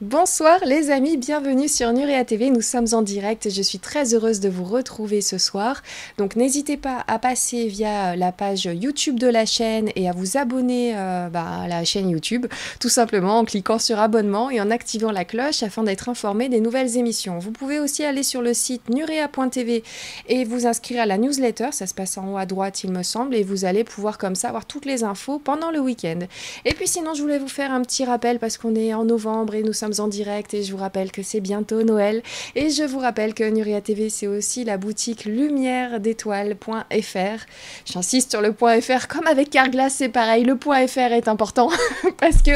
Bonsoir les amis, bienvenue sur Nurea TV. Nous sommes en direct. Je suis très heureuse de vous retrouver ce soir. Donc n'hésitez pas à passer via la page YouTube de la chaîne et à vous abonner euh, bah, à la chaîne YouTube, tout simplement en cliquant sur abonnement et en activant la cloche afin d'être informé des nouvelles émissions. Vous pouvez aussi aller sur le site nurea.tv et vous inscrire à la newsletter. Ça se passe en haut à droite, il me semble, et vous allez pouvoir comme ça avoir toutes les infos pendant le week-end. Et puis sinon, je voulais vous faire un petit rappel parce qu'on est en novembre et nous sommes en direct et je vous rappelle que c'est bientôt Noël. Et je vous rappelle que Nuria TV, c'est aussi la boutique lumière d'étoiles.fr. J'insiste sur le .fr, comme avec Carglass, c'est pareil, le .fr est important parce que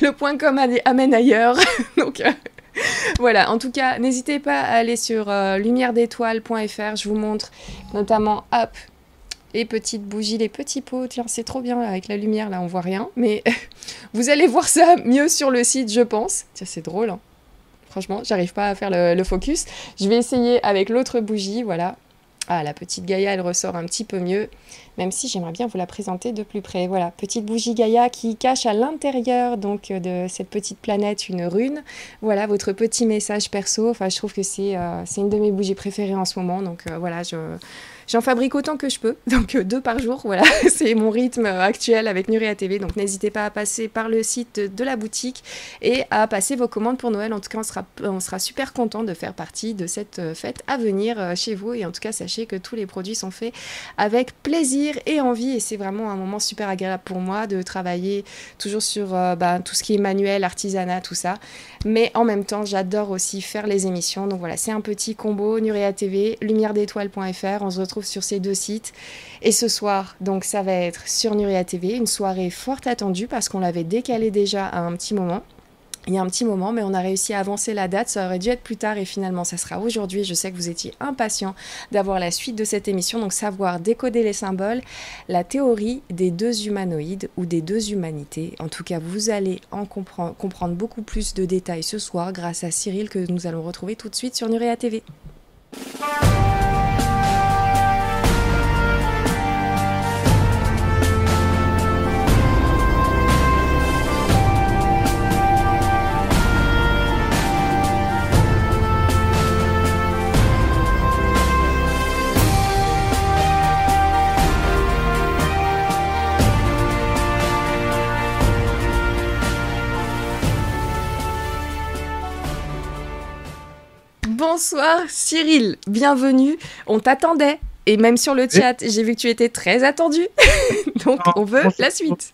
le .com amène ailleurs. Donc... Euh, voilà, en tout cas, n'hésitez pas à aller sur euh, lumière d'étoiles.fr. Je vous montre notamment, hop, les petites bougies, les petits pots. Tiens, c'est trop bien avec la lumière, là, on voit rien. Mais vous allez voir ça mieux sur le site, je pense. Tiens, c'est drôle. Hein. Franchement, j'arrive pas à faire le, focus. Je vais essayer avec l'autre bougie, voilà. Ah, la petite Gaïa, elle ressort un petit peu mieux, même si j'aimerais bien vous la présenter de plus près. Voilà, petite bougie Gaïa qui cache à l'intérieur donc de cette petite planète une rune. Voilà votre petit message perso. Enfin, je trouve que c'est euh, une de mes bougies préférées en ce moment. Donc euh, voilà, je J'en fabrique autant que je peux, donc euh, deux par jour, voilà, c'est mon rythme actuel avec Nuria TV. Donc n'hésitez pas à passer par le site de la boutique et à passer vos commandes pour Noël. En tout cas, on sera, super content de faire partie de cette euh, fête à venir euh, chez vous. Et en tout cas, sachez que tous les produits sont faits avec plaisir et envie. Et c'est vraiment un moment super agréable pour moi de travailler toujours sur bah, tout ce qui est manuel, artisanat, tout ça. Mais en même temps, j'adore aussi faire les émissions. Donc voilà, c'est un petit combo Nuria TV, lumière d'étoiles.fr. On se retrouve sur ces deux sites. Et ce soir, donc ça va être sur Nuria TV, une soirée fort attendue parce qu'on l'avait décalé déjà à un petit moment. Il y a un petit moment, mais on a réussi à avancer la date. Ça aurait dû être plus tard et finalement, ça sera aujourd'hui. Je sais que vous étiez impatient d'avoir la suite de cette émission. Donc, savoir décoder les symboles, la théorie des deux humanoïdes ou des deux humanités. En tout cas, vous allez en comprendre, beaucoup plus de détails ce soir grâce à Cyril que nous allons retrouver tout de suite sur Nuria TV. Bonsoir Cyril, bienvenue. On t'attendait. Et même sur le chat, j'ai vu que tu étais très attendu. Donc on veut la suite.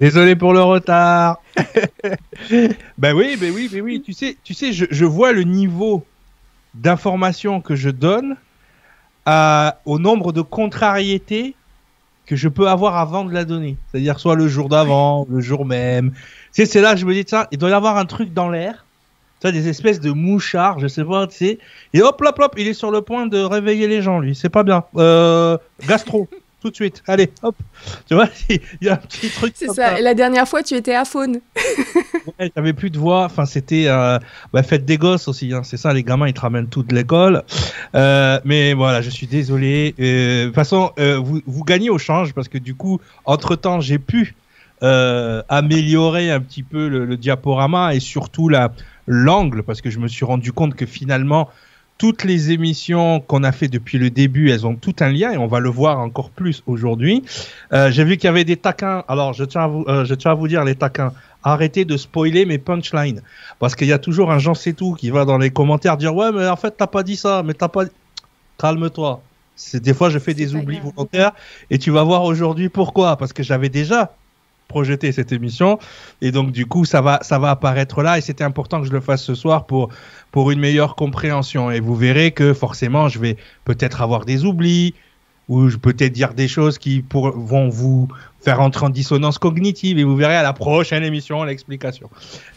Désolé pour le retard. ben oui, ben oui, ben oui. Tu sais, tu sais, je, vois le niveau d'information que je donne au nombre de contrariétés que je peux avoir avant de la donner. C'est-à-dire soit le jour d'avant, le jour même. Tu sais, c'est là que je me dis ça. Il doit y avoir un truc dans l'air tu des espèces de mouchards, je sais pas, tu sais. Et hop, hop, hop, il est sur le point de réveiller les gens, lui. C'est pas bien. Euh, gastro. tout de suite. Allez, hop. Tu vois, il y a un petit truc. C'est ça. Et la dernière fois, tu étais à faune. ouais, j'avais plus de voix. Enfin, c'était euh, bah, fête des gosses aussi. Hein. C'est ça, les gamins, ils te ramènent tout de l'école. Euh, mais voilà, je suis désolé. Euh, de toute façon, euh, vous, vous gagnez au change parce que du coup, entre temps, j'ai pu euh, améliorer un petit peu le, le, diaporama et surtout la, l'angle parce que je me suis rendu compte que finalement toutes les émissions qu'on a fait depuis le début, elles ont tout un lien et on va le voir encore plus aujourd'hui. Euh, J'ai vu qu'il y avait des taquins. Alors je tiens à vous, euh, je tiens à vous dire les taquins. Arrêtez de spoiler mes punchlines parce qu'il y a toujours un Jean c'est tout qui va dans les commentaires dire ouais mais en fait t'as pas dit ça, mais t'as pas. Calme-toi. C'est des fois je fais des oublis volontaires et tu vas voir aujourd'hui pourquoi parce que j'avais déjà projeter cette émission. Et donc, du coup, ça va, ça va apparaître là. Et c'était important que je le fasse ce soir pour, pour une meilleure compréhension. Et vous verrez que forcément, je vais peut-être avoir des oublis ou je peut-être dire des choses qui pour, vont vous faire entrer en dissonance cognitive. Et vous verrez à la prochaine émission l'explication.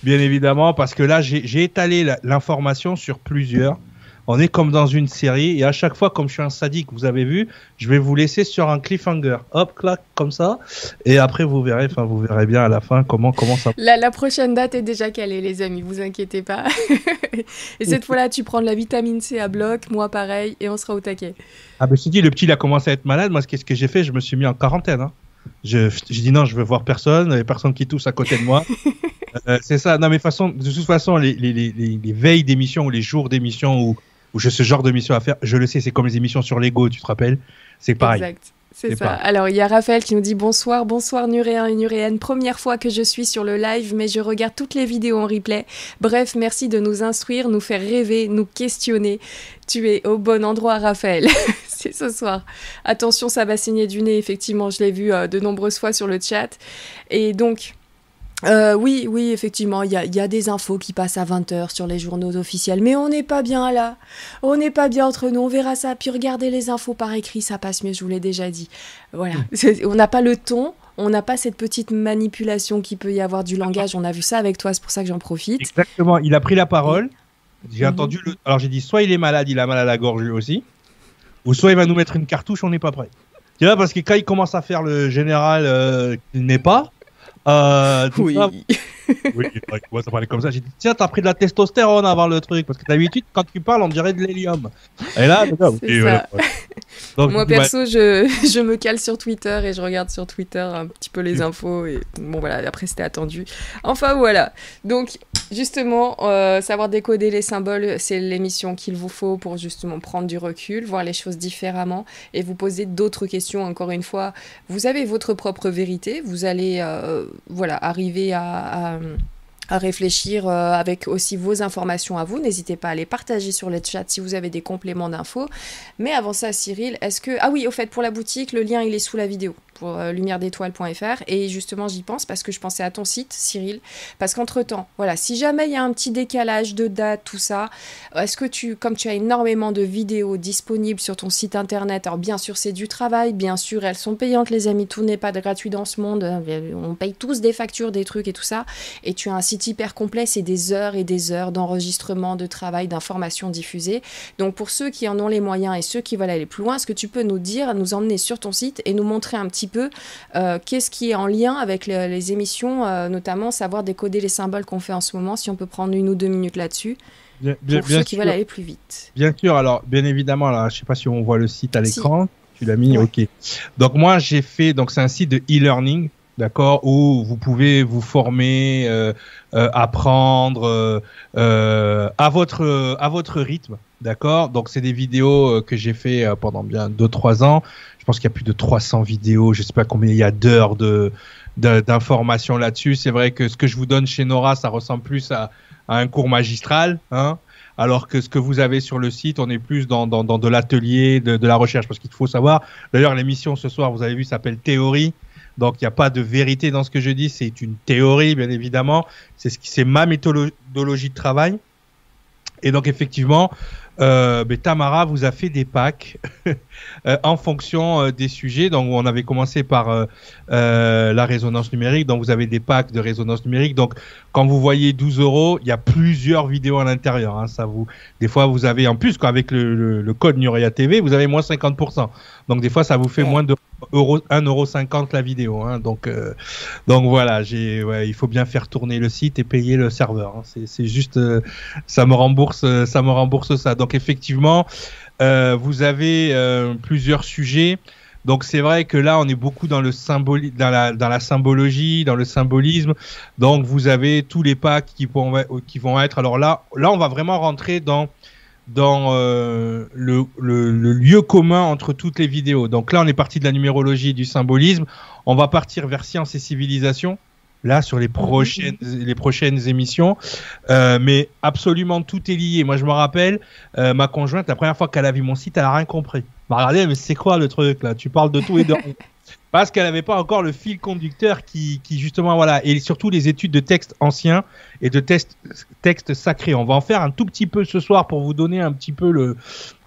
Bien évidemment, parce que là, j'ai étalé l'information sur plusieurs on est comme dans une série et à chaque fois, comme je suis un sadique, vous avez vu, je vais vous laisser sur un cliffhanger. Hop, clac, comme ça. Et après, vous verrez, enfin, vous verrez bien à la fin comment, comment ça. La, la prochaine date est déjà calée, les amis, vous inquiétez pas. et cette fois-là, tu prends de la vitamine C à bloc, moi pareil, et on sera au taquet. Ah, ben, je dis, le petit, il a commencé à être malade. Moi, qu'est-ce que j'ai fait? Je me suis mis en quarantaine. Hein. Je, je dis non, je veux voir personne, a personne qui tousse à côté de moi. Euh, c'est ça. Non, mais façon, de toute façon, les, les, les, les veilles d'émission ou les jours d'émission où, où j'ai ce genre d'émission à faire, je le sais, c'est comme les émissions sur Lego, tu te rappelles? C'est pareil. Exact. C'est ça. Alors, il y a Raphaël qui nous dit bonsoir, bonsoir Nuréen et Nuréenne. Première fois que je suis sur le live, mais je regarde toutes les vidéos en replay. Bref, merci de nous instruire, nous faire rêver, nous questionner. Tu es au bon endroit, Raphaël. C'est ce soir. Attention, ça va saigner du nez, effectivement, je l'ai vu euh, de nombreuses fois sur le chat. Et donc, euh, oui, oui, effectivement, il y a, des infos qui passent à 20h sur les journaux officiels, mais on n'est pas bien là. On n'est pas bien entre nous, on verra ça. Puis regardez les infos par écrit, ça passe mieux, je vous l'ai déjà dit. Voilà, hmm. on n'a pas le ton, on n'a pas cette petite manipulation qui peut y avoir du langage. On a vu ça avec toi, c'est pour ça que j'en profite. Exactement, il a pris la parole. J'ai mhm. entendu le... Alors j'ai dit, soit il est malade, il a mal à la gorge lui aussi, ou soit il va nous mettre une cartouche, on n'est pas prêt. Tu vois, parce que quand il commence à faire le général, euh, il n'est pas. Euh, oui. oui, ça parlait comme ça. J'ai dit, tiens, t'as pris de la testostérone avant le truc, parce que d'habitude, quand tu parles, on dirait de l'hélium. Et là, Moi, perso, je, je, me cale sur Twitter et je regarde sur Twitter un petit peu les infos. Et bon, voilà, après, c'était attendu. Enfin, voilà. Donc, justement, euh, savoir décoder les symboles, c'est l'émission qu'il vous faut pour justement prendre du recul, voir les choses différemment et vous poser d'autres questions. Encore une fois, vous avez votre propre vérité. Vous allez, euh, voilà, arriver à à réfléchir euh, avec aussi vos informations à vous. N'hésitez pas à les partager sur le chat si vous avez des compléments d'infos. Mais avant ça, Cyril, est-ce que... Ah oui, au fait, pour la boutique, le lien, il est sous la vidéo pour euh, lumière-d'étoile.fr. Et justement, j'y pense parce que je pensais à ton site, Cyril. Parce qu'entre-temps, voilà, si jamais il y a un petit décalage de date, tout ça, est-ce que tu, comme tu as énormément de vidéos disponibles sur ton site internet, alors bien sûr, c'est du travail, bien sûr, elles sont payantes, les amis, tout n'est pas gratuit dans ce monde. On paye tous des factures, des trucs et tout ça. Et tu as un site hyper complet, c'est des heures et des heures d'enregistrement, de travail, d'informations diffusées. Donc, pour ceux qui en ont les moyens et ceux qui veulent aller plus loin, est-ce que tu peux nous dire, nous emmener sur ton site et nous montrer un petit peu euh, qu'est-ce qui est en lien avec les émissions, euh, notamment savoir décoder les symboles qu'on fait en ce moment, si on peut prendre une ou deux minutes là-dessus. Bien, pour ceux qui veulent aller plus vite. Bien sûr, alors bien évidemment, là, je sais pas si on voit le site à l'écran. Tu l'as mis, ok. Donc moi j'ai fait, donc c'est un site de e-learning, d'accord, où vous pouvez vous former, euh, apprendre à votre à votre rythme, d'accord. Donc c'est des vidéos que j'ai fait pendant bien 2-3 ans je pense qu'il y a plus de 300 vidéos, je sais pas combien il y a d'heures de d'informations là-dessus. C'est vrai que ce que je vous donne chez Nora, ça ressemble plus à, un cours magistral, hein, alors que ce que vous avez sur le site, on est plus dans, de l'atelier, de, la recherche, parce qu'il faut savoir. D'ailleurs, l'émission ce soir, vous avez vu, s'appelle Théorie. Donc, il n'y a pas de vérité dans ce que je dis. C'est une théorie, bien évidemment. C'est ma méthodologie de travail. Et donc, effectivement, euh, Tamara vous a fait des packs euh, en fonction euh, des sujets. Donc, on avait commencé par la résonance numérique. Donc, vous avez des packs de résonance numérique. Donc, quand vous voyez 12 euros, il y a plusieur vidéos à l'intérieur. Hein. Ça vous, des fois, vous avez en plus, avec le, le, code Nuria TV, vous avez moins 50%. Donc, des fois, ça vous fait moins de euro, 1,50€ la vidéo. Hein. Donc, donc voilà, j'ai, ouais, il faut bien faire tourner le site et payer le serveur. Hein. C'est juste, ça me rembourse, ça me rembourse ça. Donc effectivement, euh, vous avez euh, plusieurs sujets. Donc c'est vrai que là on est beaucoup dans le dans la, dans symbologie, dans le symbolisme. Donc vous avez tous les packs qui vont, être. Alors là, là on va vraiment rentrer dans dans euh, le, le, lieu commun entre toutes les vidéos. Donc là on est parti de la numérologie du symbolisme. On va partir vers science et civilisation là sur les prochaines les prochaines émissions. Euh, mais absolument tout est lié. Moi je me rappelle euh, ma conjointe la première fois qu'elle a vu mon site elle a rien compris. Bah regardez mais c'est quoi le truc là? Tu parles de tout et de rien. Parce qu'elle n'avait pas encore le fil conducteur qui, qui justement voilà. Et surtout les études de textes anciens et de textes textes sacrés. On va en faire un tout petit peu ce soir pour vous donner un petit peu le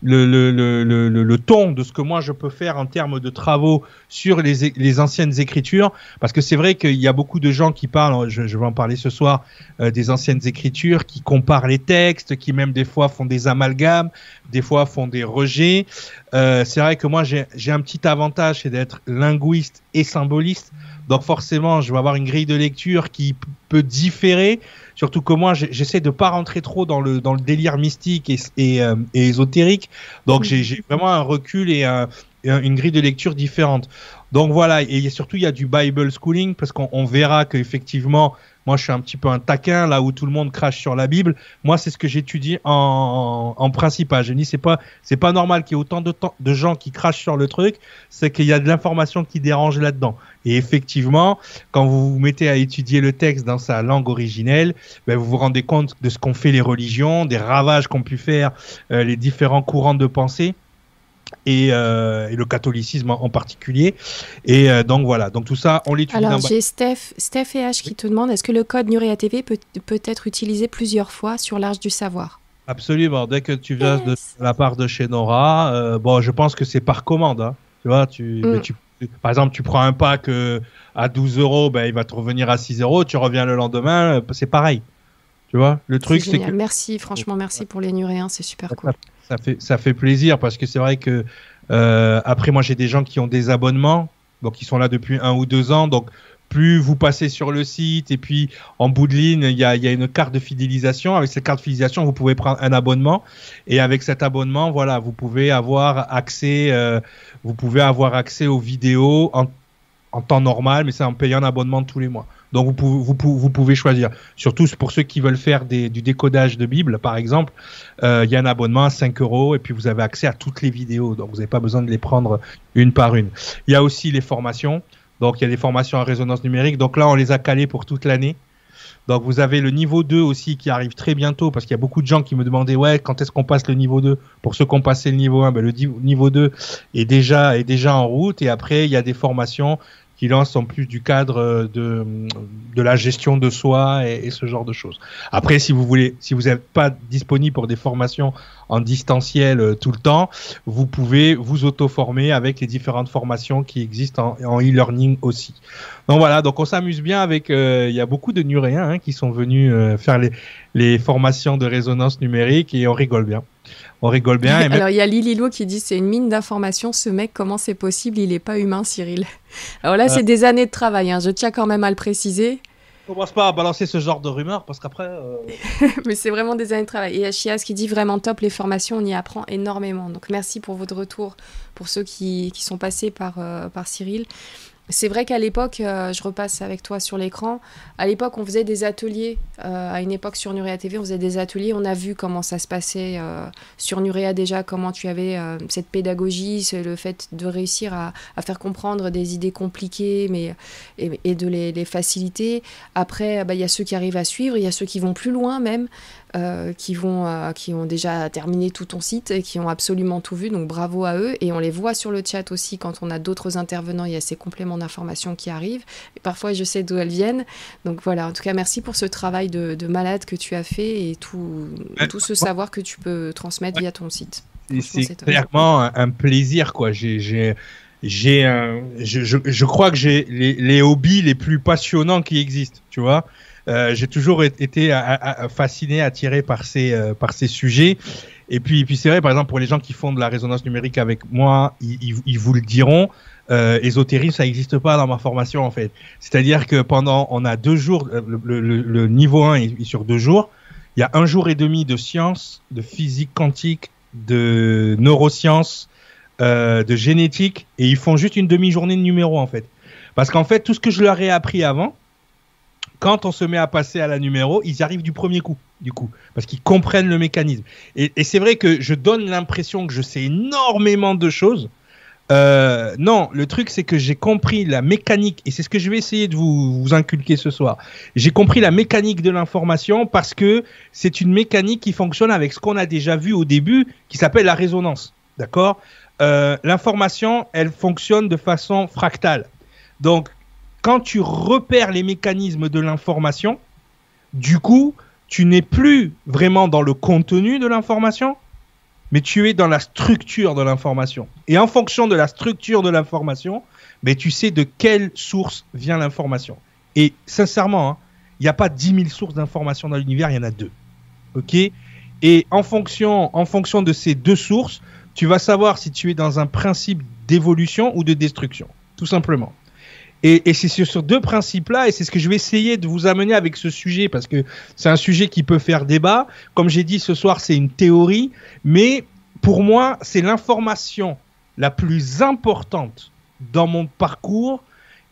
le, le, le, le, ton de ce que moi je peux faire en termes de travaux sur les, les anciennes écritures, parce que c'est vrai qu'il y a beaucoup de gens qui parlent, je, je vais en parler ce soir, euh, des anciennes écritures, qui comparent les textes, qui même des fois font des amalgames, des fois font des rejets. Euh, c'est vrai que moi j'ai un petit avantage, c'est d'être linguiste et symboliste, donc forcément je vais avoir une grille de lecture qui peut différer Surtout que moi, j'essaie de pas rentrer trop dans le dans le délire mystique et, et, euh, ésotérique. Donc j'ai vraiment un recul et un une grille de lecture différente. Donc voilà, et surtout il y a du Bible schooling parce qu'on verra qu'effectivement, moi je suis un petit peu un taquin là où tout le monde crache sur la Bible. Moi c'est ce que j'étudie en, en, principal. Je dis c'est pas c'est pas normal qu'il y ait autant de gens qui crachent sur le truc, c'est qu'il y a de l'information qui dérange là-dedans. Et effectivement, quand vous vous mettez à étudier le texte dans sa langue originelle, ben vous vous rendez compte de ce qu'ont fait les religions, des ravages qu'ont pu faire euh, les différents courants de pensée et, euh, et, le catholicisme en, particulier. Et euh, donc voilà, donc tout ça, on l'étudie. Alors j'ai Steph, Steph et H qui te demandent est-ce que le code Nuria TV peut, peut être utilisé plusieurs fois sur l'Arche du Savoir? Absolument. Dès que tu viens de la part de chez Nora, euh, bon, je pense que c'est par commande. Hein. Tu vois, tu, mm. tu, par exemple, tu prends un pack à 12 euros, ben, il va te revenir à 6 euros. Tu reviens le lendemain, c'est pareil. Tu vois, le truc, c'est que. Merci, franchement, merci pour les Nuréens, c'est super cool ça fait ça fait plaisir parce que c'est vrai que euh, après moi j'ai des gens qui ont des abonnements donc ils sont là depuis un ou deux ans. Donc plus vous passez sur le site et puis en bout de ligne il y a, y a une carte de fidélisation. Avec cette carte de fidélisation vous pouvez prendre un abonnement. Et avec cet abonnement voilà vous pouvez avoir accès euh, vous pouvez avoir accès aux vidéos en, en temps normal mais c'est en payant un abonnement tous les mois donc vous pouvez, choisir. Surtout pour ceux qui veulent faire du décodage de Bible, par exemple, euh, il y a un abonnement à 5 euros et puis vous avez accès à toutes les vidéos. Donc vous n'avez pas besoin de les prendre une par une. Il y a aussi les formations. Donc il y a des formations en résonance numérique. Donc là, on les a calées pour toute l'année. Donc vous avez le niveau 2 aussi qui arrive très bientôt parce qu'il y a beaucoup de gens qui me demandaient ouais quand est-ce qu'on passe le niveau 2 pour ceux qui ont passé le niveau 1 ben, le niveau 2 est déjà est déjà en route et après il y a des formations qui lance en plus du cadre euh, de, de la gestion de soi et, ce genre de choses. Après, si vous voulez, si vous n'êtes pas disponible pour des formations en distanciel euh, tout le temps, vous pouvez vous auto-former avec les différentes formations qui existent en, e-learning aussi. Donc voilà, donc on s'amuse bien avec. Euh, il y a beaucoup de Nuréens hein, qui sont venus faire les, les formations de résonance numérique et on rigole bien on rigole bien. Alors il y a Lililo qui dit c'est une mine d'informations, ce mec, comment c'est possible Il n'est pas humain, Cyril. Alors là, c'est des années de travail, hein. je tiens quand même à le préciser. Commence pas à balancer ce genre de rumeurs parce qu'après. Euh, Mais c'est vraiment des années de travail. Et Chias qui dit vraiment top, les formations, on y apprend énormément. Donc merci pour votre retour, pour ceux qui, sont passés par, euh, par Cyril. C'est vrai qu'à l'époque, euh, je repasse avec toi sur l'écran, à l'époque on faisait des ateliers, euh, à une époque sur Nurea TV on faisait des ateliers, on a vu comment ça se passait euh, sur Nurea déjà, comment tu avais cette pédagogie, le fait de réussir à, faire comprendre des idées compliquées mais, et, de les, faciliter. Après, bah, il y a ceux qui arrivent à suivre, il y a ceux qui vont plus loin même. Euh, qui, vont, euh, qui ont déjà terminé tout ton site et qui ont absolument tout vu. Donc bravo à eux. Et on les voit sur le chat aussi quand on a d'autres intervenants. Il y a ces compléments d'informations qui arrivent. Et parfois, je sais d'où elles viennent. Donc voilà, en tout cas, merci pour ce travail de, malade que tu as fait et tout, tout ce savoir que tu peux transmettre via ton site. C'est clairement un plaisir. quoi. J'ai j'ai je, je, je, crois que j'ai les, les, hobbies les plus passionnants qui existent, tu vois. Euh, j'ai toujours été fasciné, attiré par ces euh, par ces sujets. Et puis, puis c'est vrai, par exemple, pour les gens qui font de la résonance numérique avec moi, ils, ils, vous le diront. Euh, ésotérisme, ça n'existe pas dans ma formation en fait. C'est-à-dire que pendant, on a deux jours, euh, le, le, le niveau 1 est sur deux jours. Il y a un jour et demi de sciences, de physique quantique, de neurosciences, euh, de génétique, et ils font juste une demi-journée de numéro en fait. Parce qu'en fait, tout ce que je leur ai appris avant, quand on se met à passer à la numéro, ils arrivent du premier coup, du coup, parce qu'ils comprennent le mécanisme. Et, c'est vrai que je donne l'impression que je sais énormément de choses. Euh, non, le truc c'est que j'ai compris la mécanique, et c'est ce que je vais essayer de vous, vous inculquer ce soir. J'ai compris la mécanique de l'information parce que c'est une mécanique qui fonctionne avec ce qu'on a déjà vu au début, qui s'appelle la résonance. D'accord? Euh, L'information, elle fonctionne de façon fractale. Donc, quand tu repères les mécanismes de l'information, du coup, tu n'es plus vraiment dans le contenu de l'information, mais tu es dans la structure de l'information. Et en fonction de la structure de l'information, mais tu sais de quelle source vient l'information. Et sincèrement, hein, il n'y a pas 10 000 sources d'information dans l'univers, il y en a deux. OK? Et en fonction, en fonction de ces deux sources, tu vas savoir si tu es dans un principe d'évolution ou de destruction, tout simplement. Et, c'est sur, deux principes-là, et c'est ce que je vais essayer de vous amener avec ce sujet, parce que c'est un sujet qui peut faire débat. Comme j'ai dit ce soir, c'est une théorie, mais pour moi, c'est l'information la plus importante dans mon parcours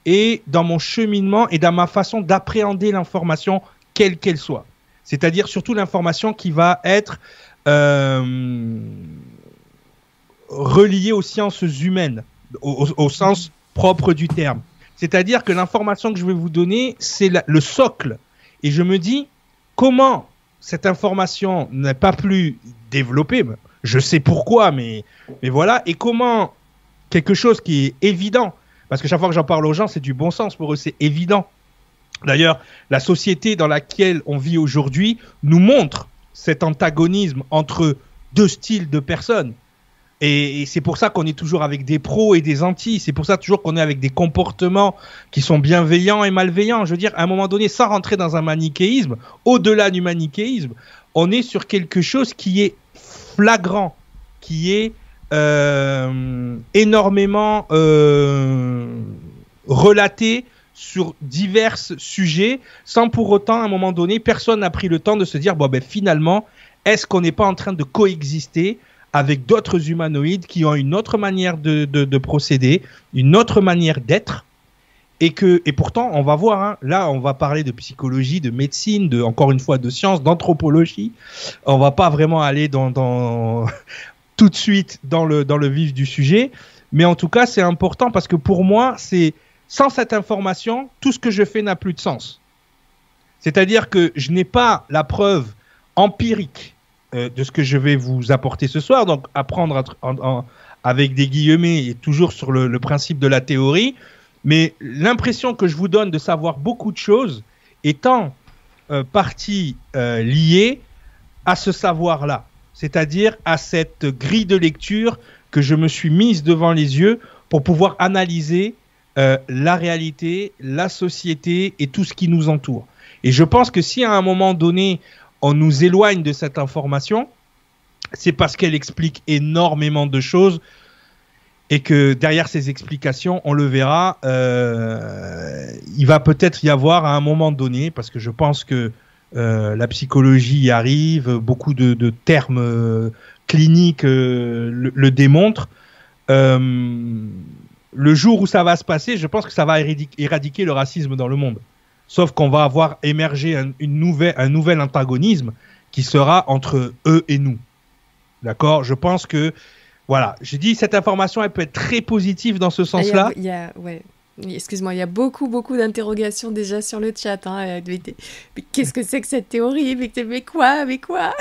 et dans mon cheminement et dans ma façon d'appréhender l'information, quelle qu'elle soit. C'est-à-dire surtout l'information qui va être euh, reliée aux sciences humaines, au, sens propre du terme. C'est-à-dire que l'information que je vais vous donner, c'est le socle. Et je me dis, comment cette information n'est pas plus développée Je sais pourquoi, mais, mais voilà. Et comment quelque chose qui est évident, parce que chaque fois que j'en parle aux gens, c'est du bon sens pour eux, c'est évident. D'ailleurs, la société dans laquelle on vit aujourd'hui nous montre cet antagonisme entre deux styles de personnes. Et, c'est pour ça qu'on est toujours avec des pros et des antis. C'est pour ça toujours qu'on est avec des comportements qui sont bienveillants et malveillants. Je veux dire, à un moment donné, sans rentrer dans un manichéisme, au-delà du manichéisme, on est sur quelque chose qui est flagrant, qui est euh, énormément euh, relaté sur divers sujets, sans pour autant, à un moment donné, personne n'a pris le temps de se dire, bon, ben finalement, est-ce qu'on n'est pas en train de coexister avec d'autres humanoïdes qui ont une autre manière de, de, procéder, une autre manière d'être. Et que et pourtant on va voir hein, là on va parler de psychologie de médecine de encore une fois de sciences d'anthropologie. On va pas vraiment aller dans, dans tout de suite dans le dans le vif du sujet. Mais en tout cas c'est important parce que pour moi c'est sans cette information tout ce que je fais n'a plus de sens. C'est-à-dire que je n'ai pas la preuve empirique euh, de ce que je vais vous apporter ce soir. Donc, apprendre avec des guillemets et toujours sur le, principe de la théorie. Mais l'impression que je vous donne de savoir beaucoup de choses étant euh, partie euh, liée à ce savoir-là, c'est-à-dire à cette grille de lecture que je me suis mise devant les yeux pour pouvoir analyser la réalité, la société et tout ce qui nous entoure. Et je pense que si à un moment donné, on nous éloigne de cette information, c'est parce qu'elle explique énormément de choses et que derrière ces explications, on le verra, euh, il va peut-être y avoir à un moment donné, parce que je pense que euh, la psychologie y arrive, beaucoup de, termes euh, cliniques le, démontrent. le jour où ça va se passer, je pense que ça va éradiquer le racisme dans le monde. Sauf qu'on va avoir émergé un, une nouvelle, un nouvel antagonisme qui sera entre eux et nous. D'accord? Je pense que, voilà, j'ai dit cette information, elle peut être très positive dans ce ah, sens-là. Il y a, ouais. Excuse-moi, il y a beaucoup, beaucoup d'interrogations déjà sur le chat. Hein. Mais, qu'est-ce que c'est que cette théorie? Mais, mais, quoi? Mais quoi?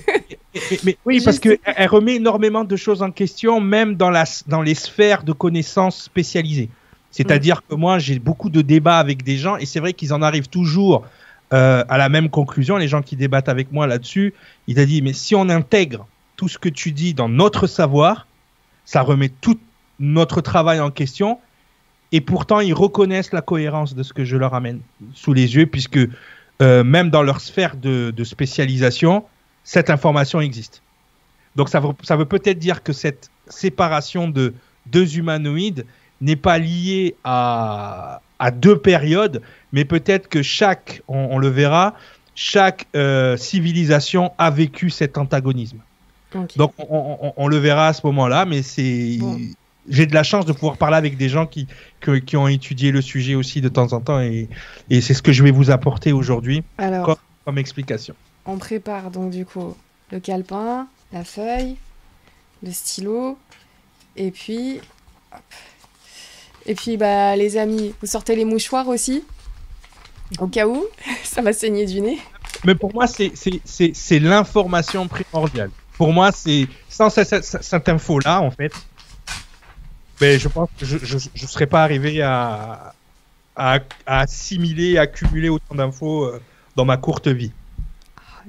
Mais, Oui, parce qu'elle remet énormément de choses en question, même dans, la, dans les sphères de connaissances spécialisées. C'est-à-dire que moi, j'ai beaucoup de débats avec des gens et c'est vrai qu'ils en arrivent toujours euh, à la même conclusion. Les gens qui débattent avec moi là-dessus, il a dit, mais si on intègre tout ce que tu dis dans notre savoir, ça remet tout notre travail en question. Et pourtant, ils reconnaissent la cohérence de ce que je leur amène sous les yeux, puisque euh, même dans leur sphère de, spécialisation, cette information existe. Donc ça ça veut peut-être dire que cette séparation de deux humanoïdes, n'est pas lié à, à, deux périodes, mais peut-être que chaque, on, le verra, chaque euh, civilisation a vécu cet antagonisme. Donc on, on, le verra à ce moment-là, mais c'est j'ai de la chance de pouvoir parler avec des gens qui, qui ont étudié le sujet aussi de temps en temps et, et c'est ce que je vais vous apporter aujourd'hui comme, comme, explication. On prépare donc du coup le calepin, la feuille, le stylo et puis hop, et puis, bah, les amis, vous sortez les mouchoirs aussi, au cas où, ça va saigner du nez. Mais pour moi, c'est l'information primordiale. Pour moi, c'est sans cette, info-là, en fait, ben, je pense que je ne serais pas arrivé à, à, à assimiler, à accumuler autant d'infos euh, dans ma courte vie.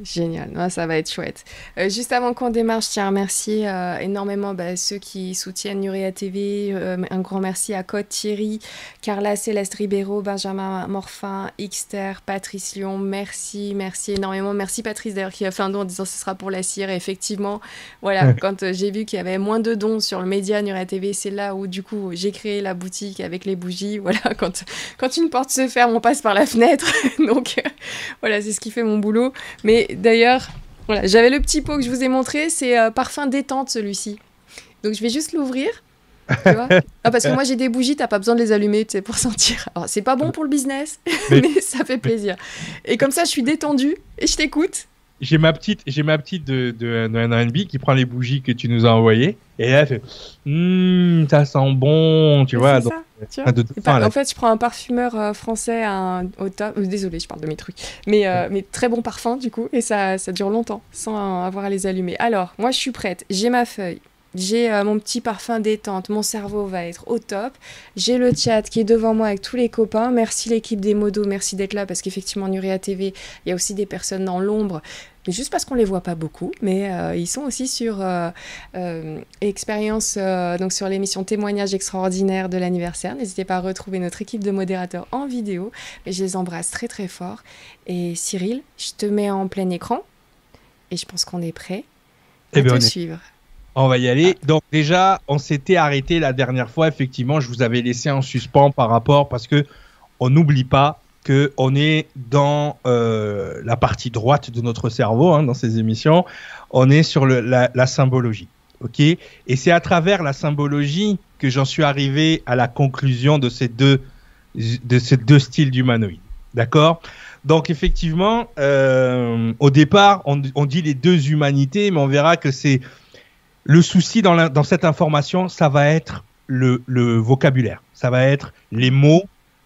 Génial, ça va être chouette. Euh, juste avant qu'on démarre, je tiens à remercier euh, énormément bah, ceux qui soutiennent Nuria TV. Euh, un grand merci à Côte Thierry, Carla Céleste Ribeiro, Benjamin Morfin, Xter, Patrice Lyon. Merci, merci énormément. Merci Patrice d'ailleurs qui a fait un don en disant ce sera pour la cire. Et effectivement, voilà, quand j'ai vu qu'il y avait moins de dons sur le média Nuria TV, c'est là où du coup j'ai créé la boutique avec les bougies. Voilà, quand, quand une porte se ferme, on passe par la fenêtre. Donc voilà, c'est ce qui fait mon boulot. Mais d'ailleurs, voilà, j'avais le petit pot que je vous ai montré, c'est euh, parfum détente celui-ci. Donc je vais juste l'ouvrir Tu vois ah, parce que moi j'ai des bougies, t'as pas besoin de les allumer tu sais, pour sentir. Alors c'est pas bon pour le business, mais, ça fait plaisir. Et comme ça, je suis détendue et je t'écoute. J'ai ma petite, j'ai ma petite de, de, de qui prend les bougies que tu nous as envoyées et elle fait, hum, ça sent bon, tu vois. Ça, tu vois en fait, je prends un parfumeur euh, français, un au top. Euh, désolé, je parle de mes trucs, mais euh, mais très bon parfum du coup et ça ça dure longtemps sans avoir à les allumer. Alors moi je suis prête, j'ai ma feuille, j'ai euh, mon petit parfum détente, mon cerveau va être au top. J'ai le chat qui est devant moi avec tous les copains. Merci l'équipe des modos, merci d'être là parce qu'effectivement, Nuria TV, il y a aussi des personnes dans l'ombre. Mais juste parce qu'on les voit pas beaucoup, mais euh, ils sont aussi sur euh, expérience, donc sur l'émission témoignage extraordinaire de l'anniversaire. N'hésitez pas à retrouver notre équipe de modérateurs en vidéo. Mais je les embrasse très très fort. Et Cyril, je te mets en plein écran et je pense qu'on est prêt à eh te suivre. On va y aller. Donc déjà, on s'était arrêté la dernière fois. Effectivement, je vous avais laissé en suspens par rapport parce que on n'oublie pas que on est dans euh, la partie droite de notre cerveau hein, dans ces émissions. On est sur la, symbologie. Ok? Et c'est à travers la symbologie que j'en suis arrivé à la conclusion de ces deux de ces deux styles d'humanoïde. D'accord? Donc effectivement, euh, au départ, on, on dit les deux humanités, mais on verra que c'est le souci dans, cette information, ça va être le, le vocabulaire, ça va être les mots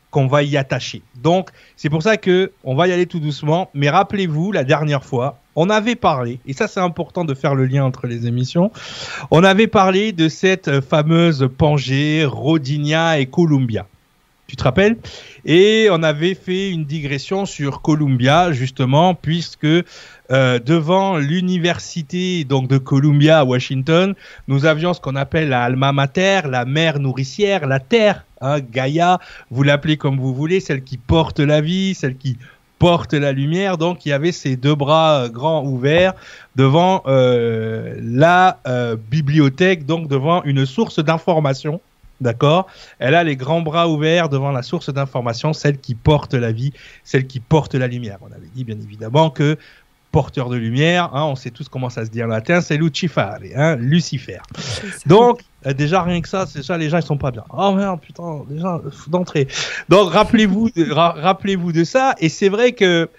qu'on va y attacher. Donc, c'est pour ça que on va y aller tout doucement. Mais rappelez-vous, la dernière fois, on avait parlé, et ça c'est important de faire le lien entre les émissions, on avait parlé de cette fameuse Pangée, Rodinia et Columbia. Tu te rappelles. Et on avait fait une digression sur Columbia, justement, puisque euh, devant l'université donc de Columbia à Washington, nous avions ce qu'on appelle la alma mater, la mère nourricière, la terre, hein, Gaïa, vous l'appelez comme vous voulez, celle qui porte la vie, celle qui porte la lumière. Donc il y avait ces deux bras euh, grands ouverts devant euh, la bibliothèque, donc devant une source d'information D'accord? Elle a les grands bras ouverts devant la source d'information, celle qui porte la vie, celle qui porte la lumière. On avait dit bien évidemment que porteur de lumière, hein, on sait tous comment ça se dit en latin, c'est Lucifare, hein, Lucifer. Donc, euh, déjà rien que ça, déjà les gens ils sont pas bien. Oh merde, putain, déjà d'entrée. Donc rappelez-vous, rappelez-vous de ça. Et c'est vrai que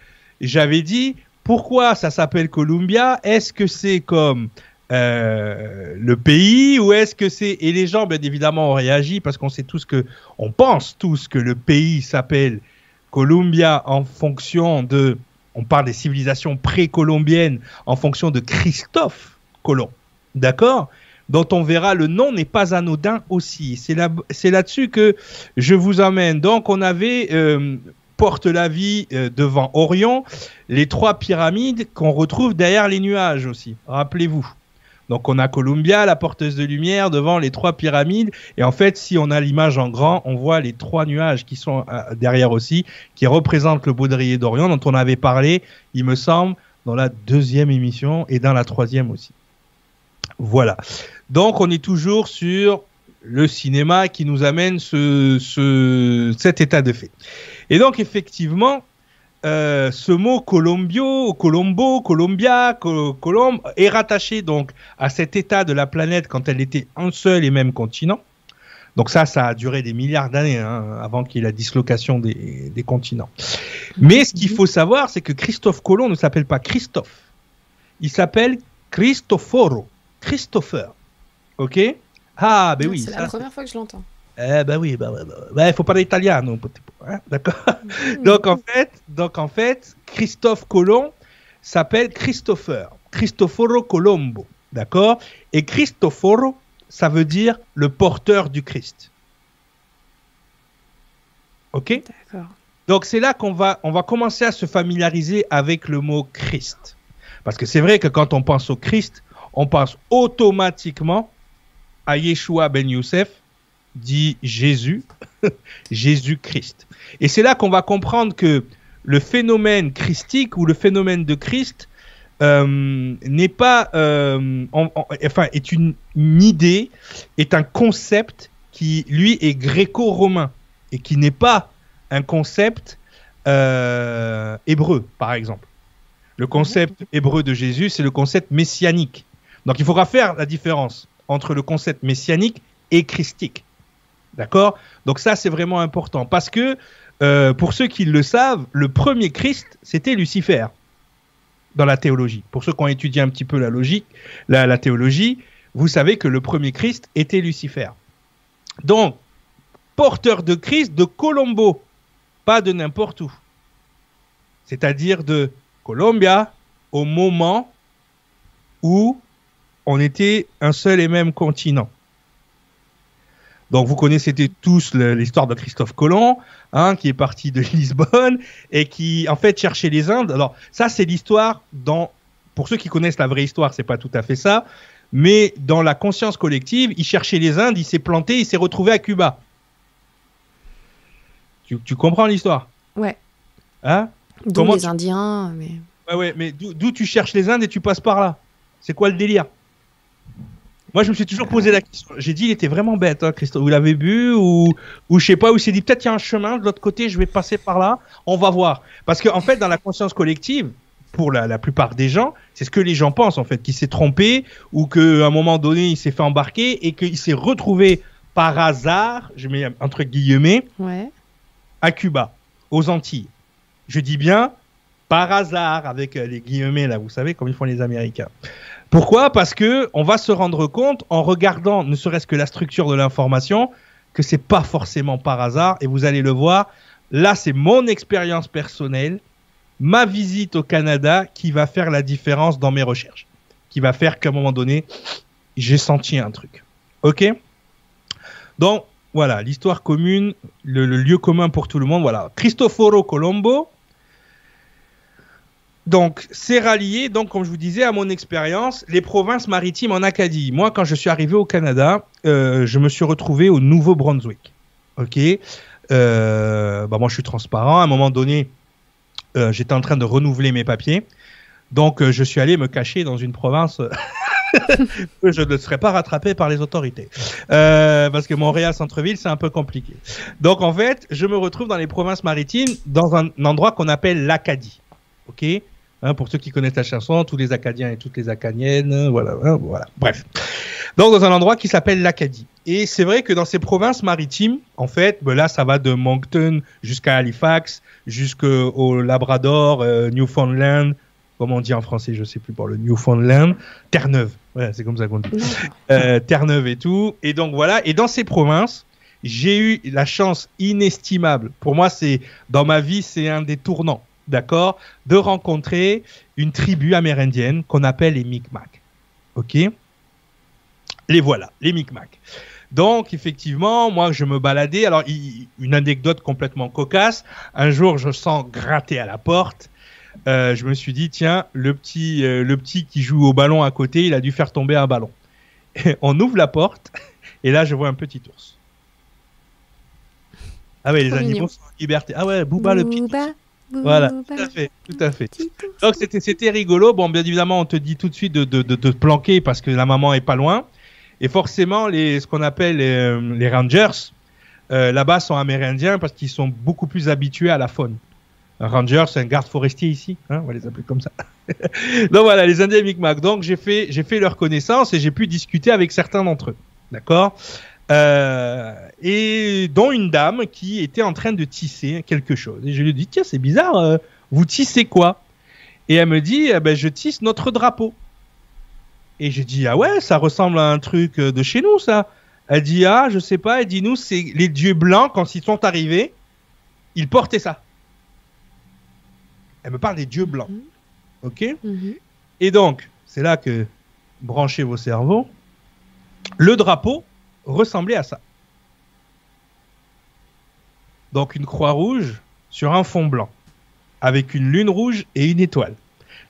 j'avais dit pourquoi ça s'appelle Columbia? Est-ce que c'est comme euh, le pays ou est-ce que c'est et les gens bien évidemment ont réagi parce qu'on sait tous que on pense tous que le pays s'appelle Columbia en fonction de on parle des civilisations précolombiennes en fonction de Christophe Colomb. D'accord? Dont on verra le nom n'est pas anodin aussi. C'est là c'est là-dessus que je vous amène donc on avait euh, porte la vie euh, devant Orion les trois pyramides qu'on retrouve derrière les nuages aussi. Rappelez-vous donc on a Columbia, la porteuse de lumière, devant les trois pyramides. Et en fait, si on a l'image en grand, on voit les trois nuages qui sont euh, derrière aussi, qui représentent le baudrier d'Orient, dont on avait parlé, il me semble, dans la deuxième émission et dans la troisième aussi. Voilà. Donc on est toujours sur le cinéma qui nous amène ce, cet état de fait. Et donc effectivement, euh, ce mot Colombio, Colombo, Colombia, Colombe est rattaché donc à cet état de la planète quand elle était un seul et même continent. Donc ça, ça a duré des milliards d'années hein, avant qu'il y ait la dislocation des, des continents. Mais ce qu'il faut savoir, c'est que Christophe Colomb ne s'appelle pas Christophe. Il s'appelle Cristoforo. Christopher. Ok? Ah, ben oui. C'est la première fois que je l'entends. Eh ben oui, ben, ben, ben, il faut parler italien, hein, d'accord? Mm. Donc en fait, donc en fait, Christophe Colomb s'appelle Christopher, Cristoforo Colombo, d'accord? Et Cristoforo, ça veut dire le porteur du Christ. Ok? D'accord. Donc c'est là qu'on va, on va commencer à se familiariser avec le mot Christ. Parce que c'est vrai que quand on pense au Christ, on pense automatiquement à Yeshua ben Youssef, dit Jésus, Jésus-Christ. Et c'est là qu'on va comprendre que le phénomène christique ou le phénomène de Christ euh, n'est pas, euh, enfin, est une, idée, est un concept qui, lui, est gréco-romain et qui n'est pas un concept euh, hébreu, par exemple. Le concept hébreu de Jésus, c'est le concept messianique. Donc il faudra faire la différence entre le concept messianique et christique. D'accord? Donc ça, c'est vraiment important. Parce que, euh, pour ceux qui le savent, le premier Christ, c'était Lucifer dans la théologie. Pour ceux qui ont étudié un petit peu la logique, la, la théologie, vous savez que le premier Christ était Lucifer. Donc, porteur de Christ de Colombo, pas de n'importe où. C'est-à-dire de Colombia au moment où on était un seul et même continent. Donc vous connaissez tous l'histoire de Christophe Colomb, hein, qui est parti de Lisbonne et qui en fait cherchait les Indes. Alors ça c'est l'histoire dans, pour ceux qui connaissent la vraie histoire, c'est pas tout à fait ça, mais dans la conscience collective, il cherchait les Indes, il s'est planté, il s'est retrouvé à Cuba. Tu, comprends l'histoire? Ouais. Hein? D'où les Indiens, mais. Ouais, ouais, mais d'où tu cherches les Indes et tu passes par là? C'est quoi le délire? Moi, je me suis toujours posé la question. J'ai dit, il était vraiment bête, hein, Christophe. Vous l'avez bu ou, ou je sais pas, où il s'est dit, peut-être il y a un chemin de l'autre côté, je vais passer par là. On va voir. Parce qu'en en fait, dans la conscience collective, pour la, la plupart des gens, c'est ce que les gens pensent, en fait, qu'il s'est trompé ou qu'à un moment donné, il s'est fait embarquer et qu'il s'est retrouvé par hasard, je mets entre guillemets, ouais. à Cuba, aux Antilles. Je dis bien par hasard, avec euh, les guillemets là, vous savez, comme ils font les Américains. Pourquoi? Parce que on va se rendre compte en regardant, ne serait-ce que la structure de l'information, que c'est pas forcément par hasard. Et vous allez le voir. Là, c'est mon expérience personnelle, ma visite au Canada, qui va faire la différence dans mes recherches, qui va faire qu'à un moment donné, j'ai senti un truc. Ok? Donc voilà, l'histoire commune, le, le, lieu commun pour tout le monde. Voilà, Cristoforo Colombo, donc, c'est rallié, donc, comme je vous disais, à mon expérience, les provinces maritimes en Acadie. Moi, quand je suis arrivé au Canada, euh, je me suis retrouvé au Nouveau-Brunswick. Ok? Euh, bah moi, je suis transparent. À un moment donné, euh, j'étais en train de renouveler mes papiers. Donc, je suis allé me cacher dans une province je ne serais pas rattrapé par les autorités. parce que Montréal centre-ville, c'est un peu compliqué. Donc, en fait, je me retrouve dans les provinces maritimes, dans un endroit qu'on appelle l'Acadie. Ok? Hein, pour ceux qui connaissent la chanson, tous les Acadiens et toutes les Acadiennes, voilà, hein, voilà. Bref. Donc dans un endroit qui s'appelle l'Acadie. Et c'est vrai que dans ces provinces maritimes, en fait, ben là, ça va de Moncton jusqu'à Halifax, jusqu'au Labrador, euh, Newfoundland, comme on dit en français, je sais plus pour le Newfoundland, Terre-Neuve. Ouais, c'est comme ça qu'on dit. Euh, Terre-Neuve et tout. Et donc voilà. Et dans ces provinces, j'ai eu la chance inestimable. Pour moi, c'est dans ma vie, c'est un des tournants d'accord, de rencontrer une tribu amérindienne qu'on appelle les Micmacs. Ok? Les voilà, les Micmacs. Donc, effectivement, moi, je me baladais. Alors, une anecdote complètement cocasse. Un jour, je sens gratter à la porte. Euh, je me suis dit, tiens, le petit, euh, le petit qui joue au ballon à côté, il a dû faire tomber un ballon. on ouvre la porte, et là, je vois un petit ours. Ah ouais, les animaux sont en liberté. Ah ouais, Booba, le petit ours. Voilà, tout à fait, tout à fait. Donc c'était c'était rigolo. Bon, bien évidemment, on te dit tout de suite de, de, de, te planquer parce que la maman est pas loin. Et forcément, les ce qu'on appelle les, euh, les rangers euh, là-bas sont amérindiens parce qu'ils sont beaucoup plus habitués à la faune. Un ranger, c'est un garde forestier ici, hein, on va les appeler comme ça. Donc voilà, les Indiens Micmac. Donc j'ai fait j'ai fait leur connaissance et j'ai pu discuter avec certains d'entre eux. D'accord? Euh, et dont une dame qui était en train de tisser quelque chose. Et je lui dis tiens c'est bizarre, euh, vous tissez quoi? Et elle me dit eh ben je tisse notre drapeau. Et je dis ah ouais ça ressemble à un truc euh, de chez nous ça. Elle dit ah je sais pas, elle dit nous c'est les dieux blancs quand ils sont arrivés, ils portaient ça. Elle me parle des dieux blancs. Mhm. Ok? Mhm. Et donc c'est là que branchez vos cerveaux. Le drapeau ressemblait à ça. Donc une croix rouge sur un fond blanc, avec une lune rouge et une étoile.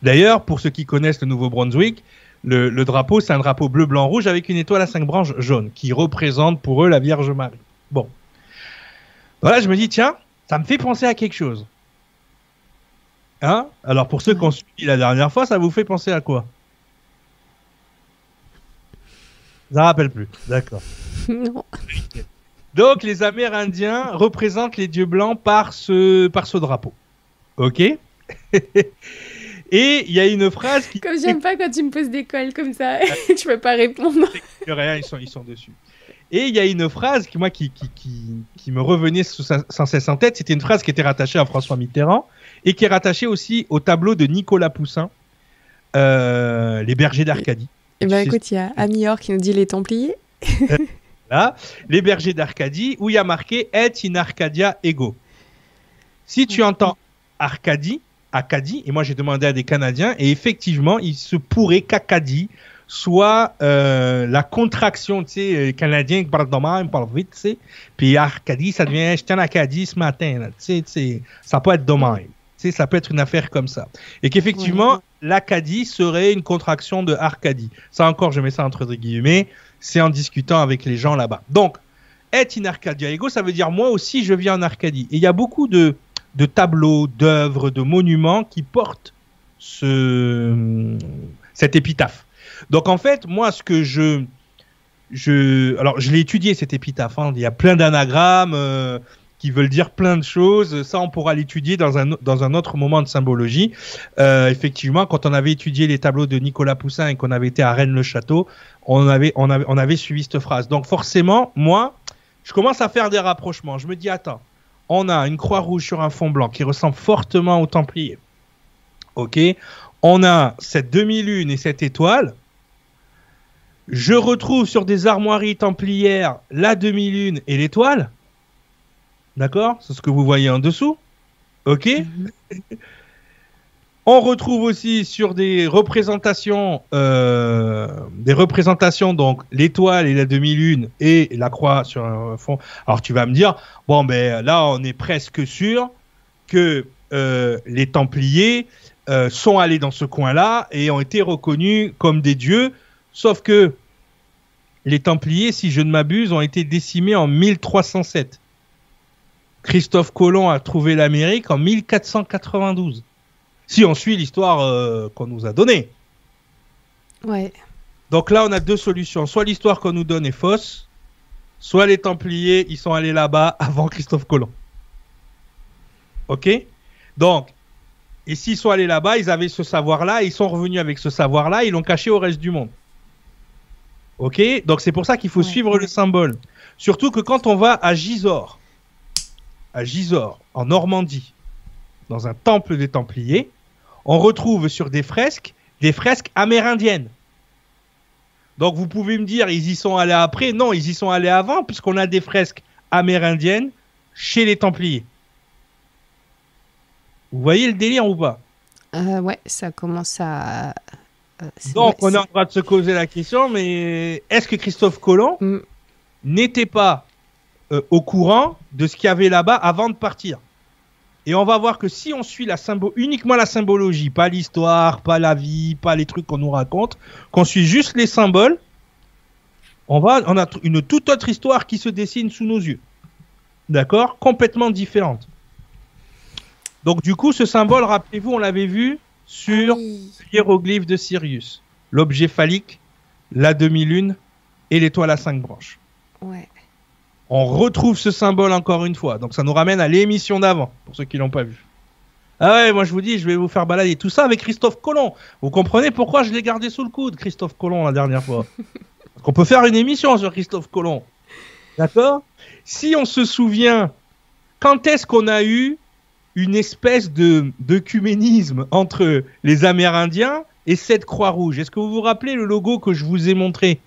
D'ailleurs, pour ceux qui connaissent le Nouveau-Brunswick, le, drapeau, c'est un drapeau bleu, blanc, rouge avec une étoile à cinq branches jaunes, qui représente pour eux la Vierge Marie. Bon. Voilà, je me dis, tiens, ça me fait penser à quelque chose. Hein? Alors, pour ceux qui ont suivi la dernière fois, ça vous fait penser à quoi? Ça rappelle plus. D'accord. non. Donc les Amérindiens représentent les dieux blancs par ce, par ce drapeau. Ok Et il y a une phrase qui... Comme j'aime pas quand tu me poses des cols comme ça, tu peux pas répondre. rien, ils sont, ils sont dessus. Et il y a une phrase qui, moi, qui, qui, qui, qui me revenait sans cesse en tête. C'était une phrase qui était rattachée à François Mitterrand et qui est rattachée aussi au tableau de Nicolas Poussin, euh, Les bergers d'Arcadie. Eh ben, écoute, il y a Amior qui nous dit les Templiers. Là, les bergers d'Arcadie, où il y a marqué Et in Arcadia ego. Si tu entends Arcadie, Acadie, et moi j'ai demandé à des Canadiens, et effectivement, il se pourrait qu'Acadie soit euh, la contraction, tu sais, les Canadiens qui parlent de même, parlent vite, tu sais, puis Arcadie, ça devient, j'étais en Acadie ce matin, tu sais, ça peut être sais, ça peut être une affaire comme ça. Et qu'effectivement, l'Acadie serait une contraction de Arcadie. Ça encore, je mets ça entre guillemets, c'est en discutant avec les gens là-bas. Donc, être in Arcadia ego, ça veut dire moi aussi je viens en Arcadie. Et il y a beaucoup de, de tableaux, d'œuvres, de monuments qui portent ce, cette épitaphe. Donc en fait, moi, ce que je, je, alors je l'ai étudié cette épitaphe. Hein. Il y a plein d'anagrammes euh, qui veulent dire plein de choses. Ça, on pourra l'étudier dans un dans un autre moment de symbologie. Euh, effectivement, quand on avait étudié les tableaux de Nicolas Poussin et qu'on avait été à Rennes-le-Château, on avait on avait on avait suivi cette phrase. Donc forcément, moi, je commence à faire des rapprochements. Je me dis attends, on a une croix rouge sur un fond blanc qui ressemble fortement au Templier. Ok, on a cette demi-lune et cette étoile. Je retrouve sur des armoiries templières la demi-lune et l'étoile. D'accord? C'est ce que vous voyez en dessous? Ok? On retrouve aussi sur des représentations, euh, des représentations donc l'étoile et la demi-lune et la croix sur un fond. Alors tu vas me dire, bon ben là on est presque sûr que euh, les Templiers euh, sont allés dans ce coin-là et ont été reconnus comme des dieux, sauf que les Templiers, si je ne m'abuse, ont été décimés en 1307. Christophe Colomb a trouvé l'Amérique en 1492. Si on suit l'histoire euh, qu'on nous a donnée. Ouais. Donc là, on a deux solutions. Soit l'histoire qu'on nous donne est fausse, soit les Templiers, ils sont allés là-bas avant Christophe Colomb. Ok? Donc, et s'ils sont allés là-bas, ils avaient ce savoir-là, ils sont revenus avec ce savoir-là, ils l'ont caché au reste du monde. Ok? Donc c'est pour ça qu'il faut Ouais. suivre le symbole. Surtout que quand on va à Gisors, à Gisors, en Normandie, dans un temple des Templiers, on retrouve sur des fresques des fresques amérindiennes. Donc vous pouvez me dire, ils y sont allés après? Non, ils y sont allés avant, puisqu'on a des fresques amérindiennes chez les Templiers. Vous voyez le délire ou pas? Euh, ouais, ça commence à. euh, Donc on est en train de se poser la question, mais est-ce que Christophe Colomb Mm. n'était pas euh, au courant de ce qu'il y avait là-bas avant de partir Et on va voir que si on suit la symbo uniquement la symbologie, pas l'histoire, pas la vie, pas les trucs qu'on nous raconte, qu'on suit juste les symboles, on va, on a une toute autre histoire qui se dessine sous nos yeux. D'accord? Complètement différente. Donc du coup, ce symbole, rappelez-vous, on l'avait vu sur Ah oui. hiéroglyphe de Sirius, l'objet phallique, la demi-lune et l'étoile à cinq branches. Ouais. On retrouve ce symbole encore une fois. Donc ça nous ramène à l'émission d'avant, pour ceux qui l'ont pas vu. Ah ouais, moi je vous dis, je vais vous faire balader tout ça avec Christophe Colomb. Vous comprenez pourquoi je l'ai gardé sous le coude, Christophe Colomb, la dernière fois? Parce qu'on peut faire une émission sur Christophe Colomb. D'accord? Si on se souvient, quand est-ce qu'on a eu une espèce de d'œcuménisme entre les Amérindiens et cette Croix-Rouge? Est-ce que vous vous rappelez le logo que je vous ai montré?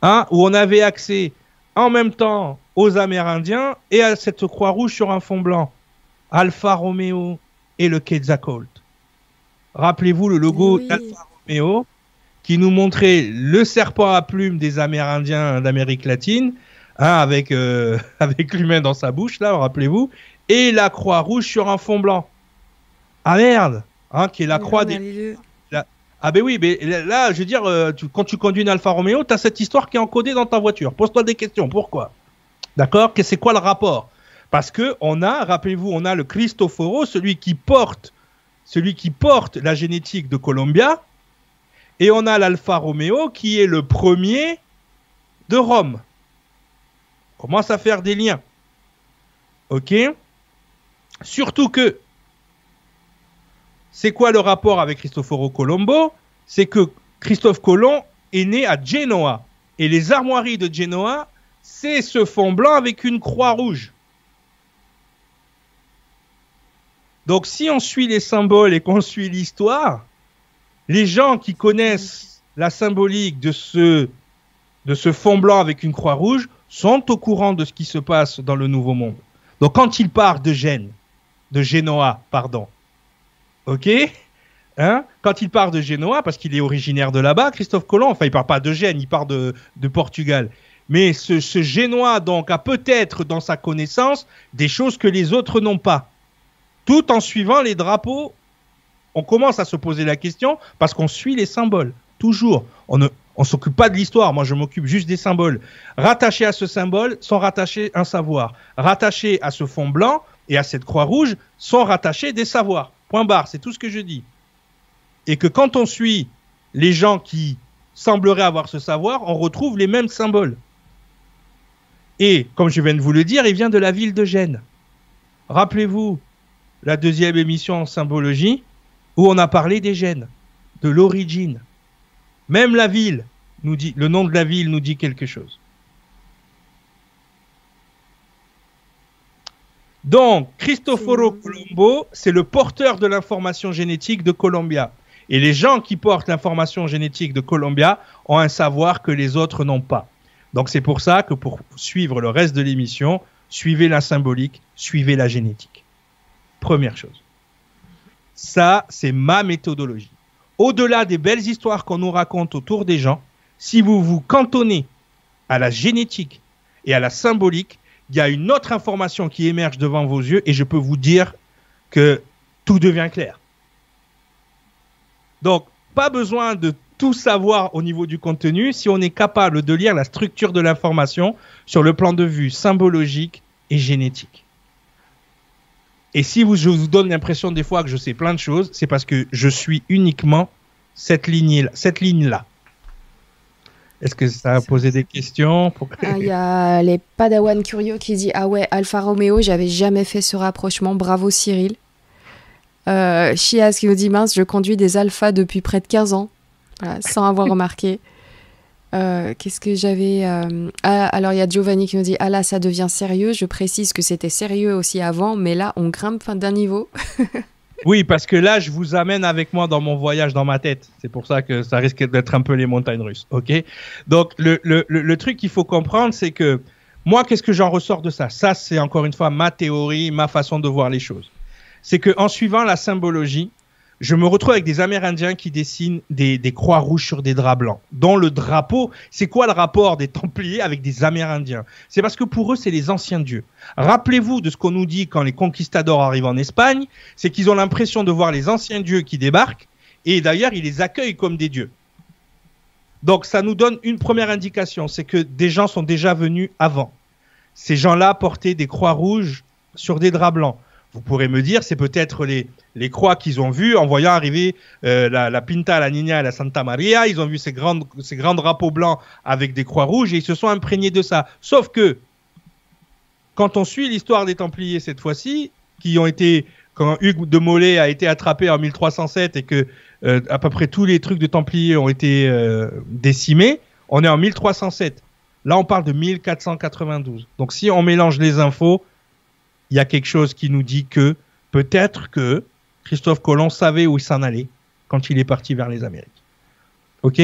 Hein, Où on avait accès en même temps aux Amérindiens et à cette Croix-Rouge sur un fond blanc. Alfa Romeo et le Quetzalcoatl. Rappelez-vous le logo Oui. d'Alfa Romeo qui nous montrait le serpent à plumes des Amérindiens d'Amérique latine, hein, avec, euh, avec l'humain dans sa bouche, là, rappelez-vous, et la croix rouge sur un fond blanc. Ah merde hein, Qui est la croix des... Ah ben oui, mais là, je veux dire, euh, quand tu conduis une Alfa Romeo, tu as cette histoire qui est encodée dans ta voiture. Pose-toi des questions. Pourquoi? D'accord? C'est quoi le rapport? Parce que on a, rappelez-vous, on a le Cristoforo, celui qui porte, celui qui porte la génétique de Columbia, et on a l'Alfa Romeo qui est le premier de Rome. On commence à faire des liens. Ok? Surtout que c'est quoi le rapport avec Cristoforo Colombo? C'est que Christophe Colomb est né à Genoa. Et les armoiries de Genoa, c'est ce fond blanc avec une croix rouge. Donc si on suit les symboles et qu'on suit l'histoire, les gens qui connaissent la symbolique de ce, de ce fond blanc avec une croix rouge sont au courant de ce qui se passe dans le Nouveau Monde. Donc quand il part de Gênes, de Genoa, pardon, ok Hein? Quand il part de Genoa, parce qu'il est originaire de là-bas, Christophe Colomb, enfin il part pas de Gênes, il part de, Portugal. Mais ce, ce Génois, donc, a peut-être dans sa connaissance des choses que les autres n'ont pas. Tout en suivant les drapeaux, on commence à se poser la question parce qu'on suit les symboles. Toujours. On ne s'occupe pas de l'histoire. Moi, je m'occupe juste des symboles. Rattachés à ce symbole sont rattachés un savoir. Rattachés à ce fond blanc et à cette croix rouge sont rattachés des savoirs. Point barre. C'est tout ce que je dis. Et que quand on suit les gens qui sembleraient avoir ce savoir, on retrouve les mêmes symboles. Et, comme je viens de vous le dire, il vient de la ville de Gênes. Rappelez-vous la deuxième émission en symbologie où on a parlé des gènes, de l'origine. Même la ville nous dit, le nom de la ville nous dit quelque chose. Donc, Cristoforo Colombo, c'est le porteur de l'information génétique de Colombia. Et les gens qui portent l'information génétique de Colombia ont un savoir que les autres n'ont pas. Donc c'est pour ça que pour suivre le reste de l'émission, suivez la symbolique, suivez la génétique. Première chose. Ça, c'est ma méthodologie. Au-delà des belles histoires qu'on nous raconte autour des gens, si vous vous cantonnez à la génétique et à la symbolique, il y a une autre information qui émerge devant vos yeux et je peux vous dire que tout devient clair. Donc, pas besoin de tout savoir au niveau du contenu si on est capable de lire la structure de l'information sur le plan de vue symbologique et génétique. Et si je vous donne l'impression des fois que je sais plein de choses, c'est parce que je suis uniquement cette. Cette ligne-là. Est-ce que ça a posé des questions ah, Il y a les Padawan curieux qui dit Ah ouais, Alfa Romeo, j'avais jamais fait ce rapprochement. Bravo Cyril. Euh, Chiaz qui nous dit Mince, je conduis des Alpha depuis près de 15 ans, sans avoir remarqué. Euh, qu'est-ce que j'avais euh, ah, Alors il y a Giovanni qui nous dit Ah là, ça devient sérieux. Je précise que c'était sérieux aussi avant, mais là, on grimpe d'un niveau. oui, parce que là, je vous amène avec moi dans mon voyage dans ma tête. C'est pour ça que ça risque d'être un peu les montagnes russes. Ok? Donc le, le, le, truc qu'il faut comprendre, c'est que moi, qu'est-ce que j'en ressors de ça? Ça, c'est encore une fois ma théorie, ma façon de voir les choses. C'est que en suivant la symbologie, je me retrouve avec des Amérindiens qui dessinent des, croix rouges sur des draps blancs. Dont le drapeau, c'est quoi le rapport des Templiers avec des Amérindiens? C'est parce que pour eux, c'est les anciens dieux. Rappelez-vous de ce qu'on nous dit quand les conquistadors arrivent en Espagne, c'est qu'ils ont l'impression de voir les anciens dieux qui débarquent, et d'ailleurs, ils les accueillent comme des dieux. Donc ça nous donne une première indication, c'est que des gens sont déjà venus avant. Ces gens-là portaient des croix rouges sur des draps blancs. Vous pourrez me dire, c'est peut-être les, croix qu'ils ont vues en voyant arriver euh, la, Pinta, la Nina et la Santa Maria. Ils ont vu ces, ces grands drapeaux blancs avec des croix rouges et ils se sont imprégnés de ça. Sauf que, quand on suit l'histoire des Templiers cette fois-ci, qui ont été, quand Hugues de Molay a été attrapé en 1307 et que euh, à peu près tous les trucs de Templiers ont été euh, décimés, on est en 1307. Là, on parle de 1492. Donc, si on mélange les infos, il y a quelque chose qui nous dit que peut-être que Christophe Colomb savait où il s'en allait quand il est parti vers les Amériques. Ok?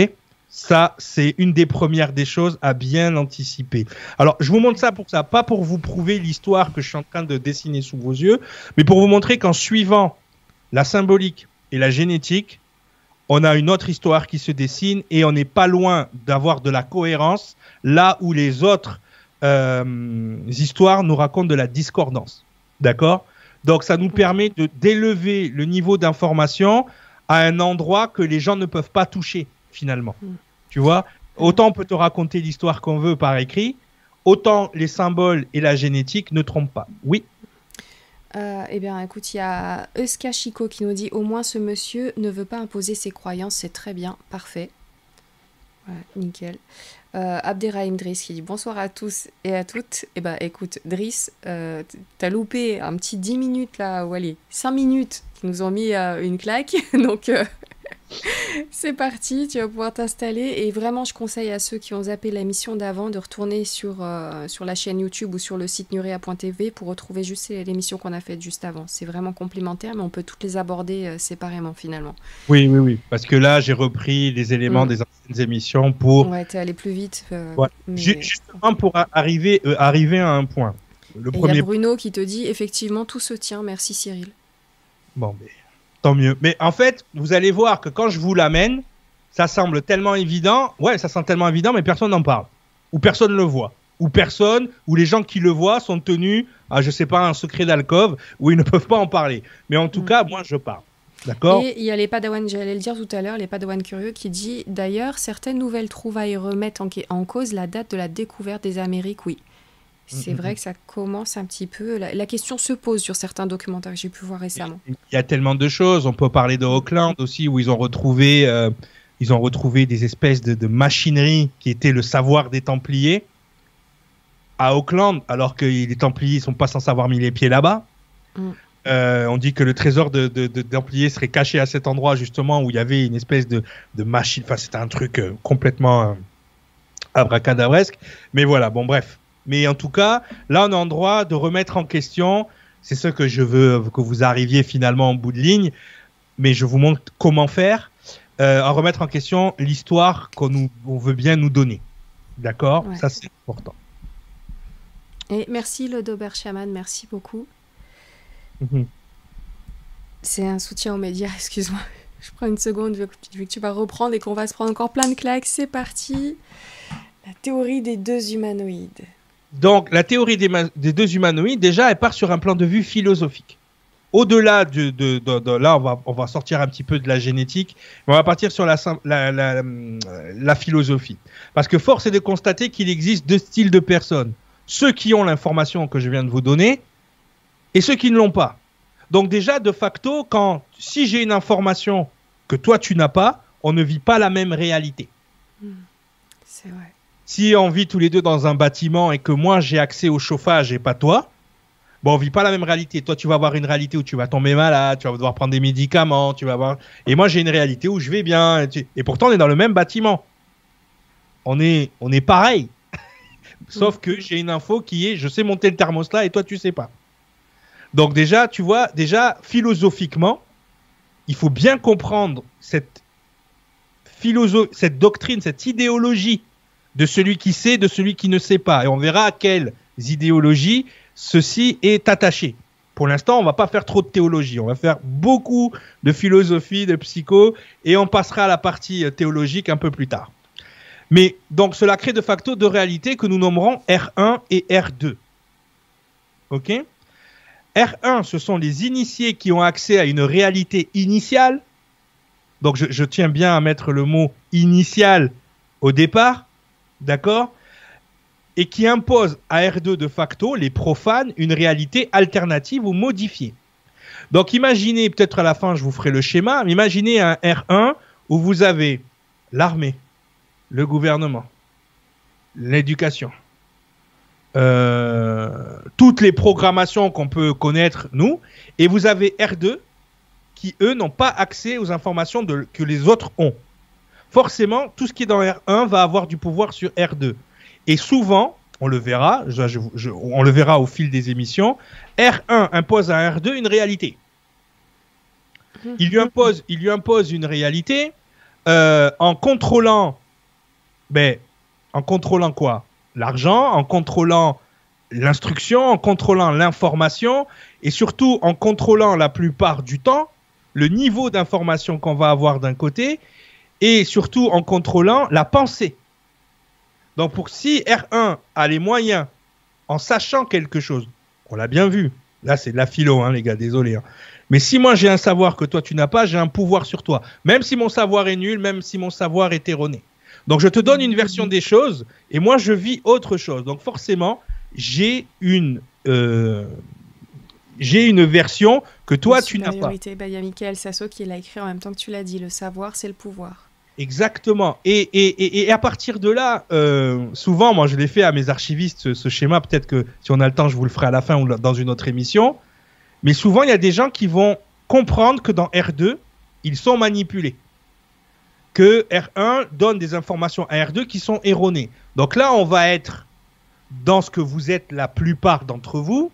Ça, c'est une des premières des choses à bien anticiper. Alors, je vous montre ça pour ça, pas pour vous prouver l'histoire que je suis en train de dessiner sous vos yeux, mais pour vous montrer qu'en suivant la symbolique et la génétique, on a une autre histoire qui se dessine et on n'est pas loin d'avoir de la cohérence là où les autres euh, histoires nous racontent de la discordance. D'accord? Donc ça nous permet de d'élever le niveau d'information à un endroit que les gens ne peuvent pas toucher finalement. Tu vois? Autant on peut te raconter l'histoire qu'on veut par écrit, autant les symboles et la génétique ne trompent pas. Oui? Euh, eh bien, écoute, il y a Euska Chico qui nous dit au moins ce monsieur ne veut pas imposer ses croyances, c'est très bien, parfait. Nickel. Euh, Abderrahim Driss qui dit bonsoir à tous et à toutes. Eh ben écoute, Driss, euh, t'as loupé un petit 10 minutes là, ou allez, 5 minutes qui nous ont mis euh, une claque. Donc C'est parti, tu vas pouvoir t'installer. Et vraiment, je conseille à ceux qui ont zappé la mission d'avant de retourner sur, euh, sur la chaîne YouTube ou sur le site nurea.tv pour retrouver juste l'émission qu'on a faite juste avant. C'est vraiment complémentaire, mais on peut toutes les aborder euh, séparément finalement. Oui, oui, oui. Parce que là, j'ai repris les éléments mm. des anciennes émissions pour. Ouais, t'es allé plus vite. Euh, justement pour arriver, arriver à un point. Le premier... Il y a Bruno qui te dit effectivement tout se tient. Merci Cyril. Bon, mais tant mieux. Mais en fait, vous allez voir que quand je vous l'amène, ça semble tellement évident. Ouais, ça semble tellement évident, mais personne n'en parle. Ou personne ne le voit. Ou personne, ou les gens qui le voient sont tenus à, je sais pas, un secret d'alcove où ils ne peuvent pas en parler. Mais en tout mm. cas, moi, je parle. D'accord? Et il y a les Padawan, j'allais le dire tout à l'heure, les Padawan curieux qui dit d'ailleurs, certaines nouvelles trouvailles remettent en, en cause la date de la découverte des Amériques, oui. C'est vrai que ça commence un petit peu. La, question se pose sur certains documentaires que j'ai pu voir récemment. Il y a tellement de choses. On peut parler de Auckland aussi, où ils ont retrouvé, euh, ils ont retrouvé des espèces de, machinerie qui étaient le savoir des Templiers à Auckland, alors que les Templiers ne sont pas sans savoir mis les pieds là-bas. Mm. Euh, on dit que le trésor de, Templiers serait caché à cet endroit justement où il y avait une espèce de, machine. Enfin, c'était un truc euh, complètement abracadabresque. Mais voilà, bon, bref. Mais en tout cas, là, on est en droit de remettre en question. C'est ce que je veux que vous arriviez finalement en bout de ligne. Mais je vous montre comment faire. Euh, en remettre en question l'histoire qu'on veut bien nous donner. D'accord? Ça, c'est important. Et merci, le Dober Shaman. Merci beaucoup. Mhm. C'est un soutien aux médias, excuse-moi. Je prends une seconde, vu que tu vas reprendre et qu'on va se prendre encore plein de claques. C'est parti. La théorie des deux humanoïdes. Donc, la théorie des, deux humanoïdes, déjà, elle part sur un plan de vue philosophique. Au-delà de, là, on va, on va sortir un petit peu de la génétique, on va partir sur la, la, la, philosophie. Parce que force est de constater qu'il existe deux styles de personnes. Ceux qui ont l'information que je viens de vous donner et ceux qui ne l'ont pas. Donc déjà, de facto, quand si j'ai une information que toi tu n'as pas, on ne vit pas la même réalité. Hmm. C'est vrai si on vit tous les deux dans un bâtiment et que moi j'ai accès au chauffage et pas toi, bon, on vit pas la même réalité. Toi, tu vas avoir une réalité où tu vas tomber malade, tu vas devoir prendre des médicaments, tu vas avoir. Et moi, j'ai une réalité où je vais bien. Et pourtant, on est dans le même bâtiment. On est, on est pareil. Sauf que j'ai une info qui est, je sais monter le thermostat et toi, tu sais pas. Donc déjà, tu vois, déjà philosophiquement, il faut bien comprendre cette cette doctrine, cette idéologie de celui qui sait, de celui qui ne sait pas. Et on verra à quelles idéologies ceci est attaché. Pour l'instant, on va pas faire trop de théologie. On va faire beaucoup de philosophie, de psycho, et on passera à la partie euh, théologique un peu plus tard. Mais donc, cela crée de facto deux réalités que nous nommerons R1 et R2. OK? R1, ce sont les initiés qui ont accès à une réalité initiale. Donc, je, je tiens bien à mettre le mot initial au départ d'accord? Et qui impose à R2 de facto, les profanes, une réalité alternative ou modifiée. Donc imaginez, peut-être à la fin je vous ferai le schéma, mais imaginez un R1 où vous avez l'armée, le gouvernement, l'éducation, euh, toutes les programmations qu'on peut connaître, nous, et vous avez R2 qui, eux, n'ont pas accès aux informations que les autres ont forcément, tout ce qui est dans R1 va avoir du pouvoir sur R2. Et souvent, on le verra, on le verra au fil des émissions, R1 impose à R2 une réalité. Il lui impose, il lui impose une réalité euh, en contrôlant, ben, en contrôlant quoi? L'argent, en contrôlant l'instruction, en contrôlant l'information et surtout en contrôlant la plupart du temps le niveau d'information qu'on va avoir d'un côté et surtout en contrôlant la pensée. Donc pour si R1 a les moyens, en sachant quelque chose, on l'a bien vu, là c'est de la philo, hein, les gars, désolé. Hein. Mais si moi j'ai un savoir que toi tu n'as pas, j'ai un pouvoir sur toi. Même si mon savoir est nul, même si mon savoir est erroné. Donc je te donne une version des choses et moi je vis autre chose. Donc forcément, j'ai une, euh, j'ai une version que toi tu n'as pas. Bah, il y a Michael Sasso qui l'a écrit en même temps que tu l'as dit. Le savoir, c'est le pouvoir. Exactement. Et, et, et, à partir de là, euh, souvent, moi je l'ai fait à mes archivistes, ce, schéma, peut-être que si on a le temps, je vous le ferai à la fin ou dans une autre émission. Mais souvent, il y a des gens qui vont comprendre que dans R2, ils sont manipulés. que R1 donne des informations à R2 qui sont erronées. Donc là, on va être dans ce que vous êtes la plupart d'entre vous,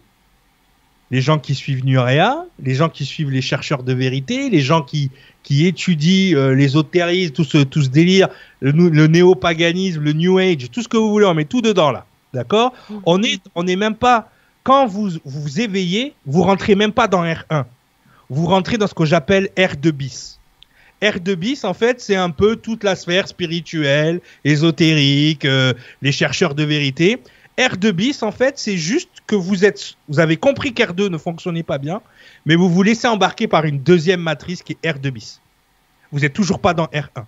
les gens qui suivent Nurea, les gens qui suivent les chercheurs de vérité, les gens qui, qui étudient euh, l'ésotérisme, tout ce, tout ce délire, le, le néopaganisme, le New Age, tout ce que vous voulez, on met tout dedans là. D'accord? Mhm. On est, on est même pas. Quand vous vous éveillez, vous rentrez même pas dans R1. Vous rentrez dans ce que j'appelle R2 bis. R2 bis, en fait, c'est un peu toute la sphère spirituelle, ésotérique, euh, les chercheurs de vérité. R2 bis, en fait, c'est juste que vous êtes, vous avez compris qu'R2 ne fonctionnait pas bien, mais vous vous laissez embarquer par une deuxième matrice qui est R2 bis. Vous n'êtes toujours pas dans R1.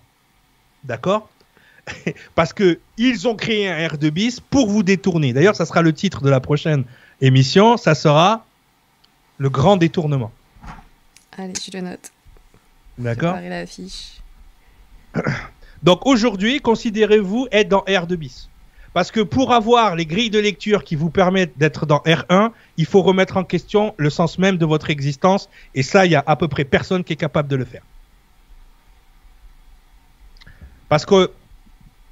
D'accord? Parce que ils ont créé un R2 bis pour vous détourner. D'ailleurs, ça sera le titre de la prochaine émission. Ça sera le grand détournement. Allez, je le note. D'accord? la fiche. Donc aujourd'hui, considérez-vous être dans R2 bis. Parce que pour avoir les grilles de lecture qui vous permettent d'être dans R1, il faut remettre en question le sens même de votre existence. Et ça, il y a à peu près personne qui est capable de le faire. Parce que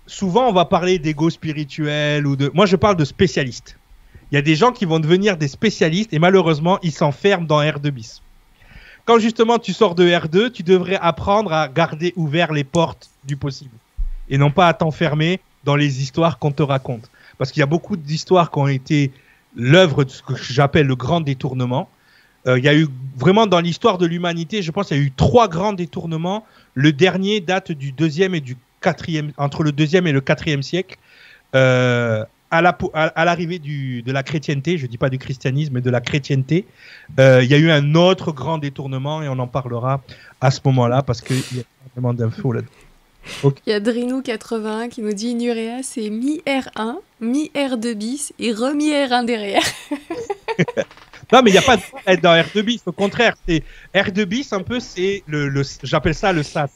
souvent, on va parler d'ego spirituel ou de. Moi, je parle de spécialistes. Il y a des gens qui vont devenir des spécialistes et malheureusement, ils s'enferment dans R2 bis. Quand justement tu sors de R2, tu devrais apprendre à garder ouvert les portes du possible et non pas à t'enfermer dans les histoires qu'on te raconte. Parce qu'il y a beaucoup d'histoires qui ont été l'œuvre de ce que j'appelle le grand détournement. Euh, il y a eu vraiment dans l'histoire de l'humanité, je pense, il y a eu trois grands détournements. Le dernier date du deuxième et du quatrième, entre le deuxième et le quatrième siècle. Euh, à l'arrivée de la chrétienté, je dis pas du christianisme, mais de la chrétienté, euh, il y a eu un autre grand détournement et on en parlera à ce moment-là parce qu'il y a vraiment d'infos là-dedans. Il y a Drinou81 qui nous dit Nurea, c'est mi-R1, mi-R2 bis et remi-R1 derrière. non, mais il n'y a pas de être dans R2 bis. Au contraire, c'est R2 bis, un peu, c'est le, le j'appelle ça le SAS.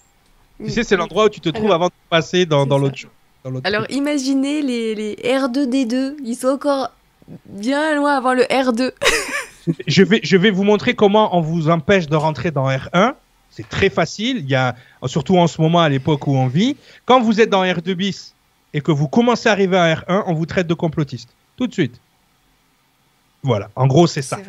Tu sais, c'est l'endroit où tu te trouves avant de passer dans, dans l'autre Alors, imaginez les, les R2D2. Ils sont encore bien loin avant le R2. je, vais, je vais vous montrer comment on vous empêche de rentrer dans R1. C'est très facile. Il y a, surtout en ce moment, à l'époque où on vit. Quand vous êtes dans R2 bis et que vous commencez à arriver à R1, on vous traite de complotiste. Tout de suite. Voilà. En gros, c'est ça.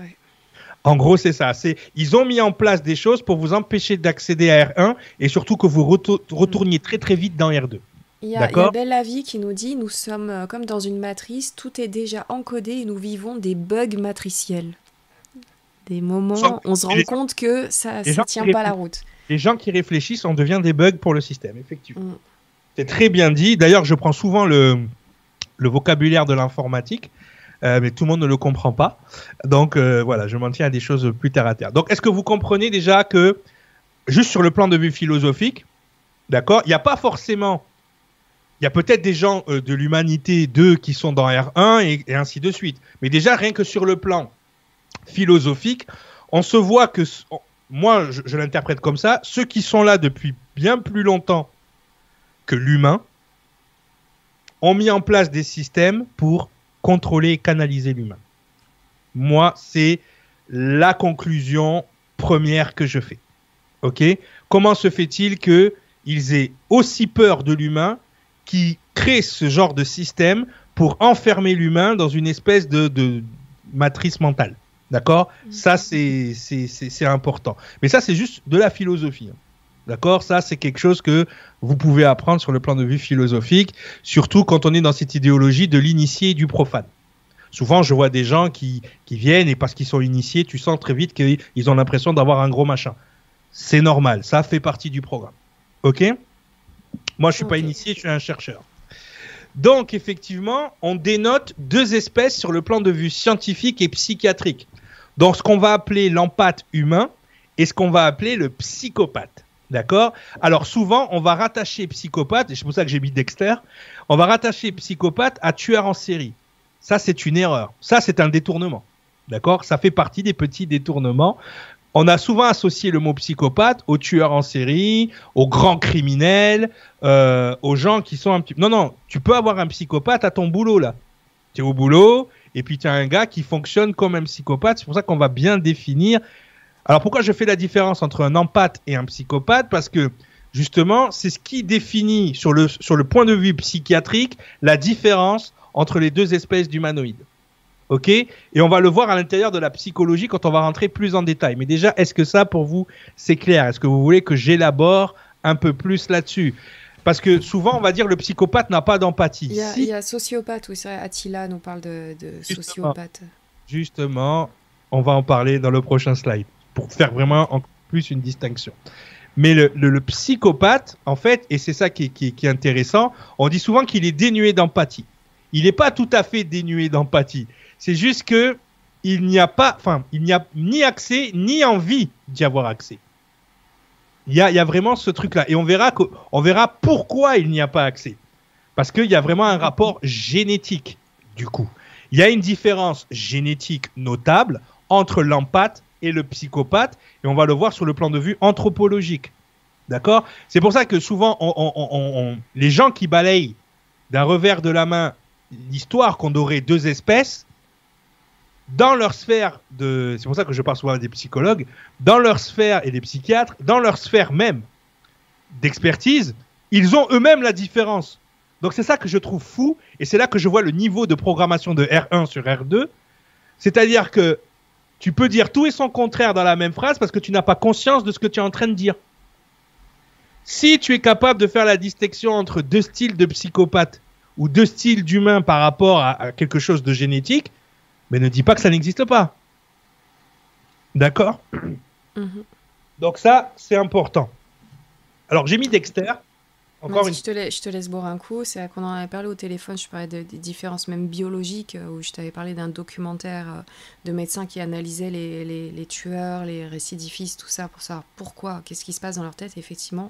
En gros, c'est ça. C'est, ils ont mis en place des choses pour vous empêcher d'accéder à R1 et surtout que vous retourniez très très vite dans R2. Il y, a, il y a Belle Avis qui nous dit Nous sommes euh, comme dans une matrice, tout est déjà encodé et nous vivons des bugs matriciels des moments on se rend compte que ça ne tient pas la route. Les gens qui réfléchissent, on devient des bugs pour le système, effectivement. Mm. C'est très bien dit. D'ailleurs, je prends souvent le, le vocabulaire de l'informatique, euh, mais tout le monde ne le comprend pas. Donc euh, voilà, je m'en tiens à des choses plus terre à terre. Donc est-ce que vous comprenez déjà que, juste sur le plan de vue philosophique, d'accord, il n'y a pas forcément il y a peut-être des gens euh, de l'humanité 2 qui sont dans R1 et, et, ainsi de suite. Mais déjà, rien que sur le plan philosophique, on se voit que, moi je, l'interprète comme ça, ceux qui sont là depuis bien plus longtemps que l'humain ont mis en place des systèmes pour contrôler et canaliser l'humain. Moi, c'est la conclusion première que je fais. Ok? Comment se fait-il qu'ils aient aussi peur de l'humain qui crée ce genre de système pour enfermer l'humain dans une espèce de matrice mentale? D'accord? Mm. Ça, c'est important. Mais ça, c'est juste de la philosophie. Hein. D'accord? Ça, c'est quelque chose que vous pouvez apprendre sur le plan de vue philosophique, surtout quand on est dans cette idéologie de l'initié et du profane. Souvent, je vois des gens qui, qui viennent et parce qu'ils sont initiés, tu sens très vite qu'ils ont l'impression d'avoir un gros machin. C'est normal, ça fait partie du programme. Ok? Moi, je suis pas initié, je suis un chercheur. Donc, effectivement, on dénote deux espèces sur le plan de vue scientifique et psychiatrique. Donc, ce qu'on va appeler l'empathe humain et ce qu'on va appeler le psychopathe. D'accord? Alors, souvent, on va rattacher psychopathe, et c'est pour ça que j'ai mis Dexter, on va rattacher psychopathe à tueur en série. Ça, c'est une erreur. Ça, c'est un détournement. D'accord? Ça fait partie des petits détournements. On a souvent associé le mot psychopathe aux tueurs en série, aux grands criminels, euh, aux gens qui sont un petit... Non, non, tu peux avoir un psychopathe à ton boulot, là. Tu es au boulot, et puis tu as un gars qui fonctionne comme un psychopathe. C'est pour ça qu'on va bien définir. Alors pourquoi je fais la différence entre un empathe et un psychopathe? Parce que justement, c'est ce qui définit sur le, sur le point de vue psychiatrique la différence entre les deux espèces d'humanoïdes. Ok? Et on va le voir à l'intérieur de la psychologie quand on va rentrer plus en détail. Mais déjà, est-ce que ça, pour vous, c'est clair? Est-ce que vous voulez que j'élabore un peu plus là-dessus? Parce que souvent, on va dire le psychopathe n'a pas d'empathie. Il, y a sociopathe, oui, Attila nous parle de, sociopathe. Justement, on va en parler dans le prochain slide pour faire vraiment en plus une distinction. Mais le, psychopathe, en fait, et c'est ça qui est, intéressant, on dit souvent qu'il est dénué d'empathie. Il n'est pas tout à fait dénué d'empathie. C'est juste que il n'y a pas, enfin, il n'y a ni accès ni envie d'y avoir accès. Il y a, vraiment ce truc-là. Et on verra, verra pourquoi il n'y a pas accès. Parce qu'il y a vraiment un rapport génétique, du coup. Il y a une différence génétique notable entre l'empathe et le psychopathe, et on va le voir sur le plan de vue anthropologique. D'accord? C'est pour ça que souvent, les gens qui balayent d'un revers de la main l'histoire qu'on aurait deux espèces, dans leur sphère de. C'est pour ça que je parle souvent des psychologues, dans leur sphère et des psychiatres, dans leur sphère même d'expertise, ils ont eux-mêmes la différence. Donc c'est ça que je trouve fou, et c'est là que je vois le niveau de programmation de R1 sur R2. C'est-à-dire que tu peux dire tout et son contraire dans la même phrase parce que tu n'as pas conscience de ce que tu es en train de dire. Si tu es capable de faire la distinction entre deux styles de psychopathe ou deux styles d'humain par rapport à, quelque chose de génétique, mais ne dis pas que ça n'existe pas. D'accord mhm. Donc ça, c'est important. Alors j'ai mis Dexter. Encore une... je, te laisse, boire un coup. C'est qu'on en avait parlé au téléphone. Je parlais des différences même biologiques, euh, où je t'avais parlé d'un documentaire euh, de médecins qui analysaient les, tueurs, les récidifistes, tout ça, pour savoir pourquoi, qu'est-ce qui se passe dans leur tête. effectivement,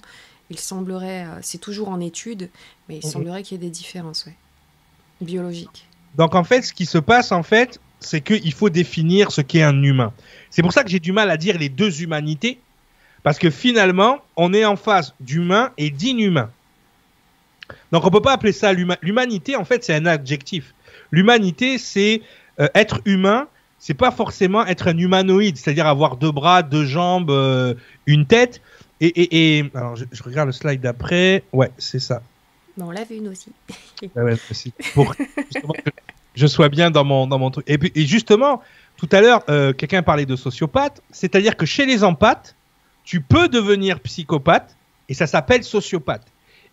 il semblerait, euh, c'est toujours en étude, mais il mhm. semblerait qu'il y ait des différences biologiques. Donc en fait, ce qui se passe, en fait, c'est qu'il faut définir ce qu'est un humain. C'est pour ça que j'ai du mal à dire les deux humanités, parce que finalement, on est en face d'humain et d'inhumain. Donc on peut pas appeler ça l'humanité. En fait, c'est un adjectif. L'humanité, c'est euh, être humain. C'est pas forcément être un humanoïde, c'est-à-dire avoir deux bras, deux jambes, euh, une tête. Et, alors je, regarde le slide d'après. Ouais, c'est ça. on l'a vu une aussi. ouais, aussi. Pour je sois bien dans mon, dans mon truc. Et, puis, et justement, tout à l'heure, euh, quelqu'un parlait de sociopathe, c'est-à-dire que chez les empathes, tu peux devenir psychopathe et ça s'appelle sociopathe.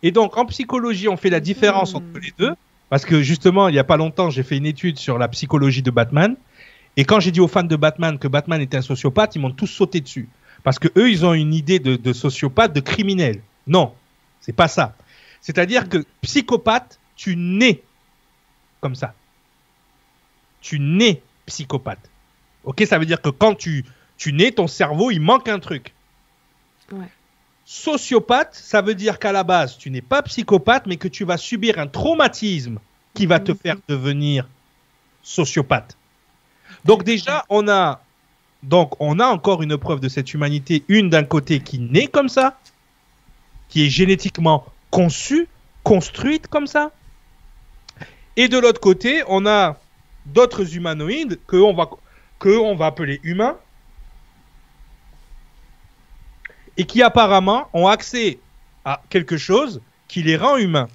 Et donc, en psychologie, on fait la différence entre les deux parce que justement, il n'y a pas longtemps, j'ai fait une étude sur la psychologie de Batman. Et quand j'ai dit aux fans de Batman que Batman était un sociopathe, ils m'ont tous sauté dessus. Parce que eux, ils ont une idée de, de sociopathe, de criminel. Non, c'est pas ça. C'est-à-dire que psychopathe, tu nais comme ça tu nais psychopathe. Ok, ça veut dire que quand tu, tu nais, ton cerveau, il manque un truc. Sociopathe, ça veut dire qu'à la base, tu n'es pas psychopathe, mais que tu vas subir un traumatisme qui va te faire devenir sociopathe. Donc déjà, on a donc on a encore une preuve de cette humanité, une d'un côté qui naît comme ça, qui est génétiquement conçue, construite comme ça, et de l'autre côté, on a d'autres humanoïdes que on va, que on va appeler humains et qui apparemment ont accès à quelque chose qui les rend humains.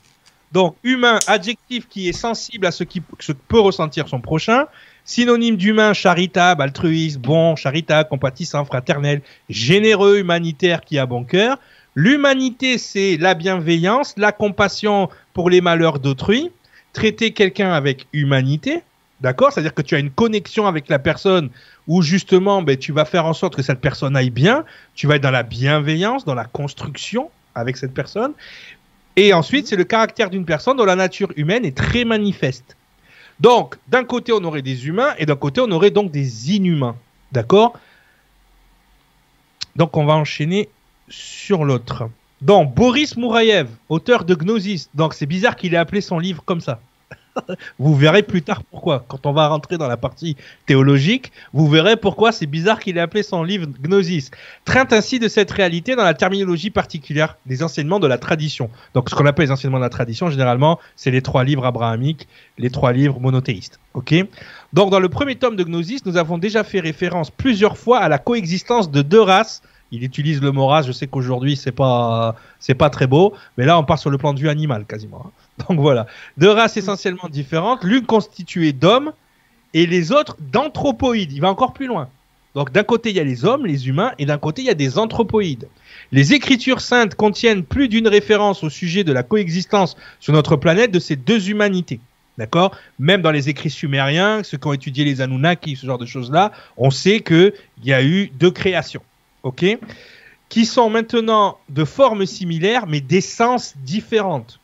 Donc humain, adjectif qui est sensible à ce qui ce que peut ressentir son prochain, synonyme d'humain, charitable, altruiste, bon, charitable, compatissant, fraternel, généreux, humanitaire, qui a bon cœur. L'humanité, c'est la bienveillance, la compassion pour les malheurs d'autrui, traiter quelqu'un avec humanité. D'accord? C'est-à-dire que tu as une connexion avec la personne où justement ben, tu vas faire en sorte que cette personne aille bien, tu vas être dans la bienveillance, dans la construction avec cette personne. Et ensuite, c'est le caractère d'une personne dont la nature humaine est très manifeste. Donc, d'un côté, on aurait des humains et d'un côté, on aurait donc des inhumains. D'accord? Donc, on va enchaîner sur l'autre. Donc, Boris Mouraïev, auteur de Gnosis. Donc, c'est bizarre qu'il ait appelé son livre comme ça. vous verrez plus tard pourquoi. Quand on va rentrer dans la partie théologique, vous verrez pourquoi c'est bizarre qu'il ait appelé son livre Gnosis. Traite ainsi de cette réalité dans la terminologie particulière des enseignements de la tradition. Donc ce qu'on appelle les enseignements de la tradition, généralement, c'est les trois livres abrahamiques, les trois livres monothéistes. Ok? Donc dans le premier tome de Gnosis, nous avons déjà fait référence plusieurs fois à la coexistence de deux races Il utilise le mot race. Je sais qu'aujourd'hui c'est pas pas très beau, mais là on part sur le plan de vue animal quasiment. Hein. Donc voilà, deux races essentiellement différentes, l'une constituée d'hommes et les autres d'anthropoïdes. Il va encore plus loin. Donc d'un côté il y a les hommes, les humains, et d'un côté il y a des anthropoïdes. Les écritures saintes contiennent plus d'une référence au sujet de la coexistence sur notre planète de ces deux humanités. D'accord? Même dans les écrits sumériens, ceux qui ont étudié les Anunnaki, ce genre de choses-là, on sait qu'il y a eu deux créations. OK Qui sont maintenant de formes similaires, mais d'essence différentes.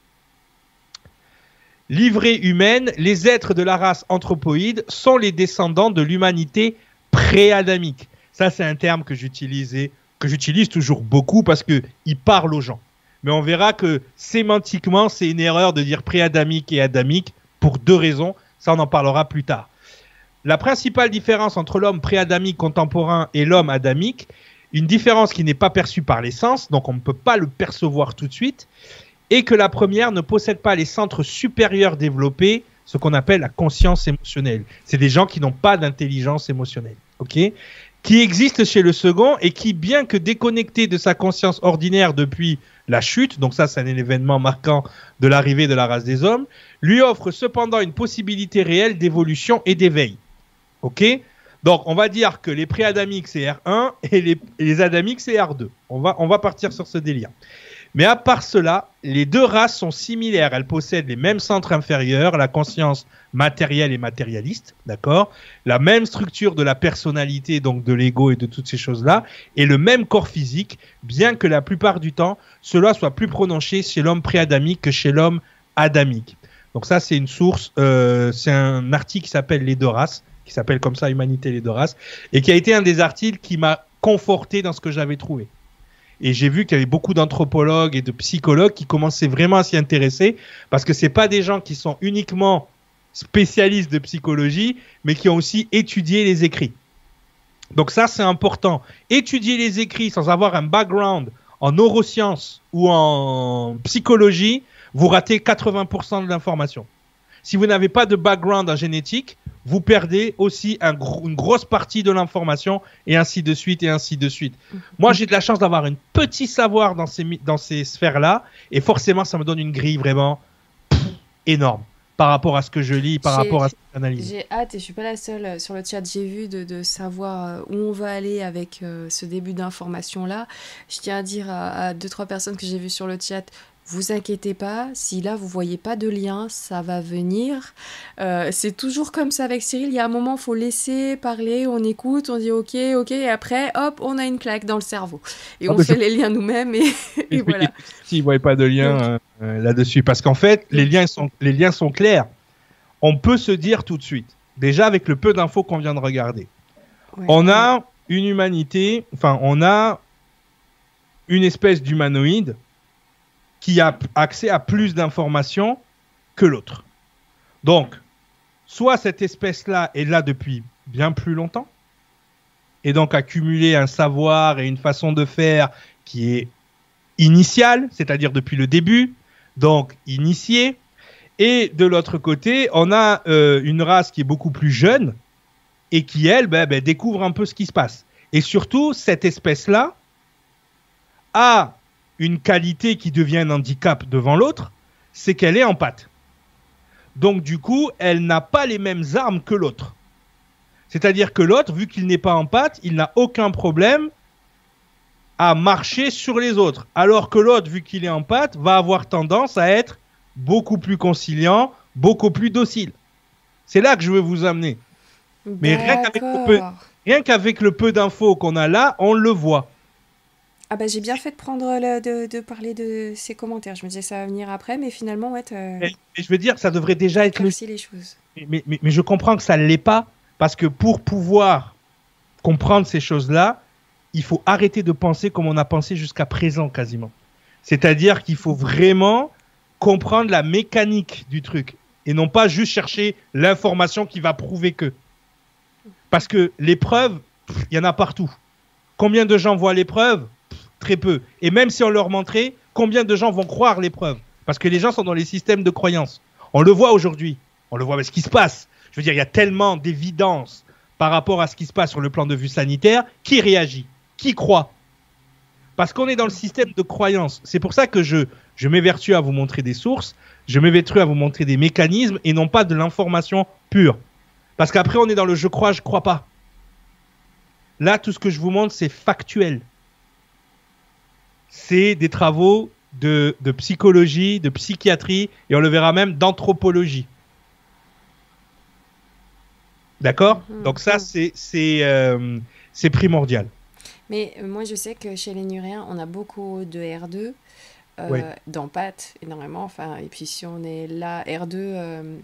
Livrée humaine, les êtres de la race anthropoïde sont les descendants de l'humanité pré-adamique. Ça, c'est un terme que j'utilisais, que j'utilise toujours beaucoup parce que il parle aux gens. Mais on verra que sémantiquement, c'est une erreur de dire pré-adamique et adamique pour deux raisons. Ça, on en parlera plus tard. La principale différence entre l'homme pré-adamique contemporain et l'homme adamique, une différence qui n'est pas perçue par les sens, donc on ne peut pas le percevoir tout de suite, et que la première ne possède pas les centres supérieurs développés, ce qu'on appelle la conscience émotionnelle. C'est des gens qui n'ont pas d'intelligence émotionnelle, ok? Qui existent chez le second et qui, bien que déconnecté de sa conscience ordinaire depuis la chute, donc ça c'est un événement marquant de l'arrivée de la race des hommes, lui offre cependant une possibilité réelle d'évolution et d'éveil. Ok? Donc on va dire que les pré-adamiques c'est R1 et les, adamiques c'est R2. On va, on va partir sur ce délire. Mais à part cela, les deux races sont similaires. Elles possèdent les mêmes centres inférieurs, la conscience matérielle et matérialiste, d'accord? La même structure de la personnalité, donc de l'ego et de toutes ces choses-là, et le même corps physique, bien que la plupart du temps, cela soit plus prononcé chez l'homme pré-adamique que chez l'homme adamique. Donc ça, c'est une source, euh, c'est un article qui s'appelle Les deux races, qui s'appelle comme ça Humanité les deux races, et qui a été un des articles qui m'a conforté dans ce que j'avais trouvé. Et j'ai vu qu'il y avait beaucoup d'anthropologues et de psychologues qui commençaient vraiment à s'y intéresser parce que c'est pas des gens qui sont uniquement spécialistes de psychologie, mais qui ont aussi étudié les écrits. Donc ça, c'est important. Étudier les écrits sans avoir un background en neurosciences ou en psychologie, vous ratez 80% de l'information. Si vous n'avez pas de background en génétique, vous perdez aussi un une grosse partie de l'information et ainsi de suite et ainsi de suite. Moi, j'ai de la chance d'avoir un petit savoir dans ces, dans ces sphères-là et forcément, ça me donne une grille vraiment énorme par rapport à ce que je lis, par rapport à ce que j'analyse. J'ai hâte et je suis pas la seule euh, sur le chat. J'ai vu de, de, savoir euh, où on va aller avec euh, ce début d'information là. Je tiens à dire à, à deux trois personnes que j'ai vues sur le chat vous inquiétez pas, si là vous voyez pas de lien, ça va venir. Euh, c'est toujours comme ça avec Cyril. Il y a un moment, faut laisser parler, on écoute, on dit ok, ok, et après, hop, on a une claque dans le cerveau et ah, on fait les liens nous-mêmes et, et, voilà. Si vous voyez pas de lien euh, là-dessus, parce qu'en fait, les liens sont les liens sont clairs. On peut se dire tout de suite, déjà avec le peu d'infos qu'on vient de regarder, on a une humanité, enfin, on a une espèce d'humanoïde qui a accès à plus d'informations que l'autre. Donc, soit cette espèce-là est là depuis bien plus longtemps, et donc accumuler un savoir et une façon de faire qui est initiale, c'est-à-dire depuis le début, donc initié. Et de l'autre côté, on a euh, une race qui est beaucoup plus jeune et qui, elle, ben, ben, découvre un peu ce qui se passe. Et surtout, cette espèce-là a une qualité qui devient un handicap devant l'autre, c'est qu'elle est en pâte. Donc du coup, elle n'a pas les mêmes armes que l'autre. C'est-à-dire que l'autre, vu qu'il n'est pas en pâte, il n'a aucun problème à marcher sur les autres. Alors que l'autre, vu qu'il est en pâte, va avoir tendance à être beaucoup plus conciliant, beaucoup plus docile. C'est là que je veux vous amener. Mais rien qu'avec le peu d'infos qu'on a là, on le voit. Ah bah j'ai bien fait de prendre le, de, de, parler de ces commentaires. Je me disais ça va venir après, mais finalement ouais. Mais, je veux dire, ça devrait déjà être le. les choses. Mais, mais, mais, je comprends que ça ne l'est pas parce que pour pouvoir comprendre ces choses-là, il faut arrêter de penser comme on a pensé jusqu'à présent quasiment. C'est-à-dire qu'il faut vraiment comprendre la mécanique du truc et non pas juste chercher l'information qui va prouver que. Parce que les preuves, il y en a partout. Combien de gens voient les preuves Très peu. Et même si on leur montrait, combien de gens vont croire les preuves Parce que les gens sont dans les systèmes de croyance. On le voit aujourd'hui. On le voit avec ce qui se passe. Je veux dire, il y a tellement d'évidence par rapport à ce qui se passe sur le plan de vue sanitaire. Qui réagit? Qui croit? Parce qu'on est dans le système de croyance. C'est pour ça que je, je m'évertue à vous montrer des sources, je m'évertue à vous montrer des mécanismes et non pas de l'information pure. Parce qu'après, on est dans le je crois, je crois pas. Là, tout ce que je vous montre, c'est factuel. C'est des travaux de, de, psychologie, de psychiatrie, et on le verra même d'anthropologie. D'accord? Mhm. Donc ça, c'est euh, primordial. Mais euh, moi, je sais que chez les Nuréens, on a beaucoup de R2 euh, dans PAT, énormément. Enfin, et puis si on est là, R2,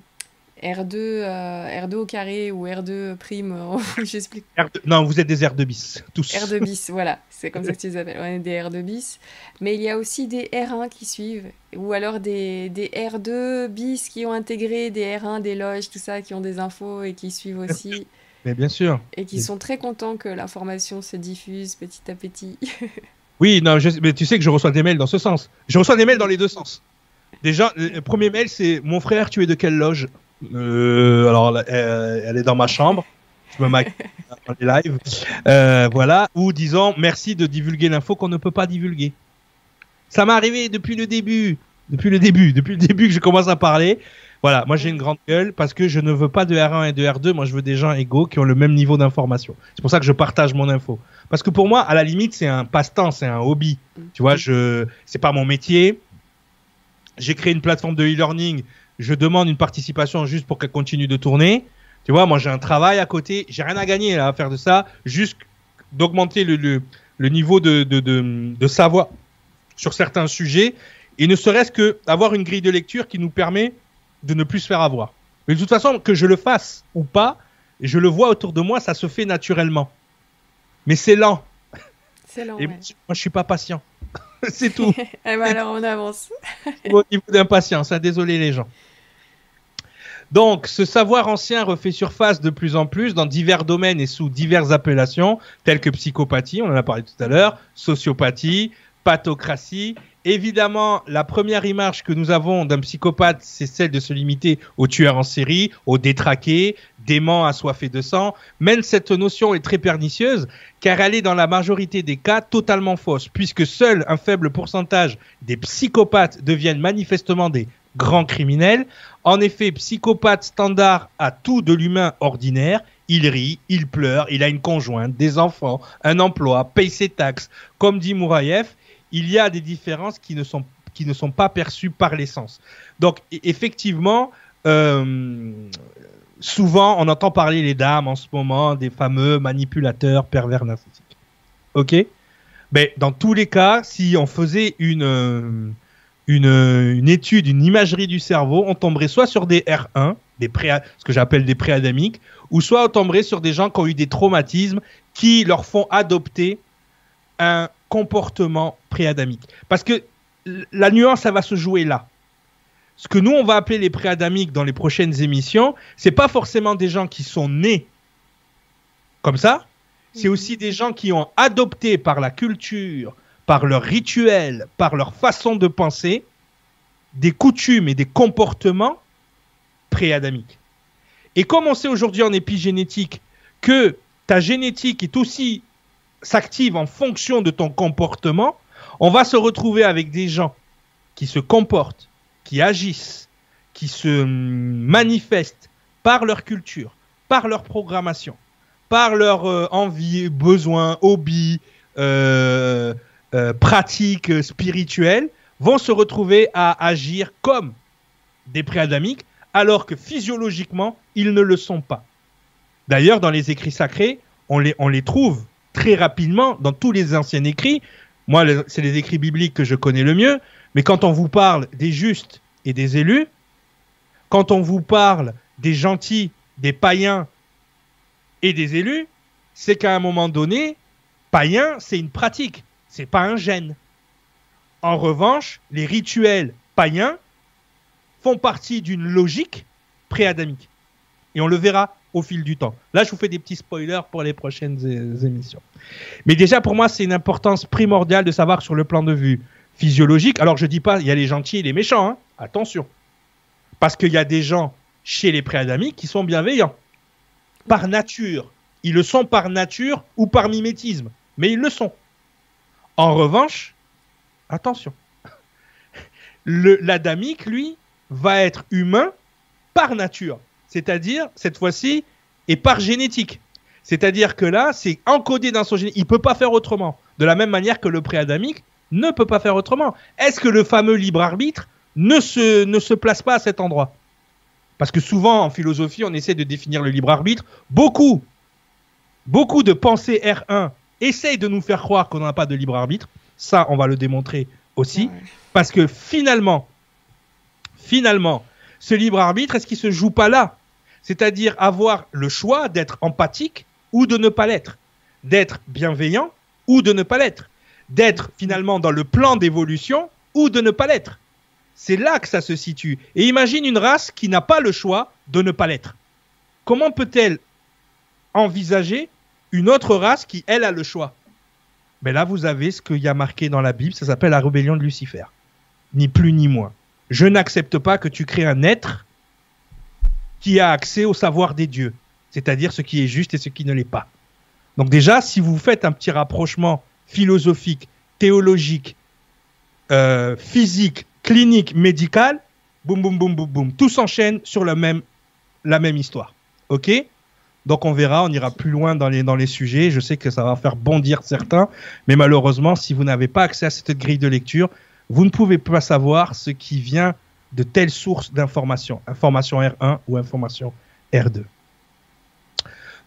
R2, euh, R2 au carré ou R2 prime, euh, j'explique. Non, vous êtes des R2 bis, tous. R2 bis, voilà, c'est comme ça que tu les appelles. On est des R2 bis. Mais il y a aussi des R1 qui suivent, ou alors des, des R2 bis qui ont intégré des R1, des loges, tout ça, qui ont des infos et qui suivent aussi. Mais bien sûr. Et qui sont très contents que l'information se diffuse petit à petit. oui, non, mais tu sais que je reçois des mails dans ce sens. Je reçois des mails dans les deux sens. Déjà, le premier mail, c'est Mon frère, tu es de quelle loge? Euh, alors, elle, est dans ma chambre. Je me maquille dans les lives. Euh, voilà. Ou disons, merci de divulguer l'info qu'on ne peut pas divulguer. Ça m'est arrivé depuis le début. Depuis le début. Depuis le début que je commence à parler. Voilà. Moi, j'ai une grande gueule parce que je ne veux pas de R1 et de R2. Moi, je veux des gens égaux qui ont le même niveau d'information. C'est pour ça que je partage mon info. Parce que pour moi, à la limite, c'est un passe-temps, c'est un hobby. Tu vois, je, c'est pas mon métier. J'ai créé une plateforme de e-learning je demande une participation juste pour qu'elle continue de tourner. Tu vois, moi j'ai un travail à côté, j'ai rien à gagner à faire de ça, juste d'augmenter le, le, niveau de, de, de, savoir sur certains sujets, et ne serait-ce que avoir une grille de lecture qui nous permet de ne plus se faire avoir. Mais de toute façon, que je le fasse ou pas, je le vois autour de moi, ça se fait naturellement. Mais c'est lent. C'est lent. Et moi, je suis pas patient. c'est tout. eh ben alors on avance. Au niveau d'impatience, hein, désolé les gens. Donc, ce savoir ancien refait surface de plus en plus dans divers domaines et sous diverses appellations, telles que psychopathie, on en a parlé tout à l'heure, sociopathie, pathocratie. Évidemment, la première image que nous avons d'un psychopathe, c'est celle de se limiter aux tueurs en série, aux détraqués, déments assoiffés de sang. Même cette notion est très pernicieuse, car elle est dans la majorité des cas totalement fausse, puisque seul un faible pourcentage des psychopathes deviennent manifestement des grands criminels. En effet, psychopathe standard a tout de l'humain ordinaire. Il rit, il pleure, il a une conjointe, des enfants, un emploi, paye ses taxes. Comme dit Mouraïev, il y a des différences qui ne sont, qui ne sont pas perçues par l'essence. Donc, e-, effectivement, euh, souvent, on entend parler les dames en ce moment des fameux manipulateurs pervers narcissiques. Ok? Mais dans tous les cas, si on faisait une, euh, une, une, étude, une imagerie du cerveau, on tomberait soit sur des R1, des pré, ce que j'appelle des préadamiques, ou soit on tomberait sur des gens qui ont eu des traumatismes qui leur font adopter un comportement préadamique. Parce que la nuance, ça va se jouer là. Ce que nous, on va appeler les préadamiques dans les prochaines émissions, c'est pas forcément des gens qui sont nés comme ça, c'est mhm. aussi des gens qui ont adopté par la culture, par leur rituel, par leur façon de penser, des coutumes et des comportements préadamiques. Et comme on sait aujourd'hui en épigénétique que ta génétique est aussi s'active en fonction de ton comportement, on va se retrouver avec des gens qui se comportent, qui agissent, qui se manifestent par leur culture, par leur programmation, par leur euh, envie, besoin, hobby, euh, euh, pratiques spirituelles vont se retrouver à agir comme des préadamiques alors que physiologiquement ils ne le sont pas. D'ailleurs, dans les écrits sacrés, on les, on les trouve très rapidement dans tous les anciens écrits. Moi, c'est les écrits bibliques que je connais le mieux, mais quand on vous parle des justes et des élus, quand on vous parle des gentils, des païens et des élus, c'est qu'à un moment donné, païen, c'est une pratique c'est pas un gène. En revanche, les rituels païens font partie d'une logique préadamique. Et on le verra au fil du temps. Là, je vous fais des petits spoilers pour les prochaines émissions. Mais déjà, pour moi, c'est une importance primordiale de savoir sur le plan de vue physiologique. Alors, je dis pas, il y a les gentils et les méchants. Hein. Attention. Parce qu'il y a des gens chez les préadamiques qui sont bienveillants. Par nature. Ils le sont par nature ou par mimétisme. Mais ils le sont. En revanche, attention, l'adamique, lui, va être humain par nature. C'est-à-dire, cette fois-ci, et par génétique. C'est-à-dire que là, c'est encodé dans son génétique. Il ne peut pas faire autrement. De la même manière que le préadamique ne peut pas faire autrement. Est-ce que le fameux libre arbitre ne se, ne se place pas à cet endroit? Parce que souvent, en philosophie, on essaie de définir le libre arbitre. Beaucoup, beaucoup de pensées R1 essayent de nous faire croire qu'on n'a pas de libre arbitre. Ça, on va le démontrer aussi. Parce que finalement, finalement, ce libre arbitre, est-ce qu'il se joue pas là? C'est-à-dire avoir le choix d'être empathique ou de ne pas l'être, d'être bienveillant ou de ne pas l'être, d'être finalement dans le plan d'évolution ou de ne pas l'être. C'est là que ça se situe. Et imagine une race qui n'a pas le choix de ne pas l'être. Comment peut-elle envisager une autre race qui, elle, a le choix Mais là, vous avez ce qu'il y a marqué dans la Bible, ça s'appelle la rébellion de Lucifer. Ni plus ni moins. Je n'accepte pas que tu crées un être qui a accès au savoir des dieux, c'est-à-dire ce qui est juste et ce qui ne l'est pas. Donc déjà, si vous faites un petit rapprochement philosophique, théologique, euh, physique, clinique, médical, boum, boum, boum, boum, boum, tout s'enchaîne sur la même, la même histoire. OK? Donc on verra, on ira plus loin dans les, sujets. Je sais que ça va faire bondir certains, mais malheureusement, si vous n'avez pas accès à cette grille de lecture, vous ne pouvez pas savoir ce qui vient de telles sources d'informations, information R1 ou information R2.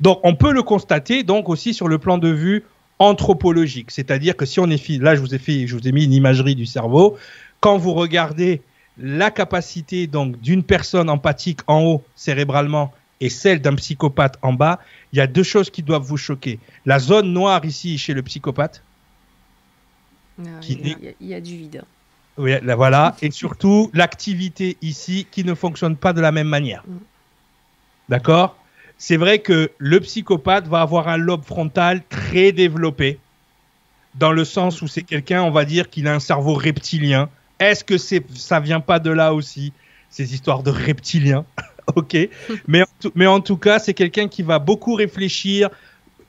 Donc on peut le constater donc aussi sur le plan de vue anthropologique, c'est-à-dire que si on est là je vous ai fait je vous ai mis une imagerie du cerveau, quand vous regardez la capacité donc d'une personne empathique en haut cérébralement et celle d'un psychopathe en bas, il y a deux choses qui doivent vous choquer. La zone noire ici chez le psychopathe, il, y a, du vide. Oui, voilà. Et surtout, l'activité ici qui ne fonctionne pas de la même manière. Mm. D'accord? C'est vrai que le psychopathe va avoir un lobe frontal très développé, dans le sens où c'est quelqu'un, on va dire, qu'il a un cerveau reptilien. Est-ce que c'est, ça vient pas de là aussi, ces histoires de reptiliens? Ok. mais, mais en tout cas, c'est quelqu'un qui va beaucoup réfléchir,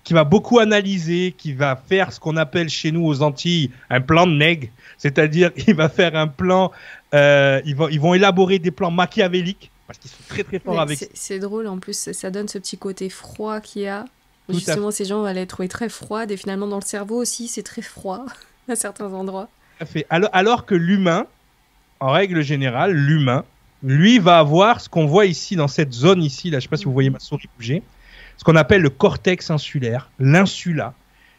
qui va beaucoup analyser, qui va faire ce qu'on appelle chez nous aux Antilles un plan de nègre, c'est-à-dire il va faire un plan, euh, ils, vont, ils vont élaborer des plans machiavéliques parce qu'ils sont très très forts avec. C'est drôle en plus, ça donne ce petit côté froid qu'il y a. Justement, ces gens vont les trouver très froides et finalement dans le cerveau aussi c'est très froid à certains endroits. Fait. Alors, alors que l'humain, en règle générale, l'humain, lui va avoir ce qu'on voit ici dans cette zone ici, là, je sais pas si vous voyez ma souris bouger ce qu'on appelle le cortex insulaire, l'insula,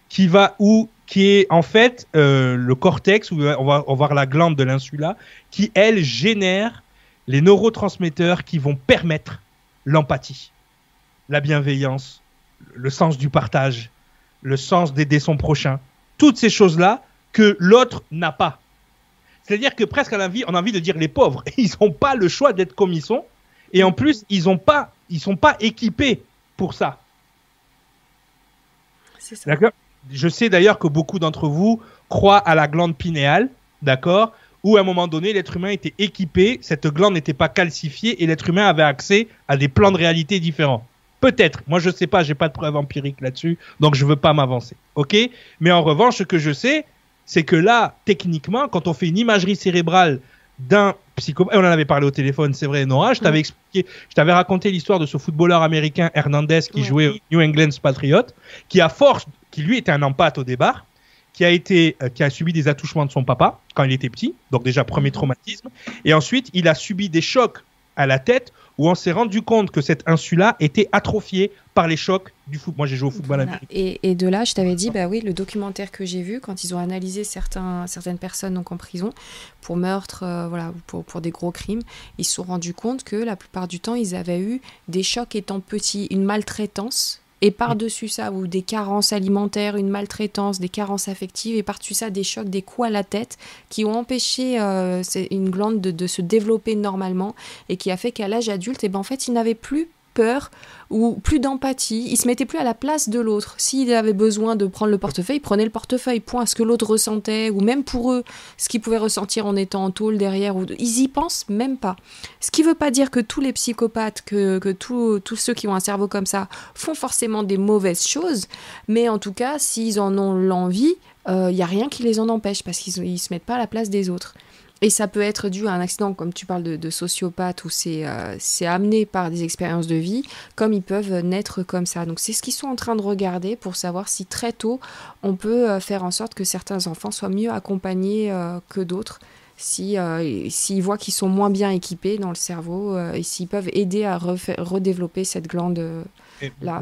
qui va où qui est en fait euh, le cortex, où on va, voir la glande de l'insula, qui elle génère les neurotransmetteurs qui vont permettre l'empathie, la bienveillance, le sens du partage, le sens d'aider son prochain, toutes ces choses-là que l'autre n'a pas. C'est-à-dire que presque à la vie, on a envie de dire les pauvres, ils n'ont pas le choix d'être comme ils sont, et en plus, ils ont pas, ils sont pas équipés pour ça. D'accord? Je sais d'ailleurs que beaucoup d'entre vous croient à la glande pinéale, d'accord? Où à un moment donné, l'être humain était équipé, cette glande n'était pas calcifiée et l'être humain avait accès à des plans de réalité différents. Peut-être. Moi, je ne sais pas, j'ai pas de preuves empiriques là-dessus, donc je veux pas m'avancer. OK? Mais en revanche, ce que je sais, c'est que là, techniquement, quand on fait une imagerie cérébrale d'un psychopathe. On en avait parlé au téléphone, c'est vrai, Nora. Je t'avais expliqué, je t'avais raconté l'histoire de ce footballeur américain Hernandez qui jouait au New England Patriots, qui à force, qui lui était un empathe au départ, qui a été, euh, qui a subi des attouchements de son papa quand il était petit, donc déjà premier mhm. traumatisme, et ensuite il a subi des chocs à la tête où on s'est rendu compte que cette insula était atrophiée par les chocs du foot. Moi, j'ai joué au football américain. Et, de là, je t'avais dit, bah oui, le documentaire que j'ai vu, quand ils ont analysé certains, certaines personnes donc en prison pour meurtre, euh, voilà, pour, pour des gros crimes, ils se sont rendus compte que la plupart du temps, ils avaient eu des chocs étant petits, une maltraitance et par-dessus ça, ou des carences alimentaires, une maltraitance, des carences affectives, et par-dessus ça, des chocs, des coups à la tête, qui ont empêché euh, une glande de, se développer normalement, et qui a fait qu'à l'âge adulte, et eh ben, en fait, il n'avait plus peur ou plus d'empathie, il se mettait plus à la place de l'autre. S'il avait besoin de prendre le portefeuille, il prenait le portefeuille, point. Ce que l'autre ressentait, ou même pour eux, ce qu'ils pouvaient ressentir en étant en tôle derrière, ou ils y pensent même pas. Ce qui veut pas dire que tous les psychopathes, que, que tous ceux qui ont un cerveau comme ça, font forcément des mauvaises choses, mais en tout cas, s'ils en ont l'envie, il euh, n'y a rien qui les en empêche parce qu'ils ne se mettent pas à la place des autres. Et ça peut être dû à un accident, comme tu parles de, de sociopathe, où euh, c'est amené par des expériences de vie, comme ils peuvent naître comme ça. Donc c'est ce qu'ils sont en train de regarder pour savoir si très tôt, on peut euh, faire en sorte que certains enfants soient mieux accompagnés que d'autres, s'ils si, voient qu'ils sont moins bien équipés dans le cerveau, et s'ils peuvent aider à redévelopper cette glande-là.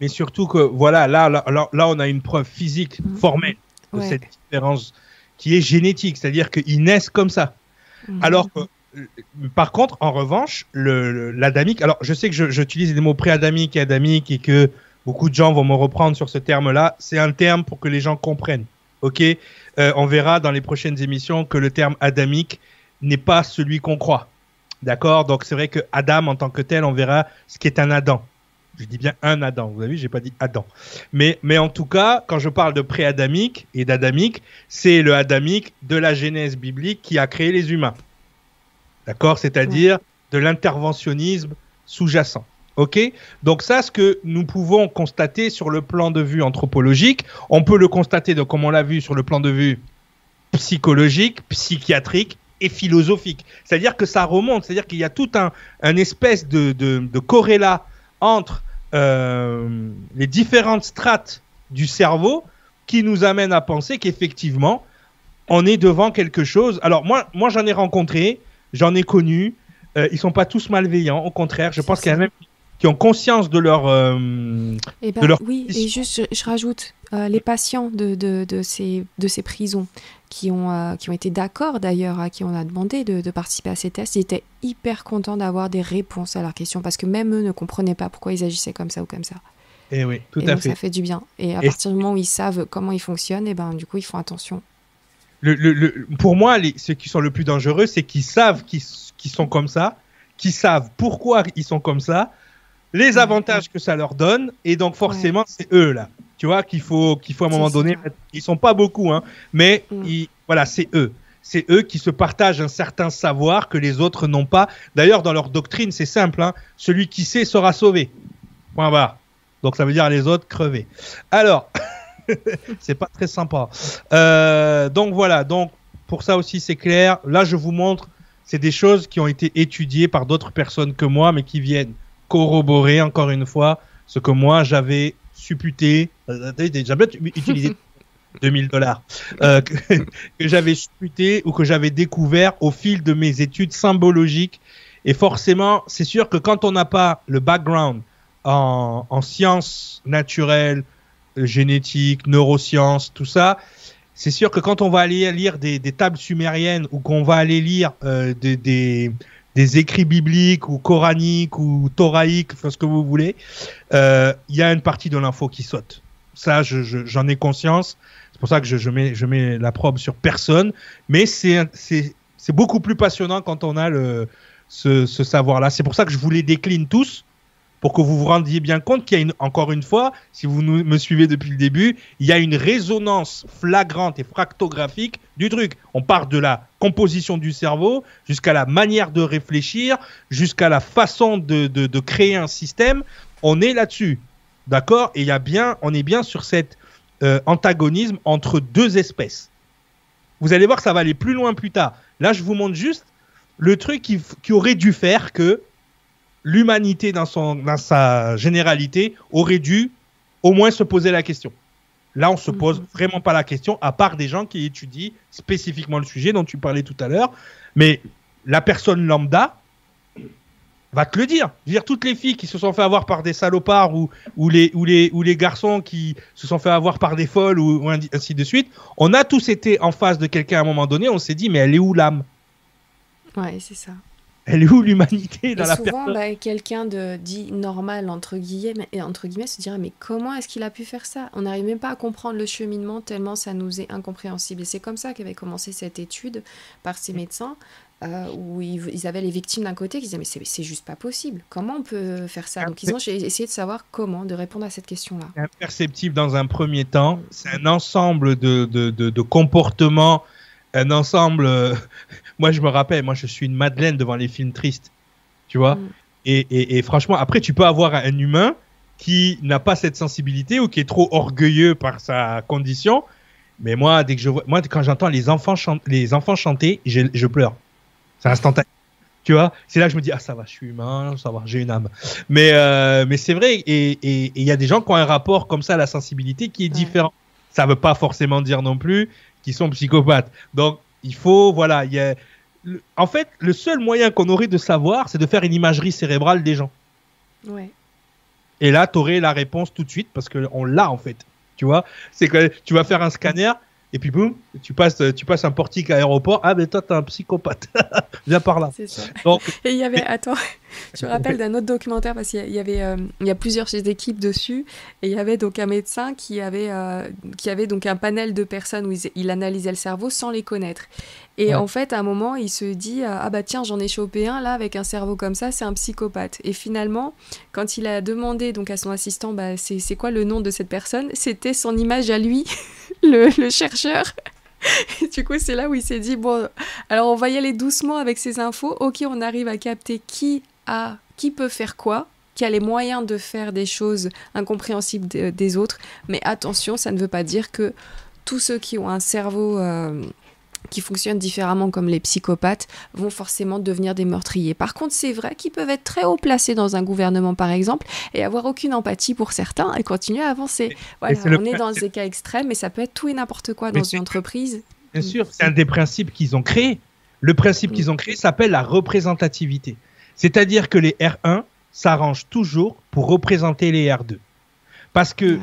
Mais surtout que, voilà, là, là, là, on a une preuve physique, mhm. formelle, de cette différence qui est génétique, c'est-à-dire qu'ils naissent comme ça. Mhm. Alors que, euh, par contre, en revanche, l'adamique, alors je sais que j'utilise les mots préadamique et adamique et que beaucoup de gens vont me reprendre sur ce terme-là, c'est un terme pour que les gens comprennent. Ok, euh, on verra dans les prochaines émissions que le terme adamique n'est pas celui qu'on croit. D'accord? Donc c'est vrai que Adam en tant que tel, on verra ce qu'est un Adam. Je dis bien un Adam. Vous avez vu, j'ai pas dit Adam. Mais, mais en tout cas, quand je parle de pré-adamique et d'adamique, c'est le adamique de la Genèse biblique qui a créé les humains. D'accord? C'est-à-dire de l'interventionnisme sous-jacent. OK? Donc ça, ce que nous pouvons constater sur le plan de vue anthropologique, on peut le constater, donc, comme on l'a vu sur le plan de vue psychologique, psychiatrique et philosophique. C'est-à-dire que ça remonte, c'est-à-dire qu'il y a tout un, un espèce de, de, de corrélat entre euh, les différentes strates du cerveau qui nous amènent à penser qu'effectivement, on est devant quelque chose. Alors moi, moi j'en ai rencontré, j'en ai connu. Euh, ils sont pas tous malveillants, au contraire. Je pense qu'il y a même qui ont conscience de leur. Euh, eh ben, Oui, et juste, je, rajoute euh, les patients de, de, de, ces, de ces prisons qui ont, euh, qui ont été d'accord d'ailleurs, à qui on a demandé de, de, participer à ces tests, ils étaient hyper contents d'avoir des réponses à leurs questions parce que même eux ne comprenaient pas pourquoi ils agissaient comme ça ou comme ça. Et eh oui, tout et à donc, fait. Ça fait du bien. Et à partir du moment où ils savent comment ils fonctionnent, et eh ben, du coup, ils font attention. Le, le, pour moi, les, ceux qui sont le plus dangereux, c'est qu'ils savent qu'ils sont comme ça, qu'ils savent pourquoi ils sont comme ça, les avantages que ça leur donne, et donc forcément, c'est eux là. Tu vois qu'il faut qu'il faut à un moment donné, ils sont pas beaucoup, hein, mais mm. voilà, c'est eux. C'est eux qui se partagent un certain savoir que les autres n'ont pas. D'ailleurs, dans leur doctrine, c'est simple. Hein, celui qui sait sera sauvé. Point barre. Donc ça veut dire les autres crever. Alors, c'est pas très sympa. Euh, donc voilà. Donc pour ça aussi, c'est clair. Là, je vous montre. C'est des choses qui ont été étudiées par d'autres personnes que moi, mais qui viennent corroborer encore une fois ce que moi j'avais supputé, j'avais utilisé 2000 dollars, euh, que, j'avais supputé ou que j'avais découvert au fil de mes études symbologiques. Et forcément, c'est sûr que quand on n'a pas le background en, en sciences naturelles, euh, génétiques, neurosciences, tout ça, c'est sûr que quand on va aller lire des, des tables sumériennes ou qu'on va aller lire euh, des, des, des écrits bibliques ou coraniques ou thoraïques, enfin ce que vous voulez, euh, il y a une partie de l'info qui saute. Ça, j'en je, ai conscience. C'est pour ça que je, mets, la probe sur personne. Mais c'est beaucoup plus passionnant quand on a ce, savoir-là. C'est pour ça que je vous les décline tous pour que vous vous rendiez bien compte qu'il y a une, encore une fois, si vous me suivez depuis le début, il y a une résonance flagrante et fractographique du truc. On part de la composition du cerveau jusqu'à la manière de réfléchir, jusqu'à la façon de, créer un système. On est là-dessus, d'accord? Et il y a bien, on est bien sur cet euh, antagonisme entre deux espèces. Vous allez voir que ça va aller plus loin plus tard. Là, je vous montre juste le truc qui, qui aurait dû faire que l'humanité dans, son, dans sa généralité aurait dû au moins se poser la question. Là, on se pose mhm. vraiment pas la question, à part des gens qui étudient spécifiquement le sujet dont tu parlais tout à l'heure. Mais la personne lambda va te le dire. dire, toutes les filles qui se sont fait avoir par des salopards ou, ou, les, ou, les, ou les garçons qui se sont fait avoir par des folles ou, ainsi de suite, on a tous été en face de quelqu'un à un moment donné, on s'est dit, mais elle est où l'âme? Ouais, c'est ça elle est où l'humanité dans et la souvent, bah, quelqu'un de dit normal entre guillemets, entre guillemets se dirait mais comment est-ce qu'il a pu faire ça? On n'arrive même pas à comprendre le cheminement tellement ça nous est incompréhensible. Et c'est comme ça qu'avait commencé cette étude par ces médecins. Euh, où ils, avaient les victimes d'un côté qui disaient mais c'est juste pas possible comment on peut faire ça? Donc ils ont essayé de savoir comment de répondre à cette question là imperceptible dans un premier temps c'est un ensemble de, de, de, de comportements un ensemble. Euh, moi, je me rappelle, moi, je suis une Madeleine devant les films tristes, tu vois? Mm. Et, et, et, franchement, après, tu peux avoir un humain qui n'a pas cette sensibilité ou qui est trop orgueilleux par sa condition. Mais moi, dès que je vois, moi, quand j'entends les enfants, les enfants chanter, je, je pleure. C'est instantané. Tu vois, c'est là que je me dis ah ça va, je suis humain, ça va, j'ai une âme. Mais euh, mais c'est vrai et il y a des gens qui ont un rapport comme ça à la sensibilité qui est différent. Ça veut pas forcément dire non plus qu'ils sont psychopathes. Donc il faut voilà, il y a en fait le seul moyen qu'on aurait de savoir, c'est de faire une imagerie cérébrale des gens. Ouais. Et là, tu aurais la réponse tout de suite parce qu'on l'a en fait. Tu vois, c'est que tu vas faire un scanner et puis boum, tu passes, tu passes un portique à aéroport. Ah, mais toi, t'es un psychopathe. Viens par là. C'est ça. Donc, et il y avait, attends, je me rappelle d'un autre documentaire parce qu'il y avait, euh, il y a plusieurs équipes dessus et il y avait donc un médecin qui avait, euh, qui avait donc un panel de personnes où il, analysait le cerveau sans les connaître. Et en fait, à un moment, il se dit euh, ah bah tiens, j'en ai chopé un là avec un cerveau comme ça, c'est un psychopathe. Et finalement, quand il a demandé donc à son assistant bah c'est quoi le nom de cette personne, c'était son image à lui. le, chercheur. du coup, c'est là où il s'est dit bon, alors on va y aller doucement avec ces infos. Ok, on arrive à capter qui a, qui peut faire quoi, qui a les moyens de faire des choses incompréhensibles des autres. Mais attention, ça ne veut pas dire que tous ceux qui ont un cerveau euh, qui fonctionnent différemment comme les psychopathes vont forcément devenir des meurtriers. Par contre, c'est vrai qu'ils peuvent être très haut placés dans un gouvernement, par exemple, et avoir aucune empathie pour certains et continuer à avancer. Voilà, on est dans des cas extrêmes, mais ça peut être tout et n'importe quoi dans une entreprise. Bien sûr, c'est un des principes qu'ils ont créé. Le principe qu'ils ont créé s'appelle la représentativité. C'est-à-dire que les R1 s'arrangent toujours pour représenter les R2. Parce que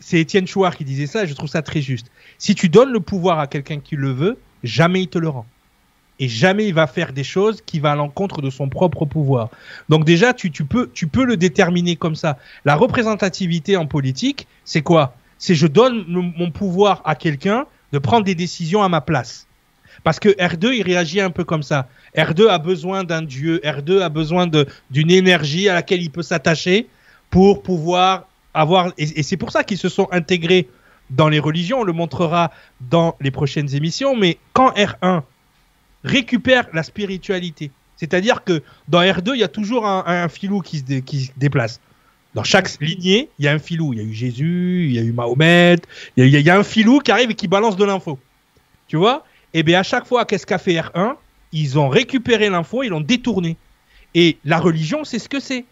c'est Étienne Chouard qui disait ça et je trouve ça très juste. Si tu donnes le pouvoir à quelqu'un qui le veut, jamais il te le rend. Et jamais il va faire des choses qui vont à l'encontre de son propre pouvoir. Donc déjà, tu, peux, tu peux le déterminer comme ça. La représentativité en politique, c'est quoi? C'est je donne mon pouvoir à quelqu'un de prendre des décisions à ma place. Parce que R2, il réagit un peu comme ça. R2 a besoin d'un dieu, R2 a besoin d'une énergie à laquelle il peut s'attacher pour pouvoir avoir. Et, c'est pour ça qu'ils se sont intégrés dans les religions, on le montrera dans les prochaines émissions, mais quand R1 récupère la spiritualité, c'est-à-dire que dans R2, il y a toujours un, filou qui se, qui déplace. Dans chaque lignée, il y a un filou. Il y a eu Jésus, il y a eu Mahomet, il y a, un filou qui arrive et qui balance de l'info. Tu vois? Et eh bien à chaque fois, qu'est-ce qu'a fait R1 Ils ont récupéré l'info, ils l'ont détourné. Et la religion, c'est ce que c'est.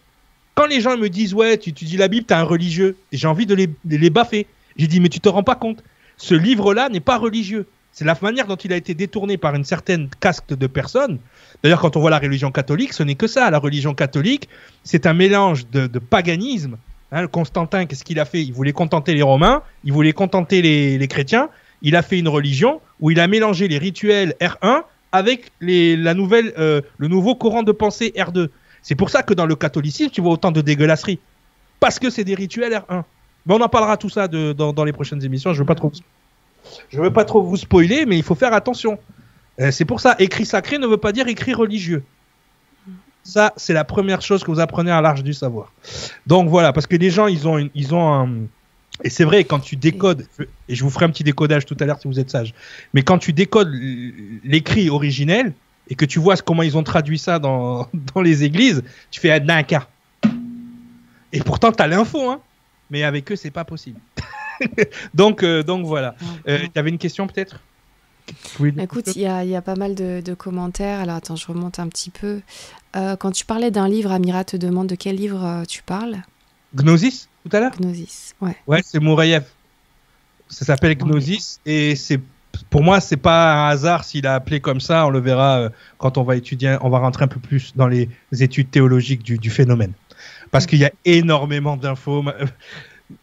Quand les gens me disent, ouais, tu, dis la Bible, t'es un religieux, j'ai envie de les, de les baffer. J'ai dit, mais tu te rends pas compte Ce livre-là n'est pas religieux. C'est la manière dont il a été détourné par une certaine caste de personnes. D'ailleurs, quand on voit la religion catholique, ce n'est que ça. La religion catholique, c'est un mélange de, paganisme. Hein, Constantin, qu'est-ce qu'il a fait? Il voulait contenter les Romains, il voulait contenter les, chrétiens. Il a fait une religion où il a mélangé les rituels R1 avec la euh, le nouveau courant de pensée R2. C'est pour ça que dans le catholicisme, tu vois autant de dégueulasseries. Parce que c'est des rituels R1 on en parlera tout ça dans, les prochaines émissions. Je veux veux pas trop vous spoiler, mais il faut faire attention. Euh, c'est pour ça, écrit sacré ne veut pas dire écrit religieux. Ça, c'est la première chose que vous apprenez à l'Arche du savoir. Donc voilà, parce que les gens, ils ont un, et c'est vrai, quand tu décodes, et je vous ferai un petit décodage tout à l'heure si vous êtes sage, mais quand tu décodes l'écrit originel et que tu vois comment ils ont traduit ça dans, dans les églises, tu fais un cas. Et pourtant, tu as l'info, hein mais avec eux, c'est pas possible. donc, euh, donc voilà. Euh, tu avais une question peut-être? Écoute, il y, y, a pas mal de, commentaires. Alors attends, je remonte un petit peu. Euh, quand tu parlais d'un livre, Amira te demande de quel livre tu parles? Gnosis, tout à l'heure Gnosis, ouais. Ouais, c'est Mourayev. Ça s'appelle Gnosis et c'est pour moi, c'est pas un hasard s'il a appelé comme ça. On le verra quand on va étudier, on va rentrer un peu plus dans les études théologiques du, du phénomène parce qu'il y a énormément d'infos.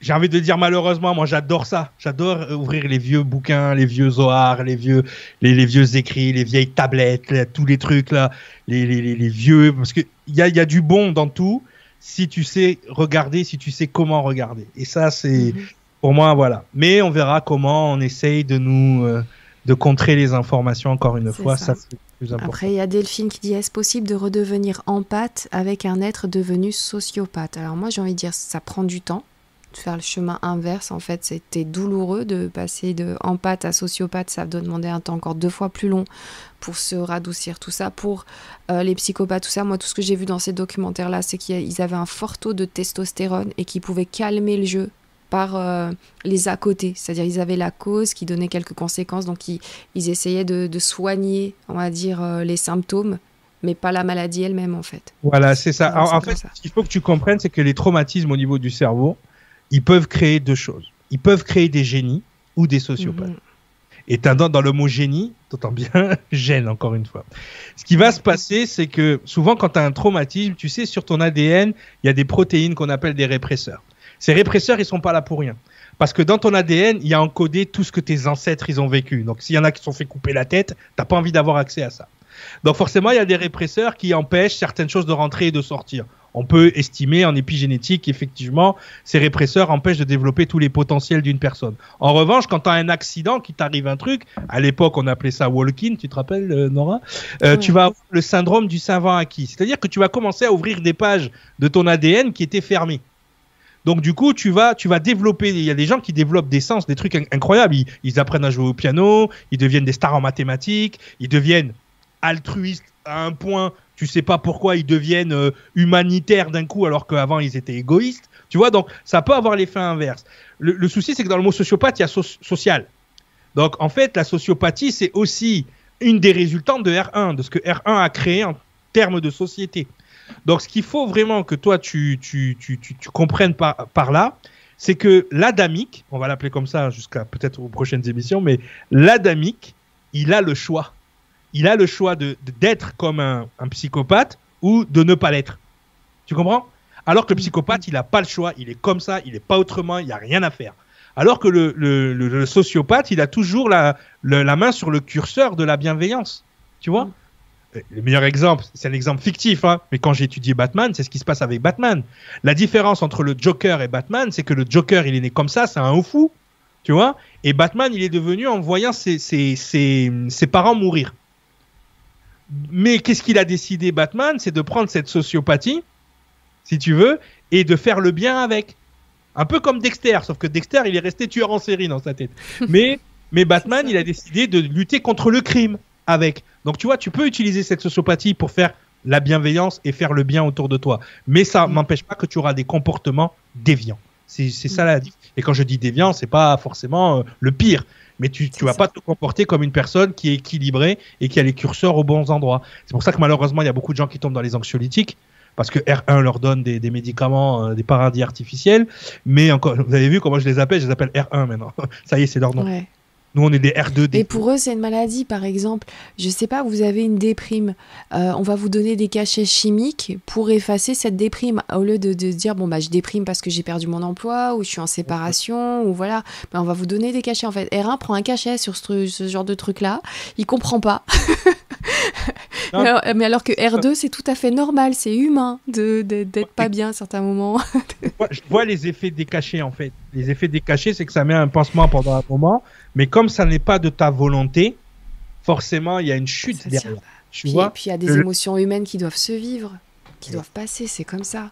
J'ai envie de dire malheureusement, moi j'adore ça. J'adore ouvrir les vieux bouquins, les vieux Zohar, les vieux, les, vieux écrits, les vieilles tablettes, tous les trucs là, les, les vieux, parce qu'il y a, y a du bon dans tout si tu sais regarder, si tu sais comment regarder. Et ça, c'est mhm. pour moi, voilà. Mais on verra comment on essaye de nous euh, de contrer les informations encore une fois. Ça, ça après, il y a Delphine qui dit est-ce possible de redevenir empathe avec un être devenu sociopathe? Alors moi, j'ai envie de dire ça prend du temps. Faire le chemin inverse. En fait, c'était douloureux de passer de empathe à sociopathe. Ça doit demander un temps encore deux fois plus long pour se radoucir tout ça. Pour euh, les psychopathes, tout ça, moi, tout ce que j'ai vu dans ces documentaires-là, c'est qu'ils avaient un fort taux de testostérone et qu'ils pouvaient calmer le jeu par euh, les à côté. C'est-à-dire ils avaient la cause qui donnait quelques conséquences, donc ils, essayaient de, soigner, on va dire, euh, les symptômes, mais pas la maladie elle-même en fait. Voilà, c'est ça. en, fait, ce qu'il faut que tu comprennes, c'est que les traumatismes au niveau du cerveau, ils peuvent créer deux choses. Ils peuvent créer des génies ou des sociopathes. Mhm. Et dans, dans le mot génie, t'entends bien, gêne encore une fois. Ce qui va se passer, c'est que souvent quand tu as un traumatisme, tu sais, sur ton ADN, il y a des protéines qu'on appelle des répresseurs. Ces répresseurs, ils sont pas là pour rien. Parce que dans ton ADN, il y a encodé tout ce que tes ancêtres, ils ont vécu. Donc, s'il y en a qui se sont fait couper la tête, t'as pas envie d'avoir accès à ça. Donc, forcément, il y a des répresseurs qui empêchent certaines choses de rentrer et de sortir. On peut estimer en épigénétique, effectivement, ces répresseurs empêchent de développer tous les potentiels d'une personne. En revanche, quand tu as un accident, qui t'arrive un truc, à l'époque on appelait ça walking, tu te rappelles euh, Nora? Euh, Tu vas avoir le syndrome du savant acquis. C'est-à-dire que tu vas commencer à ouvrir des pages de ton ADN qui étaient fermées. Donc du coup, tu vas, tu vas développer. Il y a des gens qui développent des sens, des trucs incroyables. Ils, apprennent à jouer au piano, ils deviennent des stars en mathématiques, ils deviennent altruistes à un point. Tu sais pas pourquoi ils deviennent euh, humanitaires d'un coup alors qu'avant ils étaient égoïstes. Tu vois, donc ça peut avoir l'effet inverse. Le, souci, c'est que dans le mot sociopathe, il y a social. Donc en fait, la sociopathie, c'est aussi une des résultantes de R1, de ce que R1 a créé en termes de société. Donc, ce qu'il faut vraiment que toi, tu, tu, comprennes par, par là, c'est que l'adamique, on va l'appeler comme ça jusqu'à peut-être aux prochaines émissions, mais l'adamique, il a le choix. Il a le choix de, d'être comme un, psychopathe ou de ne pas l'être. Tu comprends? Alors que le psychopathe, il n'a pas le choix, il est comme ça, il n'est pas autrement, il n'y a rien à faire. Alors que le, sociopathe, il a toujours la, main sur le curseur de la bienveillance. Tu vois? Le meilleur exemple, c'est un exemple fictif, hein, mais quand j'ai étudié Batman, c'est ce qui se passe avec Batman. La différence entre le Joker et Batman, c'est que le Joker, il est né comme ça, c'est un fou, tu vois, et Batman, il est devenu en voyant ses parents mourir. Mais qu'est-ce qu'il a décidé, Batman C'est de prendre cette sociopathie, si tu veux, et de faire le bien avec. Un peu comme Dexter, sauf que Dexter, il est resté tueur en série dans sa tête. Mais, mais Batman, il a décidé de lutter contre le crime avec. Donc tu vois, tu peux utiliser cette sociopathie pour faire la bienveillance et faire le bien autour de toi. Mais ça mm. n'empêche pas que tu auras des comportements déviants. C'est ça la Et quand je dis déviant, c'est pas forcément euh, le pire. Mais tu ne vas pas te comporter comme une personne qui est équilibrée et qui a les curseurs aux bons endroits. C'est pour ça que malheureusement, il y a beaucoup de gens qui tombent dans les anxiolytiques parce que R1 leur donne des, médicaments, euh, des paradis artificiels. Mais encore, vous avez vu comment je les appelle? Je les appelle R1 maintenant. ça y est, c'est leur nom. Nous, on est des R2D. Et pour eux, c'est une maladie, par exemple. Je sais pas, vous avez une déprime. Euh, on va vous donner des cachets chimiques pour effacer cette déprime. Au lieu de, de dire, bon, bah, je déprime parce que j'ai perdu mon emploi, ou je suis en séparation, ou voilà. Bah, on va vous donner des cachets. En fait, R1 prend un cachet sur ce, ce genre de truc-là. Il comprend pas. mais alors que R2, c'est tout à fait normal, c'est humain d'être de, pas bien à certains moments. je vois les effets décachés, en fait. Les effets décachés, c'est que ça met un pansement pendant un moment mais comme ça n'est pas de ta volonté, forcément, il y a une chute derrière. Tu puis, vois puis il y a des émotions humaines qui doivent se vivre, qui doivent passer, c'est comme ça.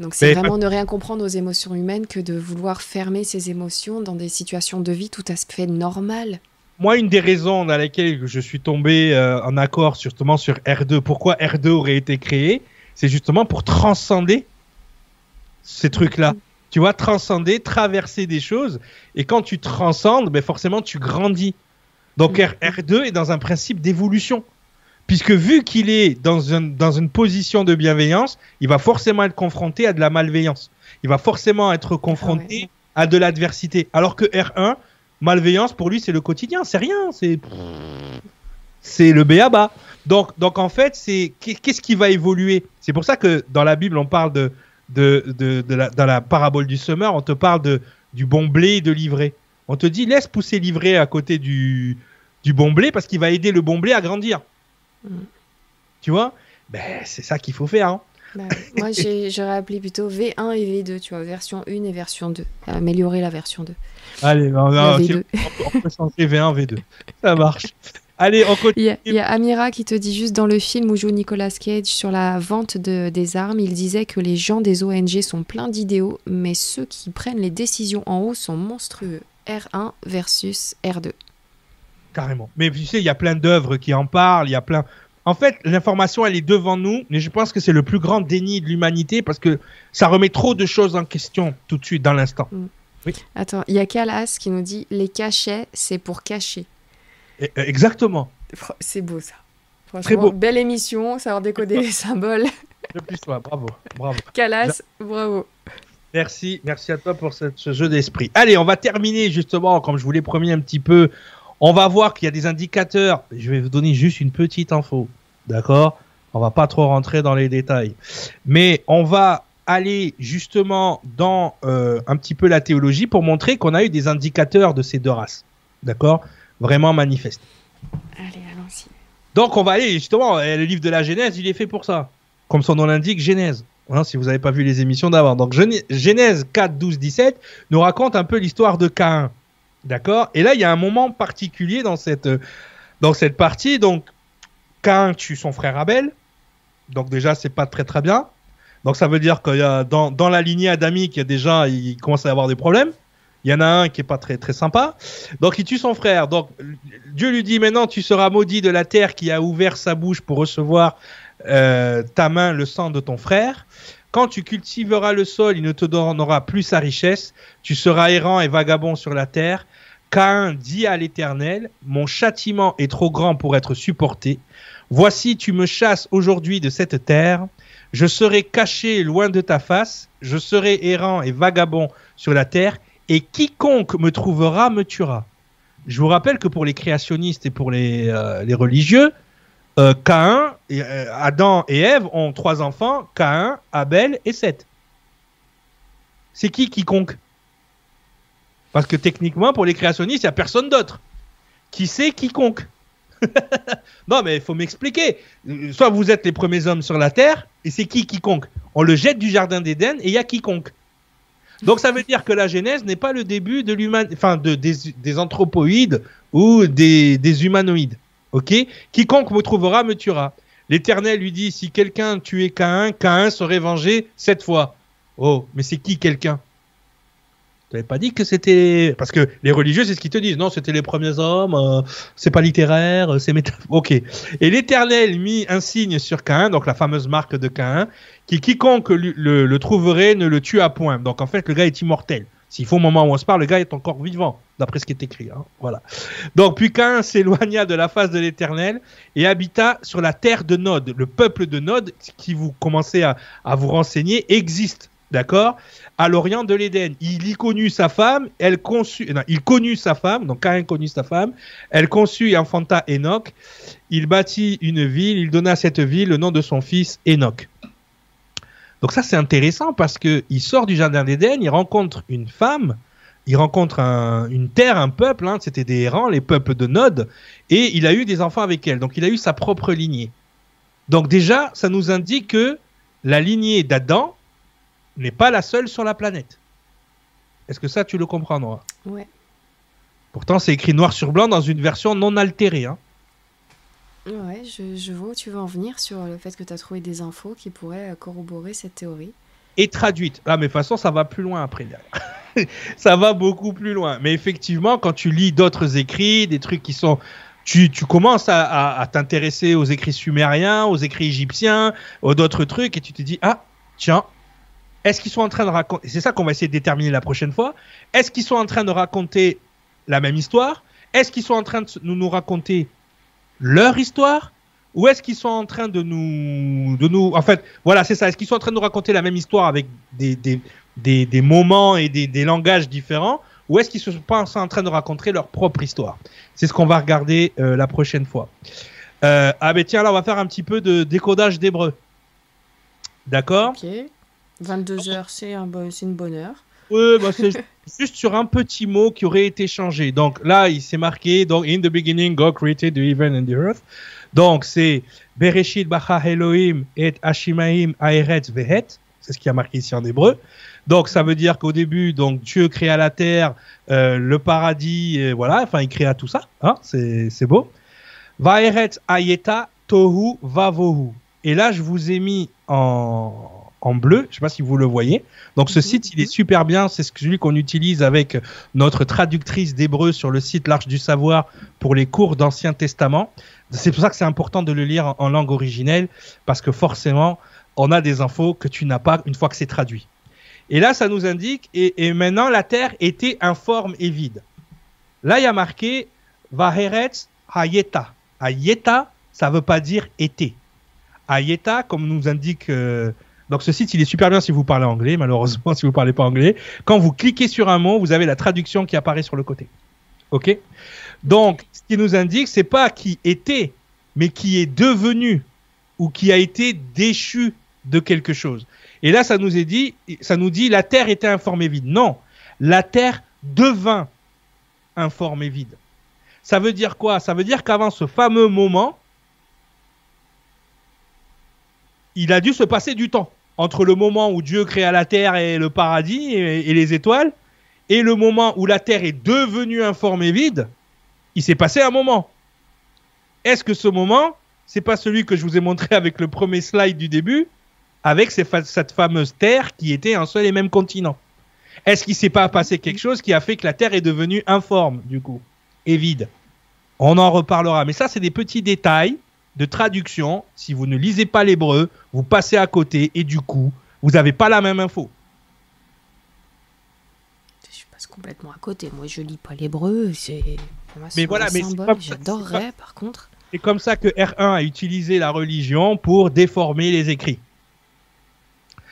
Donc c'est vraiment ne rien comprendre aux émotions humaines que de vouloir fermer ces émotions dans des situations de vie tout à fait normales. Moi, une des raisons dans lesquelles je suis tombé euh, en accord justement sur R2, pourquoi R2 aurait été créé, c'est justement pour transcender ces trucs-là. Mm tu vois, transcender, traverser des choses. Et quand tu transcendes, ben forcément, tu grandis. Donc mm. R, 2 est dans un principe d'évolution. Puisque vu qu'il est dans, dans une position de bienveillance, il va forcément être confronté à de la malveillance. Il va forcément être confronté ah à de l'adversité. Alors que R1, malveillance, pour lui, c'est le quotidien. C'est rien. C'est c'est le béaba. Donc, donc en fait, c'est qu'est-ce qui va évoluer? C'est pour ça que dans la Bible, on parle de, de, de, la, dans la parabole du semeur, on te parle de, du bon blé et de l'ivraie. On te dit laisse pousser l'ivraie à côté du, du bon blé parce qu'il va aider le bon blé à grandir. Mm. Tu vois? Ben, C'est ça qu'il faut faire. Hein. Bah, moi, j'aurais appelé plutôt V1 et V2, tu vois, version 1 et version 2. Améliorer la version 2. Allez, on, on, peut changer V1, V2. Ça marche. Allez, on continue. Il y, a, Amira qui te dit juste dans le film où joue Nicolas Cage sur la vente de, des armes, il disait que les gens des ONG sont pleins d'idéaux, mais ceux qui prennent les décisions en haut sont monstrueux. R1 versus R2. Carrément. Mais tu sais, il y a plein d'œuvres qui en parlent, il y a plein. En fait, l'information, elle est devant nous, mais je pense que c'est le plus grand déni de l'humanité parce que ça remet trop de choses en question tout de suite, dans l'instant. Mm. Oui. Attends, il y a Calas qui nous dit les cachets, c'est pour cacher. Euh, exactement. C'est beau ça. Très beau. Belle émission, savoir décoder les symboles. De plus toi, bravo, bravo. Calas, bravo. Merci, merci à toi pour ce, jeu d'esprit. Allez, on va terminer justement, comme je vous l'ai promis un petit peu. On va voir qu'il y a des indicateurs. Je vais vous donner juste une petite info, d'accord? On va pas trop rentrer dans les détails, mais on va aller justement dans euh, un petit peu la théologie pour montrer qu'on a eu des indicateurs de ces deux races, d'accord? Vraiment manifestes. Allez, allons-y. Donc on va aller justement, le livre de la Genèse, il est fait pour ça. Comme son nom l'indique, Genèse. Hein, si vous n'avez pas vu les émissions d'avant. Donc Genèse 4, 12, 17 nous raconte un peu l'histoire de Caïn. D'accord? Et là, il y a un moment particulier dans cette, dans cette partie. Donc, Caïn tue son frère Abel. Donc déjà, c'est pas très très bien. Donc ça veut dire que dans, dans la lignée adamique, il y a déjà, il commence à y avoir des problèmes. Il y en a un qui est pas très très sympa. Donc il tue son frère. Donc Dieu lui dit maintenant tu seras maudit de la terre qui a ouvert sa bouche pour recevoir euh, ta main le sang de ton frère. Quand tu cultiveras le sol, il ne te donnera plus sa richesse. Tu seras errant et vagabond sur la terre. Cain dit à l'Éternel, mon châtiment est trop grand pour être supporté. Voici, tu me chasses aujourd'hui de cette terre. Je serai caché loin de ta face. Je serai errant et vagabond sur la terre. Et quiconque me trouvera me tuera. Je vous rappelle que pour les créationnistes et pour les, euh, religieux, euh, Caïn, euh, Adam et Ève ont trois enfants, Caïn, Abel et Seth. C'est qui quiconque? Parce que techniquement, pour les créationnistes, il n'y a personne d'autre. Qui c'est quiconque? Non, mais il faut m'expliquer. Soit vous êtes les premiers hommes sur la Terre, et c'est qui quiconque? On le jette du jardin d'Éden et il y a quiconque. Donc ça veut dire que la Genèse n'est pas le début de l'humain, enfin de, des, anthropoïdes ou des humanoïdes. Ok? Quiconque me trouvera me tuera. L'Éternel lui dit si quelqu'un tuait Caïn, Caïn serait vengé sept fois. Oh, mais c'est qui quelqu'un? Tu n'avais pas dit que c'était parce que les religieux c'est ce qu'ils te disent. Non, c'était les premiers hommes. Euh, c'est pas littéraire, euh, c'est méta. Ok. Et l'Éternel mit un signe sur Caïn, donc la fameuse marque de Caïn, qui quiconque le, trouverait ne le tue à point. Donc en fait, le gars est immortel. S'il faut au moment où on se parle, le gars est encore vivant, d'après ce qui est écrit. Hein. Voilà. Donc, puis qu'un s'éloigna de la face de l'Éternel et habita sur la terre de Nod. Le peuple de Nod, qui vous commencez à, vous renseigner, existe. D'accord? À l'orient de l'Éden. Il y connut sa femme, elle conçut, non, il connut sa femme, donc Cain connut sa femme, elle conçut et enfanta Enoch. Il bâtit une ville, il donna à cette ville le nom de son fils Enoch. Donc ça c'est intéressant parce que il sort du jardin d'Éden, il rencontre une femme, il rencontre une terre, un peuple, hein, c'était des errants, les peuples de Nod, et il a eu des enfants avec elle. Donc il a eu sa propre lignée. Donc déjà, ça nous indique que la lignée d'Adam n'est pas la seule sur la planète. Est-ce que ça, tu le comprends, Noah Ouais. Pourtant, c'est écrit noir sur blanc dans une version non altérée. Hein. Ouais, je, vois où tu veux en venir sur le fait que tu as trouvé des infos qui pourraient euh, corroborer cette théorie. Et traduite. Ah, mais de toute façon, ça va plus loin après. ça va beaucoup plus loin. Mais effectivement, quand tu lis d'autres écrits, des trucs qui sont. Tu, tu commences à, t'intéresser aux écrits sumériens, aux écrits égyptiens, aux d'autres trucs, et tu te dis Ah, tiens, est-ce qu'ils sont en train de raconter. C'est ça qu'on va essayer de déterminer la prochaine fois. Est-ce qu'ils sont en train de raconter la même histoire Est-ce qu'ils sont en train de nous, nous raconter leur histoire ou est-ce qu'ils sont en train de nous, de nous, en fait, voilà, c'est ça. Est-ce qu'ils sont en train de nous raconter la même histoire avec des, des, des, des moments et des, des, langages différents, ou est-ce qu'ils sont pas en train de raconter leur propre histoire? C'est ce qu'on va regarder euh, la prochaine fois. Euh, ah ben tiens, là, on va faire un petit peu de décodage d'hébreu. D'accord? Ok. 22 heures, c'est un une bonne heure. Oui, bah c'est juste sur un petit mot qui aurait été changé. Donc là, il s'est marqué, donc in the beginning, God created the heaven and the earth. Donc c'est Bereshit Bacha Elohim et Hashimaim Aeretz Vehet. C'est ce qui a marqué ici en hébreu. Donc ça veut dire qu'au début, donc Dieu créa la terre, euh, le paradis, et voilà, enfin il créa tout ça. Hein, c'est beau. Vaeret ayeta tohu vavohu. Et là, je vous ai mis en, en bleu. Je sais pas si vous le voyez. Donc ce Mhm. site, il est super bien. C'est celui qu'on utilise avec notre traductrice d'hébreu sur le site L'Arche du Savoir pour les cours d'Ancien Testament. C'est pour ça que c'est important de le lire en, en langue originelle parce que forcément, on a des infos que tu n'as pas une fois que c'est traduit. Et là, ça nous indique, et, et maintenant la terre était informe et vide. Là, il y a marqué Vaheretz Hayeta. Hayeta, ça veut pas dire été. Hayeta, comme nous indique. euh, donc ce site, il est super bien si vous parlez anglais. Malheureusement, si vous parlez pas anglais, quand vous cliquez sur un mot, vous avez la traduction qui apparaît sur le côté. Ok? Donc, ce qui nous indique, c'est pas qui était, mais qui est devenu ou qui a été déchu de quelque chose. Et là, ça nous est dit, ça nous dit, la terre était informe et vide. Non, la terre devint informe et vide. Ça veut dire quoi? Ça veut dire qu'avant ce fameux moment, il a dû se passer du temps entre le moment où Dieu créa la terre et le paradis et, les étoiles et le moment où la terre est devenue informe et vide. Il s'est passé un moment. Est-ce que ce moment, c'est pas celui que je vous ai montré avec le premier slide du début, avec cette fameuse terre qui était un seul et même continent? Est-ce qu'il s'est pas passé quelque chose qui a fait que la terre est devenue informe du coup et vide? On en reparlera. Mais ça, c'est des petits détails de traduction. Si vous ne lisez pas l'hébreu, vous passez à côté et du coup, vous n'avez pas la même info. Je passe complètement à côté. Moi, je lis pas l'hébreu. Mais voilà, mais J'adorerais, par contre. C'est comme ça que R1 a utilisé la religion pour déformer les écrits.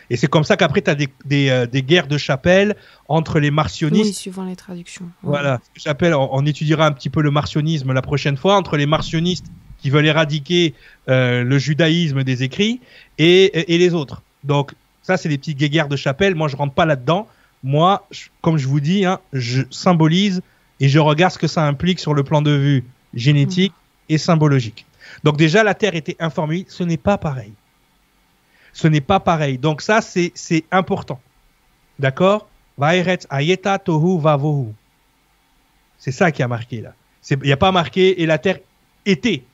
Et c'est comme ça qu'après, tu as des, des, euh, des guerres de chapelle entre les marcionnistes Oui, suivant les traductions. Ouais. Voilà, ce que j'appelle, on, on étudiera un petit peu le martionnisme la prochaine fois, entre les martionnistes qui veulent éradiquer euh, le judaïsme des écrits et, et les autres. Donc, ça, c'est des petites guéguerres de chapelle. Moi, je rentre pas là-dedans. Moi, je- comme je vous dis, hein, je symbolise et je regarde ce que ça implique sur le plan de vue génétique et symbologique. Donc, déjà, la Terre était informée. Ce n'est pas pareil. Ce n'est pas pareil. Donc, ça, c'est important. D'accord? Ayeta tohu vavohu. C'est ça qui a marqué là. Il n'y a pas marqué et la terre était.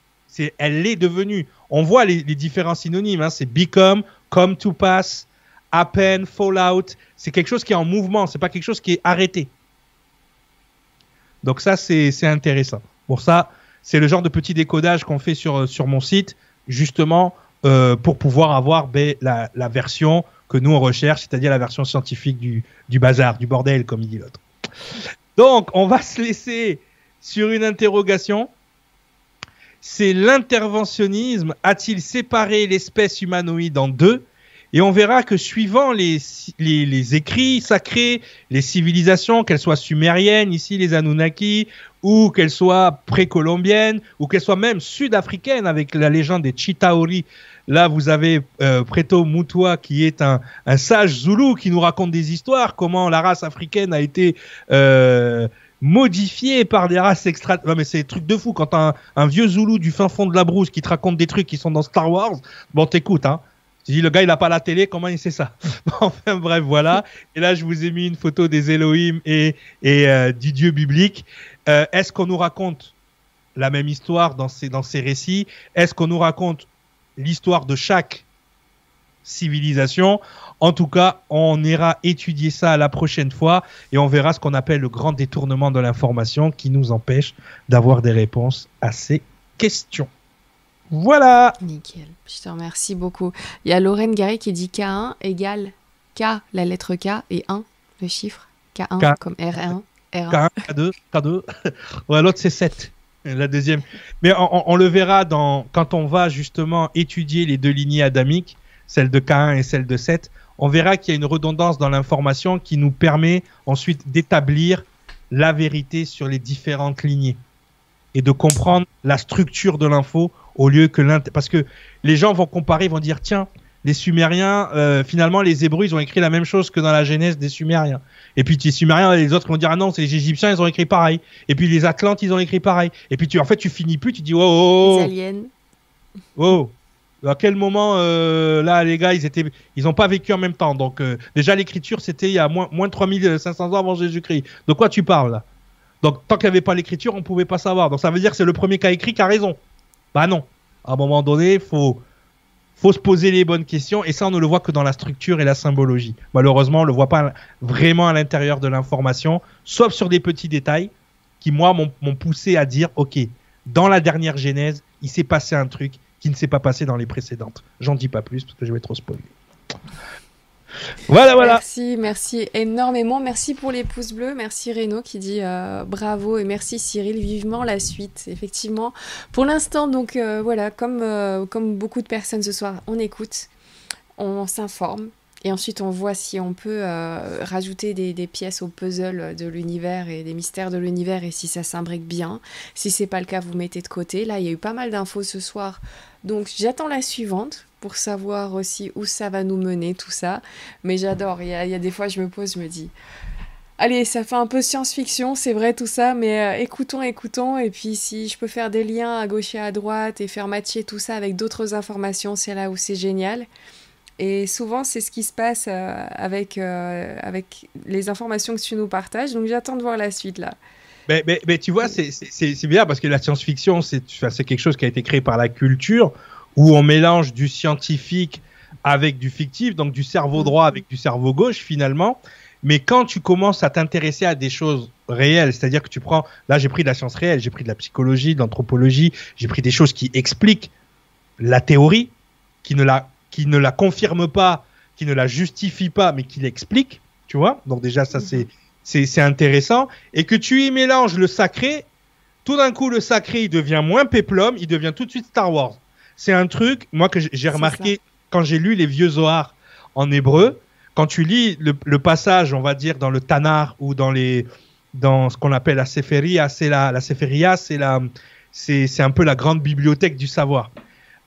Elle l'est devenue. On voit les, différents synonymes. hein. C'est become, come to pass, happen, fall out. C'est quelque chose qui est en mouvement. C'est pas quelque chose qui est arrêté. Donc ça, c'est, intéressant. Pour ça, c'est le genre de petit décodage qu'on fait sur, sur mon site, justement euh, pour pouvoir avoir ben, la, la version que nous on recherche, c'est-à-dire la version scientifique du, du bazar, du bordel, comme il dit l'autre. Donc, on va se laisser sur une interrogation. C'est l'interventionnisme a-t-il séparé l'espèce humanoïde en deux? Et on verra que suivant les, les, les écrits sacrés, les civilisations, qu'elles soient sumériennes, ici les Anunnaki, ou qu'elles soient précolombiennes, ou qu'elles soient même sud-africaines avec la légende des Chitauri. Là, vous avez euh, Preto Mutua qui est un, un sage zoulou qui nous raconte des histoires, comment la race africaine a été euh, modifiée par des races extra. Non, mais c'est des trucs de fou. Quand un, un vieux zoulou du fin fond de la brousse qui te raconte des trucs qui sont dans Star Wars, bon, t'écoutes, hein. Tu dis, le gars, il a pas la télé, comment il sait ça? Enfin, bref, voilà. Et là, je vous ai mis une photo des Elohim et, et euh, du dieu biblique. Euh, Est-ce qu'on nous raconte la même histoire dans ces, dans ces récits? Est-ce qu'on nous raconte l'histoire de chaque civilisation En tout cas, on ira étudier ça la prochaine fois et on verra ce qu'on appelle le grand détournement de l'information qui nous empêche d'avoir des réponses à ces questions. Voilà. Nickel. Je te remercie beaucoup. Il y a Lorraine Garry qui dit K1 égale K, la lettre K, et 1, le chiffre. K1 K. comme R1. R1. K1, K2, K2. ouais, l'autre c'est 7. La deuxième. Mais on, on- on le verra dans, quand on va justement étudier les deux lignées adamiques, celle de K1 et celle de 7. On verra qu'il y a une redondance dans l'information qui nous permet ensuite d'établir la vérité sur les différentes lignées et de comprendre la structure de l'info au lieu que l'int... Parce que les gens vont comparer, vont dire tiens, les Sumériens, euh, finalement, les Hébreux, ils ont écrit la même chose que dans la Genèse des Sumériens. Et puis les Sumériens, les autres vont dire ah non, c'est les Égyptiens, ils ont écrit pareil. Et puis les Atlantes, ils ont écrit pareil. Et puis tu, en fait, tu finis plus, tu dis oh, oh, Les oh, aliens. oh. À quel moment euh, là les gars ils étaient ils ont pas vécu en même temps donc euh, déjà l'écriture c'était il y a moins moins de 3500 ans avant Jésus-Christ. De quoi tu parles là? Donc tant qu'il n'y avait pas l'écriture on pouvait pas savoir. Donc ça veut dire que c'est le premier qui a écrit qui a raison. Bah non. À un moment donné, faut faut se poser les bonnes questions et ça on ne le voit que dans la structure et la symbologie. Malheureusement, on le voit pas vraiment à l'intérieur de l'information, sauf sur des petits détails qui moi m'ont poussé à dire OK, dans la dernière Genèse, il s'est passé un truc qui ne s'est pas passé dans les précédentes. J'en dis pas plus parce que je vais trop spoiler. Voilà, voilà. Merci, merci énormément. Merci pour les pouces bleus. Merci Renaud qui dit euh, bravo et merci Cyril. Vivement la suite. Effectivement, pour l'instant, donc euh, voilà, comme, euh, comme beaucoup de personnes ce soir, on écoute, on s'informe. Et ensuite, on voit si on peut rajouter des, des, pièces au puzzle de l'univers et des mystères de l'univers et si ça s'imbrique bien. Si c'est pas le cas, vous mettez de côté. Là, il y a eu pas mal d'infos ce soir. Donc, j'attends la suivante pour savoir aussi où ça va nous mener, tout ça. Mais j'adore. Il y a, des fois, je me pose, je me dis. Allez, ça fait un peu science-fiction, c'est vrai tout ça, mais euh, écoutons, écoutons. Et puis si je peux faire des liens à gauche et à droite et faire matcher tout ça avec d'autres informations, c'est là où c'est génial. Et souvent, c'est ce qui se passe euh, avec, euh, avec les informations que tu nous partages. Donc j'attends de voir la suite là. Mais, mais tu vois, c'est bien parce que la science-fiction, c'est quelque chose qui a été créé par la culture où on mélange du scientifique avec du fictif, donc du cerveau mm. droit avec du cerveau gauche finalement. Mais quand tu commences à t'intéresser à des choses réelles, c'est-à-dire que tu prends, là j'ai pris de la science réelle, j'ai pris de la psychologie, de l'anthropologie, j'ai pris des choses qui expliquent la théorie, qui ne la, qui ne la confirme pas, qui ne la justifie pas, mais qui l'explique, tu vois. Donc déjà ça c'est, c'est, intéressant. Et que tu y mélanges le sacré, tout d'un coup le sacré il devient moins péplum, il devient tout de suite Star Wars. C'est un truc, moi, que j'ai remarqué quand j'ai lu les vieux Zohar en hébreu. Quand tu lis le, passage, on va dire, dans le Tanar ou dans les dans ce qu'on appelle la Seferia, c'est la, la Seferia, c'est la, c'est, un peu la grande bibliothèque du savoir.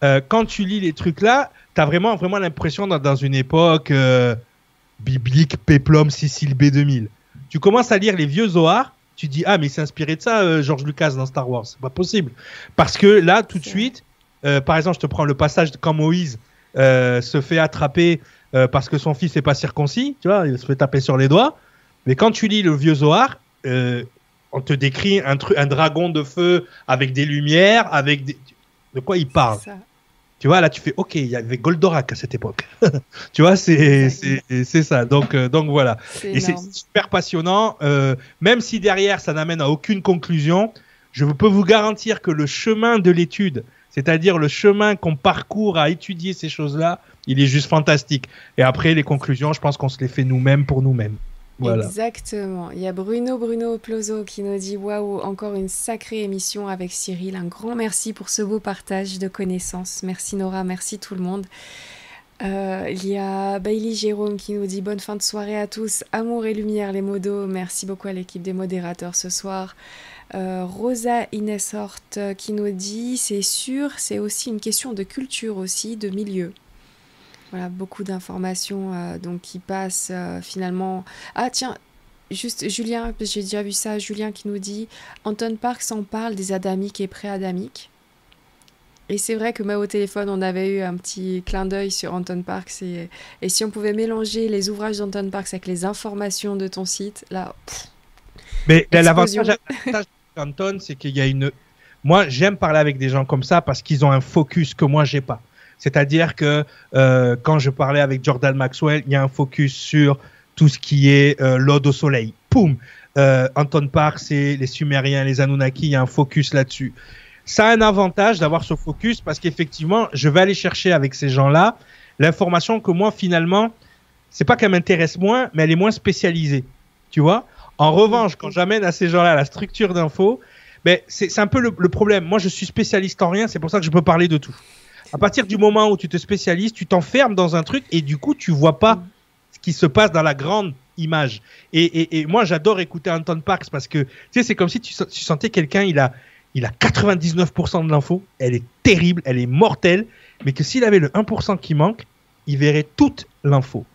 Euh, quand tu lis les trucs là, tu as vraiment, vraiment l'impression d'être dans une époque euh, biblique, Peplum, Sicile B2000. Tu commences à lire les vieux Zohar, tu dis, ah, mais c'est inspiré de ça, euh, George Lucas dans Star Wars. C'est pas possible. Parce que là, tout de suite, euh, par exemple, je te prends le passage quand Moïse euh, se fait attraper parce que son fils n'est pas circoncis, tu vois, il se fait taper sur les doigts. Mais quand tu lis le vieux Zohar, on te décrit un, un dragon de feu avec des lumières, avec des... de quoi il parle? Tu vois, là, tu fais OK, il y avait Goldorak à cette époque. tu vois, c'est ça. Donc donc voilà. Et c'est super passionnant. même si derrière ça n'amène à aucune conclusion, je peux vous garantir que le chemin de l'étude c'est-à-dire le chemin qu'on parcourt à étudier ces choses-là, il est juste fantastique. Et après, les conclusions, je pense qu'on se les fait nous-mêmes pour nous-mêmes. Voilà. Exactement. Il y a Bruno Bruno Plozo qui nous dit waouh, encore une sacrée émission avec Cyril. Un grand merci pour ce beau partage de connaissances. Merci Nora, merci tout le monde. Euh, il y a Bailey Jérôme qui nous dit bonne fin de soirée à tous. Amour et lumière, les modos. Merci beaucoup à l'équipe des modérateurs ce soir. Euh, Rosa Ineshort euh, qui nous dit c'est sûr, c'est aussi une question de culture aussi, de milieu. Voilà, beaucoup d'informations euh, donc qui passent finalement. Ah tiens, juste Julien, j'ai déjà vu ça, Julien qui nous dit Anton Park s'en parle des adamiques et pré-adamiques. Et c'est vrai que moi au téléphone, on avait eu un petit clin d'œil sur Anton Parks. Et, et si on pouvait mélanger les ouvrages d'Anton Parks avec les informations de ton site, là. Mais l'avantage Anton, c'est qu'il y a une. Moi, j'aime parler avec des gens comme ça parce qu'ils ont un focus que moi j'ai pas. C'est-à-dire que euh, quand je parlais avec Jordan Maxwell, il y a un focus sur tout ce qui est euh, l'ode au soleil. Poum. Euh, Anton Park, c'est les Sumériens, les Anunnaki, il y a un focus là-dessus. Ça a un avantage d'avoir ce focus parce qu'effectivement, je vais aller chercher avec ces gens-là l'information que moi finalement, c'est pas qu'elle m'intéresse moins, mais elle est moins spécialisée. Tu vois? En revanche, quand j'amène à ces gens-là la structure d'info, ben, c'est un peu le, problème. Moi, je suis spécialiste en rien, c'est pour ça que je peux parler de tout. À partir du moment où tu te spécialises, tu t'enfermes dans un truc et du coup, tu vois pas ce qui se passe dans la grande image. Et, moi, j'adore écouter Anton Parks parce que tu sais, c'est comme si tu, sentais quelqu'un, il a, il a 99% de l'info, elle est terrible, elle est mortelle, mais que s'il avait le 1% qui manque, il verrait toute l'info.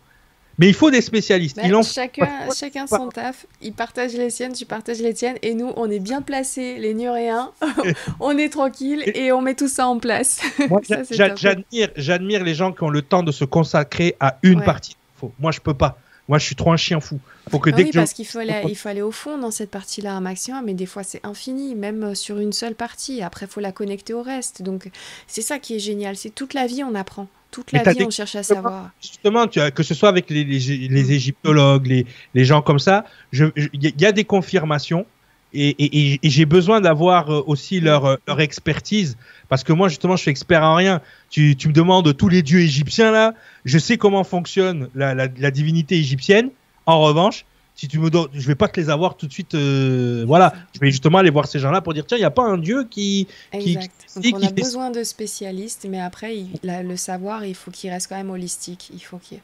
Mais il faut des spécialistes. Bah, chacun, chacun son taf. Il partage les siennes, tu partages les tiennes. Et nous, on est bien placés, les nuréens. on est tranquille et on met tout ça en place. j'admire, j'admire les gens qui ont le temps de se consacrer à une partie. Moi, je peux pas. Moi, je suis trop un chien fou. Faut que ah dès oui, parce qu'il faut, aller, il faut aller au fond dans cette partie-là un maximum, mais des fois c'est infini, même sur une seule partie. Après, il faut la connecter au reste. Donc, c'est ça qui est génial. C'est toute la vie, on apprend. Toute la vie, on cherche à savoir. Justement, tu as, que ce soit avec les, les, égyptologues, les, les, gens comme ça, il y, a des confirmations et, j'ai besoin d'avoir euh, aussi leur, euh, leur expertise parce que moi justement je suis expert en rien. Tu, tu me demandes tous les dieux égyptiens là, je sais comment fonctionne la, la, la divinité égyptienne. En revanche, si tu me donnes, je vais pas te les avoir tout de suite. Euh, voilà, je vais justement aller voir ces gens-là pour dire tiens, il n'y a pas un dieu qui. Exact. Donc on a besoin de spécialistes, mais après, le savoir, il faut qu'il reste quand même holistique. Il faut qu'il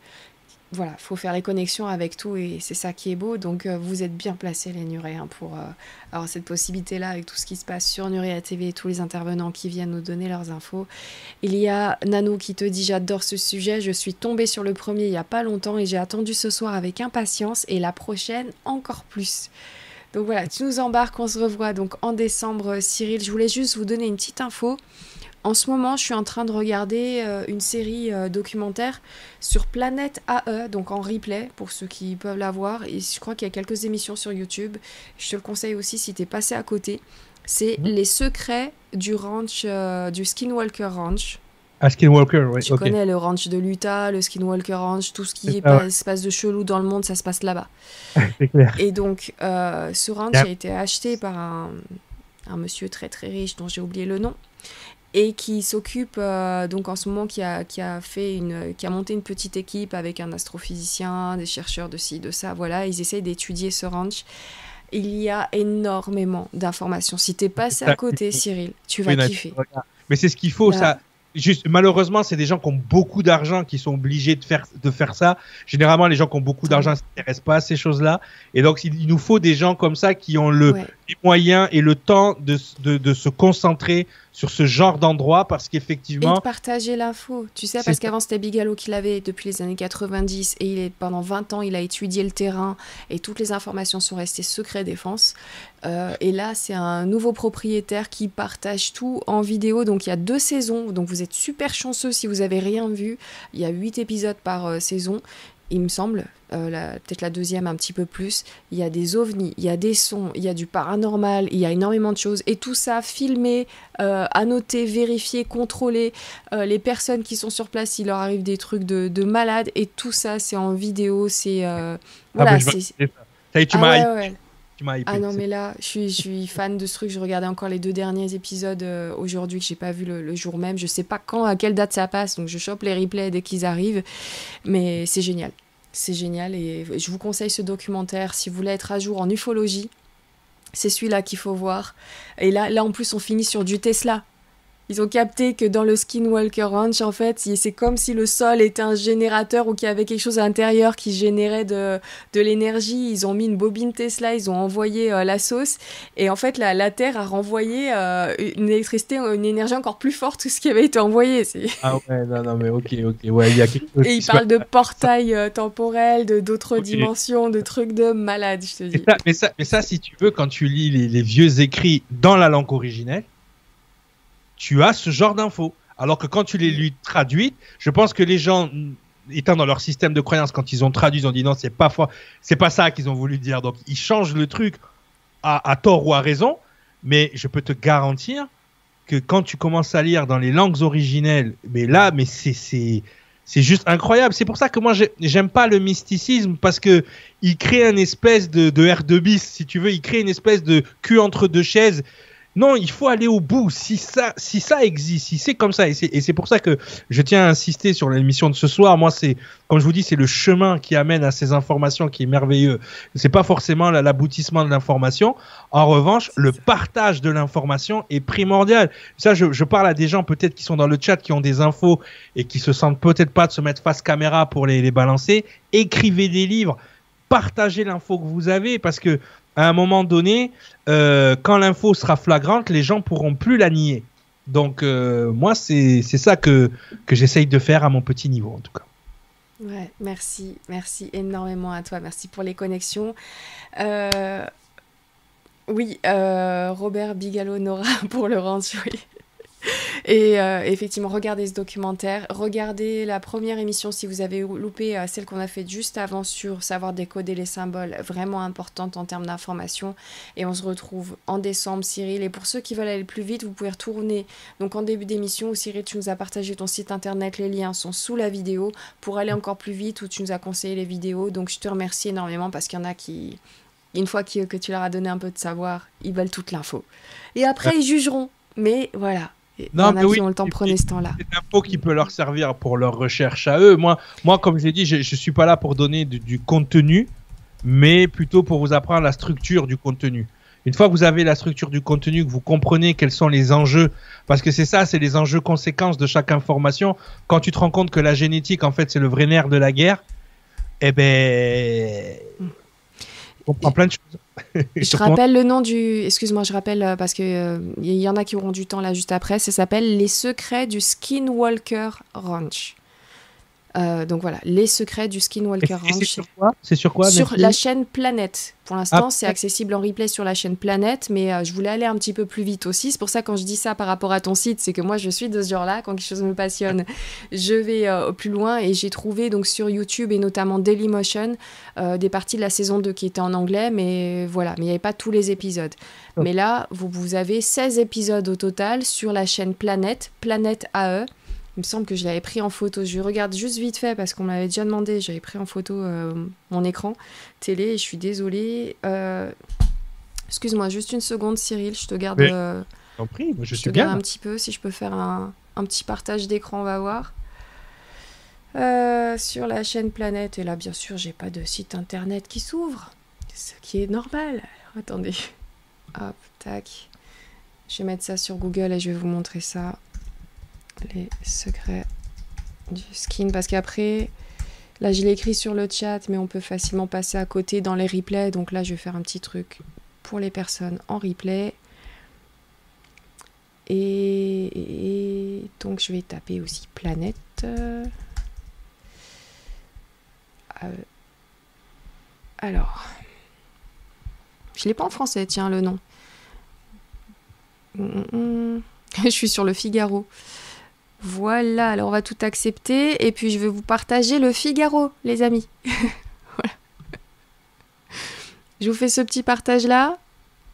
voilà, faut faire les connexions avec tout et c'est ça qui est beau. Donc euh, vous êtes bien placés les Nuréens pour euh, avoir cette possibilité-là avec tout ce qui se passe sur Nuréa TV et tous les intervenants qui viennent nous donner leurs infos. Il y a Nano qui te dit j'adore ce sujet, je suis tombée sur le premier il n'y a pas longtemps et j'ai attendu ce soir avec impatience et la prochaine encore plus. Donc voilà, tu nous embarques, on se revoit donc en décembre Cyril. Je voulais juste vous donner une petite info. En ce moment, je suis en train de regarder euh, une série euh, documentaire sur Planète AE, donc en replay pour ceux qui peuvent la voir. Et je crois qu'il y a quelques émissions sur YouTube. Je te le conseille aussi si tu es passé à côté. C'est mhm. les secrets du ranch, euh, du Skinwalker Ranch. Ah, Skinwalker, oui. Tu connais le ranch de l'Utah, le Skinwalker Ranch, tout ce qui se passe de chelou dans le monde, ça se passe là-bas. C'est clair. Et donc, ce ranch a été acheté par un, un monsieur très très riche dont j'ai oublié le nom et qui s'occupe euh, donc en ce moment qui a, qui a fait une qui a monté une petite équipe avec un astrophysicien, des chercheurs de ci de ça, voilà, ils essayent d'étudier ce ranch. Il y a énormément d'informations. Si t'es passé à côté, Cyril, tu vas kiffer. Mais c'est ce qu'il faut, ça. Juste, malheureusement, c'est des gens qui ont beaucoup d'argent qui sont obligés de faire, de faire ça. Généralement, les gens qui ont beaucoup d'argent ne s'intéressent pas à ces choses-là. Et donc, il, nous faut des gens comme ça qui ont le, les moyens et le temps de, de, de se concentrer sur ce genre d'endroit parce qu'effectivement. Et de partager l'info. Tu sais, parce qu'avant c'était Bigalo qui l'avait depuis les années 90 et il est, pendant 20 ans il a étudié le terrain et toutes les informations sont restées secret défense. Euh, et là, c'est un nouveau propriétaire qui partage tout en vidéo. Donc il y a deux saisons. Donc vous êtes super chanceux si vous avez rien vu. Il y a huit épisodes par euh, saison il me semble, euh, peut-être la deuxième un petit peu plus, il y a des ovnis, il y a des sons, il y a du paranormal, il y a énormément de choses, et tout ça filmé, euh, annoté, vérifié, contrôlé, euh, les personnes qui sont sur place, il leur arrive des trucs de, de malades, et tout ça c'est en vidéo, c'est... Ah, voilà, c'est... Ça tu ah, ah non, mais là, je suis, fan de ce truc. Je regardais encore les deux derniers épisodes aujourd'hui que j'ai pas vu le, le, jour même. Je sais pas quand, à quelle date ça passe, donc je chope les replays dès qu'ils arrivent. Mais c'est génial. C'est génial et je vous conseille ce documentaire si vous voulez être à jour en ufologie. C'est celui-là qu'il faut voir. Et là, là, en plus, on finit sur du Tesla. Ils ont capté que dans le Skinwalker Ranch, en fait, c'est comme si le sol était un générateur ou qu'il y avait quelque chose à l'intérieur qui générait de, de l'énergie. Ils ont mis une bobine Tesla, ils ont envoyé euh, la sauce. Et en fait, la, la Terre a renvoyé euh, une électricité, une énergie encore plus forte que ce qui avait été envoyé. Ah ouais, non, non, mais ok, ok. Ouais, il y a quelque chose Et ils parlent de portail euh, temporel, de d'autres dimensions, de trucs de malade, je te dis. Mais ça, mais ça, si tu veux, quand tu lis les, les vieux écrits dans la langue originelle, tu as ce genre d'infos. Alors que quand tu les lui traduis, je pense que les gens, étant dans leur système de croyance, quand ils ont traduit, ils ont dit non, c'est pas c'est pas ça qu'ils ont voulu dire. Donc ils changent le truc à, tort ou à raison. Mais je peux te garantir que quand tu commences à lire dans les langues originelles, mais là, mais c'est c'est juste incroyable. C'est pour ça que moi j'aime pas le mysticisme parce que il crée une espèce de, de R2 bis, si tu veux, il crée une espèce de cul entre deux chaises non, il faut aller au bout. Si ça, si ça existe, si c'est comme ça, et c'est pour ça que je tiens à insister sur l'émission de ce soir. Moi, c'est, comme je vous dis, c'est le chemin qui amène à ces informations qui est merveilleux. C'est pas forcément l'aboutissement de l'information. En revanche, le partage de l'information est primordial. Ça, je, je parle à des gens peut-être qui sont dans le chat, qui ont des infos et qui se sentent peut-être pas de se mettre face caméra pour les, les balancer. Écrivez des livres partagez l'info que vous avez parce que à un moment donné, euh, quand l'info sera flagrante, les gens pourront plus la nier. Donc euh, moi, c'est ça que, que j'essaye de faire à mon petit niveau, en tout cas. Ouais, merci, merci énormément à toi, merci pour les connexions. Euh, oui, Robert Bigalo Nora pour le ranch, oui. Et euh, effectivement, regardez ce documentaire. Regardez la première émission si vous avez loupé euh, celle qu'on a faite juste avant sur savoir décoder les symboles, vraiment importante en termes d'information. Et on se retrouve en décembre, Cyril. Et pour ceux qui veulent aller plus vite, vous pouvez retourner donc en début d'émission où Cyril, tu nous as partagé ton site internet. Les liens sont sous la vidéo pour aller encore plus vite où tu nous as conseillé les vidéos. Donc je te remercie énormément parce qu'il y en a qui une fois que, tu leur as donné un peu de savoir, ils veulent toute l'info. Et après, ils jugeront. Mais voilà. Non, mais oui, ont le temps, ce temps-là. C'est l'info qui peut leur servir pour leur recherche à eux. Moi, moi comme j'ai dit, je ne suis pas là pour donner du, contenu, mais plutôt pour vous apprendre la structure du contenu. Une fois que vous avez la structure du contenu, que vous comprenez quels sont les enjeux, parce que c'est ça, c'est les enjeux conséquences de chaque information. Quand tu te rends compte que la génétique, en fait, c'est le vrai nerf de la guerre, eh ben, comprends plein de choses. je rappelle le nom du. Excuse-moi, je rappelle euh, parce que il euh, y en a qui auront du temps là juste après. Ça s'appelle Les secrets du Skinwalker Ranch. Euh, donc voilà, les secrets du Skinwalker Ranch. C'est sur quoi? Sur quoi Sur la chaîne Planète. Pour l'instant, ah, c'est accessible en replay sur la chaîne Planète, mais euh, je voulais aller un petit peu plus vite aussi. C'est pour ça quand je dis ça par rapport à ton site, c'est que moi je suis de ce genre-là. Quand quelque chose me passionne, je vais euh, plus loin et j'ai trouvé donc sur YouTube et notamment Dailymotion des parties de la saison 2 qui étaient en anglais, mais voilà, mais il n'y avait pas tous les épisodes. Oh. Mais là, vous, vous avez 16 épisodes au total sur la chaîne Planète, Planète AE. Il me semble que je l'avais pris en photo. Je regarde juste vite fait parce qu'on m'avait déjà demandé. J'avais pris en photo euh, mon écran télé. je suis désolée. Euh, excuse-moi, juste une seconde, Cyril. Je te garde. Euh, prie, je, te un petit peu. Si je peux faire un, petit partage d'écran, on va voir. sur la chaîne Planète. Et là, bien sûr, j'ai pas de site internet qui s'ouvre. Ce qui est normal. attendez. Hop, tac. Je vais mettre ça sur Google et je vais vous montrer ça les secrets du skin. Parce qu'après là je l'ai écrit sur le chat mais on peut facilement passer à côté dans les replays. Donc là je vais faire un petit truc pour les personnes en replay. Et, donc je vais taper aussi planète. Euh, alors je l'ai pas en français tiens le nom. Hum, hum, hum. je suis sur le Figaro voilà, alors on va tout accepter et puis je vais vous partager le Figaro, les amis. voilà. Je vous fais ce petit partage là.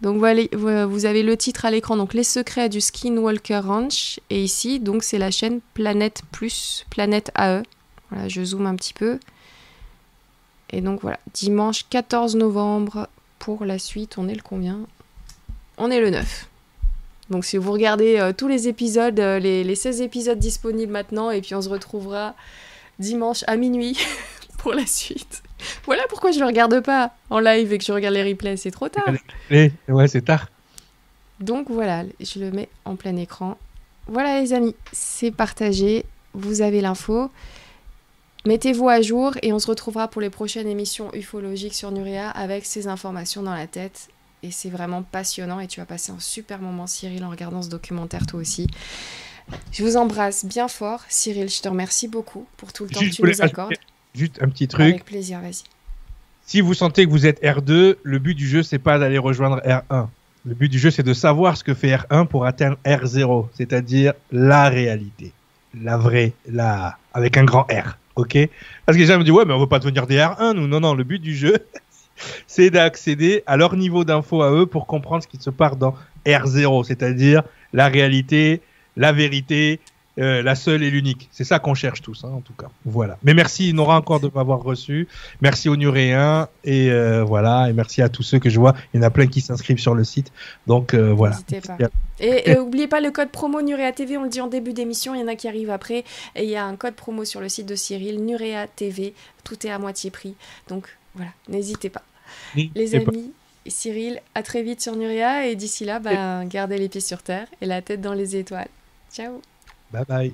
Donc voilà, vous avez le titre à l'écran, donc les secrets du Skinwalker Ranch. Et ici, donc c'est la chaîne Planète Plus, Planète AE. Voilà, je zoome un petit peu. Et donc voilà, dimanche 14 novembre pour la suite, on est le combien? On est le 9. Donc si vous regardez euh, tous les épisodes, euh, les, 16 épisodes disponibles maintenant, et puis on se retrouvera dimanche à minuit pour la suite. Voilà pourquoi je ne le regarde pas en live et que je regarde les replays, c'est trop tard. Ouais, c'est tard. Donc voilà, je le mets en plein écran. Voilà les amis, c'est partagé, vous avez l'info. Mettez-vous à jour et on se retrouvera pour les prochaines émissions ufologiques sur Nuria avec ces informations dans la tête et c'est vraiment passionnant et tu vas passer un super moment Cyril en regardant ce documentaire toi aussi. Je vous embrasse bien fort Cyril, je te remercie beaucoup pour tout le temps que tu nous accordes. Juste un petit truc. Avec plaisir, vas-y. Si vous sentez que vous êtes R2, le but du jeu c'est pas d'aller rejoindre R1. Le but du jeu c'est de savoir ce que fait R1 pour atteindre R0, c'est-à-dire la réalité, la vraie, la avec un grand R. Ok? Parce que les gens me disent ouais mais on veut pas devenir des R1 nous non non le but du jeu c'est d'accéder à leur niveau d'info à eux pour comprendre ce qui se passe dans R0, c'est-à-dire la réalité, la vérité, euh, la seule et l'unique. C'est ça qu'on cherche tous, hein, en tout cas. Voilà. Mais merci Nora encore de m'avoir reçu. Merci aux Nuréens et euh, voilà. Et merci à tous ceux que je vois. Il y en a plein qui s'inscrivent sur le site. Donc euh, voilà. Pas. Et n'oubliez pas le code promo Nurea TV. On le dit en début d'émission. Il y en a qui arrivent après. Et il y a un code promo sur le site de Cyril Nurea TV. Tout est à moitié prix. Donc voilà, n'hésitez pas. Les amis. Cyril, à très vite sur Nuria et d'ici là, bah, gardez les pieds sur terre et la tête dans les étoiles. Ciao. Bye bye.